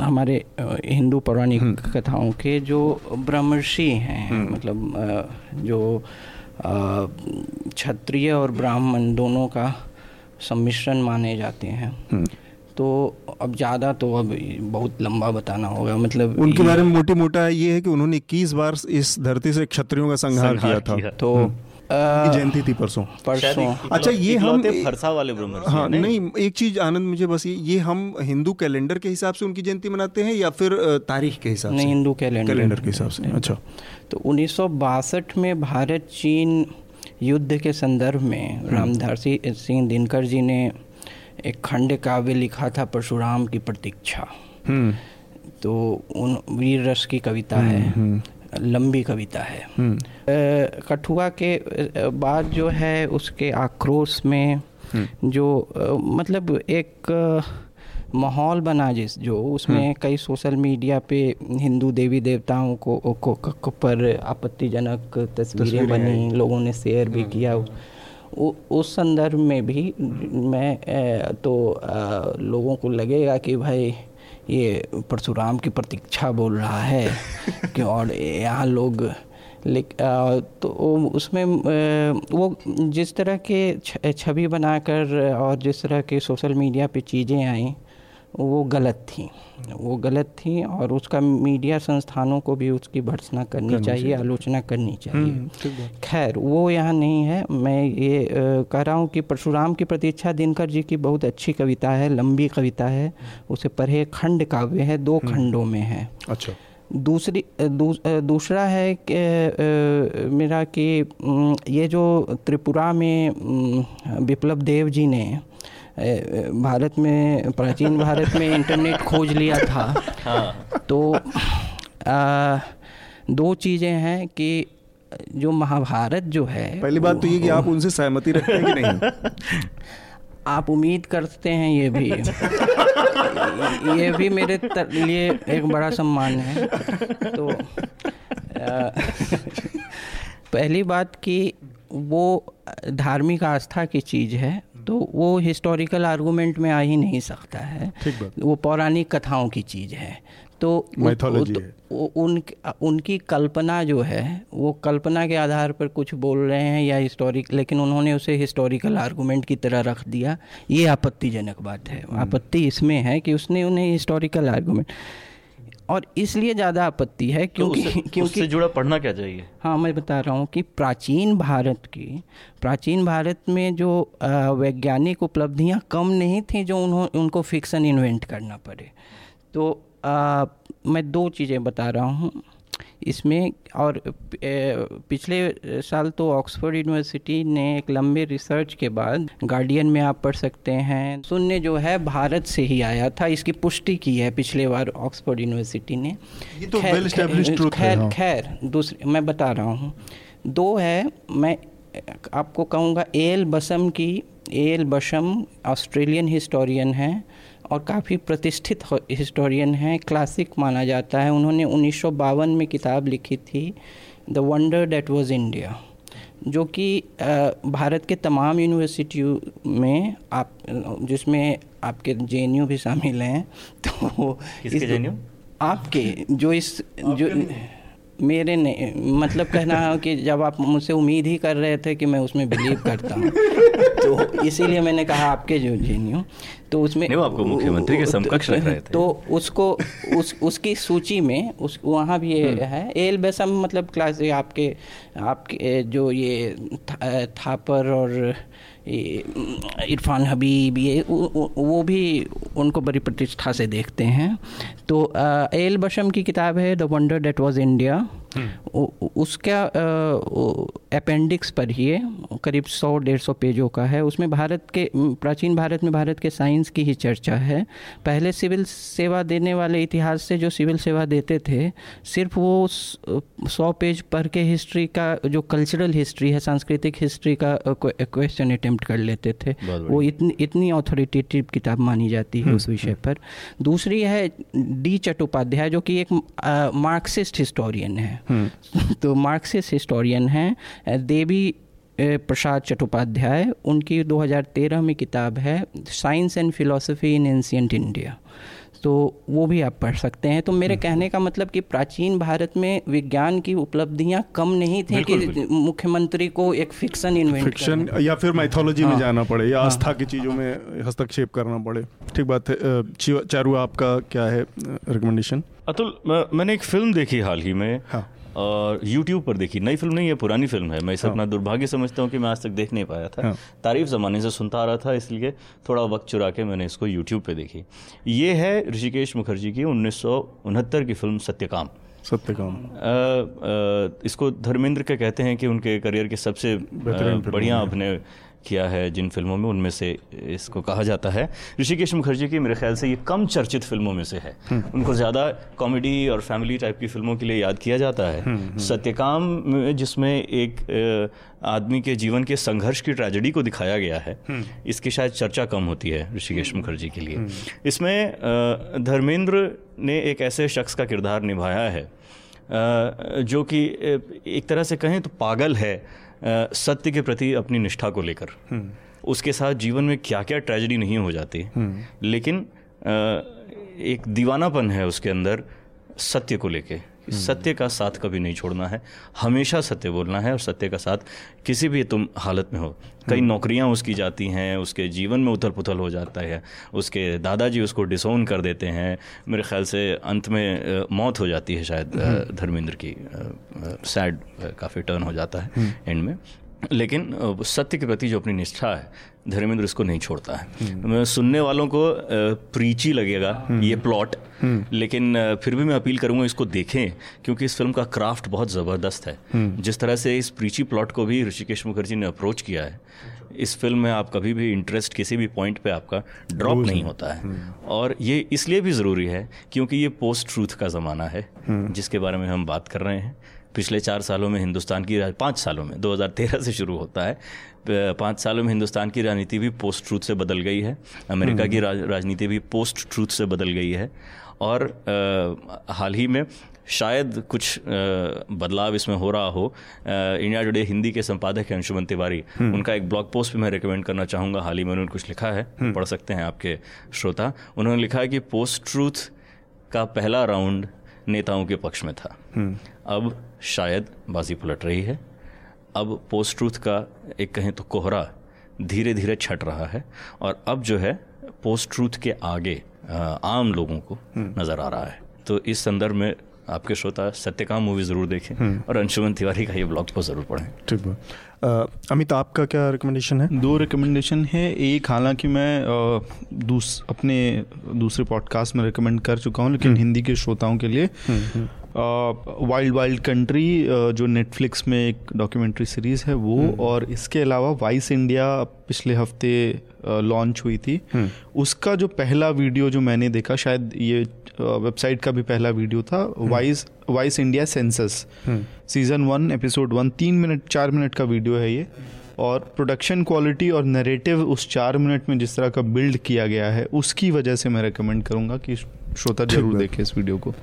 हमारे हिंदू पौराणिक हम्म। कथाओं के जो ब्रह्मर्षि हैं हम्म। मतलब जो क्षत्रिय और ब्राह्मण दोनों का सम्मिश्रण माने जाते हैं हम्म। तो अब ज़्यादा तो अब बहुत लंबा बताना होगा मतलब उनके बारे में मोटी मोटा ये है कि उन्होंने इक्कीस बार इस धरती से क्षत्रियों का संहार किया था। तो हम्म। जयंती थी परसों। परसों। अच्छा ये हम फरसा वाले हाँ नहीं? एक चीज़ आनंद मुझे बस ये ये हम हिंदू कैलेंडर के हिसाब से उनकी जयंती मनाते हैं या फिर तारीख के हिसाब से? नहीं हिंदू कैलेंडर। कैलेंडर के हिसाब से अच्छा। तो उन्नीस सौ बासठ में भारत चीन युद्ध के संदर्भ में। रामधारी सिंह दिनकर जी ने एक खंड काव्य लिखा था परशुराम की प्रतीक्षा। हम्म। तो उन वीर रस की कविता है हम्म, हम्म। लंबी कविता है। कठुआ के बाद जो है उसके आक्रोश में जो मतलब एक माहौल बना जिस जो उसमें कई सोशल मीडिया पे हिंदू देवी देवताओं को, को, को पर आपत्तिजनक तस्वीरें बनी लोगों ने शेयर भी किया। उस संदर्भ में भी मैं तो लोगों को लगेगा कि भाई ये परशुराम की प्रतीक्षा बोल रहा है कि (laughs) और यहाँ लोग तो उसमें वो जिस तरह के छवि बनाकर और जिस तरह के सोशल मीडिया पे चीज़ें आई वो गलत थी। वो गलत थी और उसका मीडिया संस्थानों को भी उसकी भर्सना करनी, करनी चाहिए आलोचना करनी चाहिए। हम्म, खैर वो यहाँ नहीं है। मैं ये कह रहा हूँ कि परशुराम की प्रतीक्षा दिनकर जी की बहुत अच्छी कविता है लंबी कविता है। उसे पढ़े खंड काव्य है दो हम्म। खंडों में है। अच्छा। दूसरी दू, दूसरा है कि मेरा कि ये जो त्रिपुरा में विप्लव देव जी ने भारत में प्राचीन भारत में इंटरनेट खोज लिया था। हाँ। तो आ, दो चीज़ें हैं कि जो महाभारत जो है पहली बात तो ये कि आप उनसे सहमति रखते हैं कि नहीं? (laughs) आप उम्मीद करते हैं ये भी। (laughs) ये भी मेरे लिए एक बड़ा सम्मान है। तो आ, (laughs) पहली बात कि वो धार्मिक आस्था की चीज़ है। तो वो हिस्टोरिकल आर्गूमेंट में आ ही नहीं सकता है। वो पौराणिक कथाओं की चीज़ है। तो तो उन उनकी कल्पना जो है वो कल्पना के आधार पर कुछ बोल रहे हैं या हिस्टोरिक लेकिन उन्होंने उसे हिस्टोरिकल आर्गूमेंट की तरह रख दिया। ये आपत्तिजनक बात है। हम्म। आपत्ति इसमें है कि उसने उन्हें हिस्टोरिकल आर्गूमेंट और इसलिए ज़्यादा आपत्ति है तो क्योंकि तो क्योंकि उससे जुड़ा पढ़ना क्या चाहिए? हाँ मैं बता रहा हूँ कि प्राचीन भारत की प्राचीन भारत में जो वैज्ञानिक उपलब्धियाँ कम नहीं थी जो उन्हों उनको फिक्सन इन्वेंट करना पड़े। तो आ, मैं दो चीज़ें बता रहा हूँ। इसमें और पिछले साल तो ऑक्सफोर्ड यूनिवर्सिटी ने एक लंबे रिसर्च के बाद गार्डियन में आप पढ़ सकते हैं। शून्य जो है भारत से ही आया था। इसकी पुष्टि की है पिछले बार ऑक्सफोर्ड यूनिवर्सिटी ने। ये तो खैर खैर हाँ। खैर दूसरी मैं बता रहा हूँ। दो है मैं आपको कहूँगा एल बसम की एल बशम ऑस्ट्रेलियन हिस्टोरियन हैं। और काफ़ी प्रतिष्ठित हिस्टोरियन हैं क्लासिक माना जाता है। उन्होंने उन्नीस सौ बावन में किताब लिखी थी the wonder that was India जो कि भारत के तमाम यूनिवर्सिटियों में आप जिसमें आपके जेएनयू भी शामिल हैं तो किसके आपके जो इस जो मेरे ने मतलब कहना है कि जब आप मुझसे उम्मीद ही कर रहे थे कि मैं उसमें बिलीव करता हूँ तो इसीलिए मैंने कहा आपके जो जीनियो तो उसमें वो आपको मुख्यमंत्री के समकक्ष रख रहे थे तो उसको उस उसकी सूची में उस वहाँ भी ये हम्म। है एल बेसम मतलब क्लास आपके आपके जो ये था, थापर और इरफान हबीब ये वो भी उनको बड़ी प्रतिष्ठा से देखते हैं। तो एल बशम की किताब है, the wonder that was India. उसका अपेंडिक्स पढ़िए करीब सौ डेढ़ सौ पेजों का है। उसमें भारत के प्राचीन भारत में भारत के साइंस की ही चर्चा है। पहले सिविल सेवा देने वाले इतिहास से जो सिविल सेवा देते थे सिर्फ़ वो सौ पेज पढ़ के हिस्ट्री का जो कल्चरल हिस्ट्री है सांस्कृतिक हिस्ट्री का क्वेश्चन अटेम्प्ट कर लेते थे। वो इतनी इतनी ऑथोरिटेटिव किताब मानी जाती है उस हम्म, विषय हम्म। पर। दूसरी है डी चट्टोपाध्याय जो कि एक मार्क्सिस्ट हिस्टोरियन है। हम्म। तो मार्क्सिस्ट हिस्टोरियन हैं देवी प्रसाद चट्टोपाध्याय उनकी 2013 में किताब है science and philosophy in ancient India. तो वो भी आप पढ़ सकते हैं। तो मेरे हम्म। कहने का मतलब कि प्राचीन भारत में विज्ञान की उपलब्धियाँ कम नहीं थी कि मुख्यमंत्री को एक फिक्सन इन्वेंट फिक्शन या फिर माइथोलॉजी हाँ, में जाना पड़े या आस्था हाँ, आस्था की चीज़ों में हस्तक्षेप करना पड़े। ठीक बात है चारू आपका क्या है रिकमेंडेशन अतुल मैंने एक फ़िल्म देखी हाल ही में हाँ। और यूट्यूब पर देखी। नई फ़िल्म नहीं है पुरानी फ़िल्म है। मैं इसे हाँ। अपना दुर्भाग्य समझता हूँ कि मैं आज तक देख नहीं पाया था। हाँ। तारीफ़ ज़माने से सुनता आ रहा था इसलिए थोड़ा वक्त चुरा के मैंने इसको यूट्यूब पे देखी। ये है ऋषिकेश मुखर्जी की उन्नीस सौ उनहत्तर की फ़िल्म सत्यकाम। सत्यकाम। इसको धर्मेंद्र के कहते हैं कि उनके करियर के सबसे बढ़िया अभिनय किया है जिन फ़िल्मों में उनमें से इसको कहा जाता है। ऋषिकेश मुखर्जी की मेरे ख्याल से ये कम चर्चित फ़िल्मों में से है। हम्म। उनको ज़्यादा कॉमेडी और फैमिली टाइप की फ़िल्मों के लिए याद किया जाता है। हम्म, हम्म। सत्यकाम में जिसमें एक आदमी के जीवन के संघर्ष की ट्रेजेडी को दिखाया गया है इसकी शायद चर्चा कम होती है ऋषिकेश मुखर्जी के लिए। इसमें धर्मेंद्र ने एक ऐसे शख्स का किरदार निभाया है जो कि एक तरह से कहें तो पागल है सत्य के प्रति अपनी निष्ठा को लेकर हम्म। उसके साथ जीवन में क्या क्या ट्रेजेडी नहीं हो जाती हम्म। लेकिन एक दीवानापन है उसके अंदर सत्य को लेके हम्म। सत्य का साथ कभी नहीं छोड़ना है। हमेशा सत्य बोलना है और सत्य का साथ किसी भी तुम हालत में हो। कई नौकरियाँ उसकी जाती हैं उसके जीवन में उथल पुथल हो जाता है उसके दादाजी उसको डिसोन कर देते हैं। मेरे ख्याल से अंत में मौत हो जाती है शायद धर्मेंद्र की सैड काफ़ी टर्न हो जाता है एंड में। लेकिन सत्य के प्रति जो अपनी निष्ठा है धर्मेंद्र इसको नहीं छोड़ता है। हम्म। सुनने वालों को प्रीची लगेगा हम्म। ये प्लॉट हम्म। लेकिन फिर भी मैं अपील करूँगा इसको देखें क्योंकि इस फ़िल्म का क्राफ्ट बहुत ज़बरदस्त है। जिस तरह से इस प्रीची प्लॉट को भी ऋषिकेश मुखर्जी ने अप्रोच किया है इस फ़िल्म में आप कभी भी इंटरेस्ट किसी भी पॉइंट पे आपका ड्रॉप नहीं होता है। और ये इसलिए भी ज़रूरी है क्योंकि ये पोस्ट ट्रूथ का ज़माना है जिसके बारे में हम बात कर रहे हैं। पिछले चार सालों में हिंदुस्तान की पाँच सालों में 2013 से शुरू होता है। पाँच सालों में हिंदुस्तान की राजनीति भी पोस्ट ट्रूथ से बदल गई है। अमेरिका की राज, राजनीति भी पोस्ट ट्रूथ से बदल गई है। और आ, हाल ही में शायद कुछ बदलाव इसमें हो रहा हो। इंडिया टुडे हिंदी के संपादक हैं अंशुमन तिवारी। हम्म। उनका एक ब्लॉग पोस्ट भी मैं रिकमेंड करना चाहूँगा। हाल ही में उन्होंने कुछ लिखा है। हम्म। पढ़ सकते हैं आपके श्रोता। उन्होंने लिखा है कि पोस्ट ट्रूथ का पहला राउंड नेताओं के पक्ष में था। अब शायद बाजी पलट रही है। अब पोस्ट ट्रूथ का एक कहें तो कोहरा धीरे धीरे छट रहा है और अब जो है पोस्ट ट्रूथ के आगे आम लोगों को नज़र आ रहा है। तो इस संदर्भ में आपके श्रोता सत्यकाम मूवी ज़रूर देखें और अंशुमन तिवारी का ये ब्लॉग को ज़रूर पढ़ें। ठीक है अमित आपका क्या रिकमेंडेशन है? दो रिकमेंडेशन है। एक हालाँकि मैं दूस अपने दूसरे पॉडकास्ट में रिकमेंड कर चुका हूँ लेकिन हम्म। हिंदी के श्रोताओं के लिए। वाइल्ड वाइल्ड कंट्री जो नेटफ्लिक्स में एक डॉक्यूमेंट्री सीरीज़ है वो हम्म। और इसके अलावा वाइस इंडिया पिछले हफ़्ते लॉन्च हुई थी। हम्म। उसका जो पहला वीडियो जो मैंने देखा शायद ये वेबसाइट का भी पहला वीडियो था vice vice India census season one episode one तीन मिनट चार मिनट का वीडियो है ये। और प्रोडक्शन क्वालिटी और नरेटिव उस चार मिनट में जिस तरह का बिल्ड किया गया है उसकी वजह से मैं रिकमेंड करूँगा कि श्रोता ज़रूर देखे इस वीडियो को।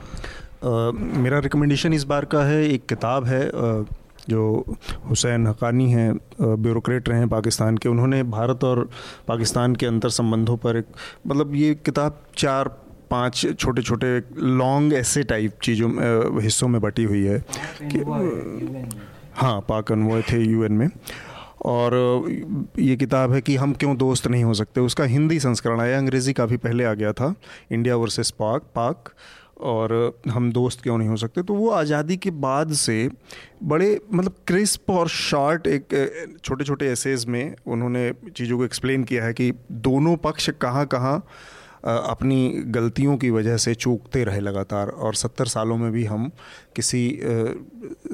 मेरा रिकमेंडेशन इस बार का है एक किताब है जो हुसैन हकानी हैं ब्यूरोक्रेट रहे हैं पाकिस्तान के उन्होंने भारत और पाकिस्तान के अंतर संबंधों पर एक मतलब ये किताब चार पाँच छोटे छोटे लॉन्ग ऐसे टाइप चीज़ों हिस्सों में बटी हुई है। कि हाँ पाक अनवय थे यूएन में। और ये किताब है कि हम क्यों दोस्त नहीं हो सकते? उसका हिंदी संस्करण आया अंग्रेज़ी काफ़ी पहले आ गया था इंडिया वर्सेस पाक पाक और हम दोस्त क्यों नहीं हो सकते? तो वो आज़ादी के बाद से बड़े मतलब क्रिस्प और शॉर्ट एक छोटे छोटे एसेज में उन्होंने चीज़ों को एक्सप्लेन किया है कि दोनों पक्ष कहाँ कहाँ अपनी गलतियों की वजह से चूकते रहे लगातार। और सत्तर सालों में भी हम किसी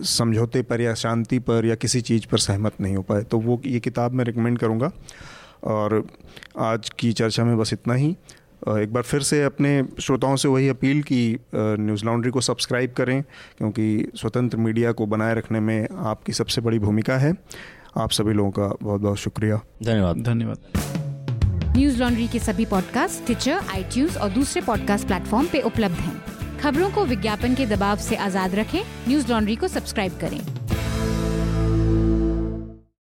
समझौते पर या शांति पर या किसी चीज़ पर सहमत नहीं हो पाए। तो वो ये किताब मैं रिकमेंड करूँगा। और आज की चर्चा में बस इतना ही। एक बार फिर से अपने श्रोताओं से वही अपील की न्यूज़ लॉन्ड्री को सब्सक्राइब करें क्योंकि स्वतंत्र मीडिया को बनाए रखने में आपकी सबसे बड़ी भूमिका है। आप सभी लोगों का बहुत बहुत शुक्रिया। धन्यवाद। धन्यवाद। न्यूज़ लॉन्ड्री के सभी पॉडकास्ट ट्विटर आई और दूसरे पॉडकास्ट प्लेटफॉर्म पे उपलब्ध हैं। खबरों को विज्ञापन के दबाव से आज़ाद रखें। न्यूज़ लॉन्ड्री को सब्सक्राइब करें।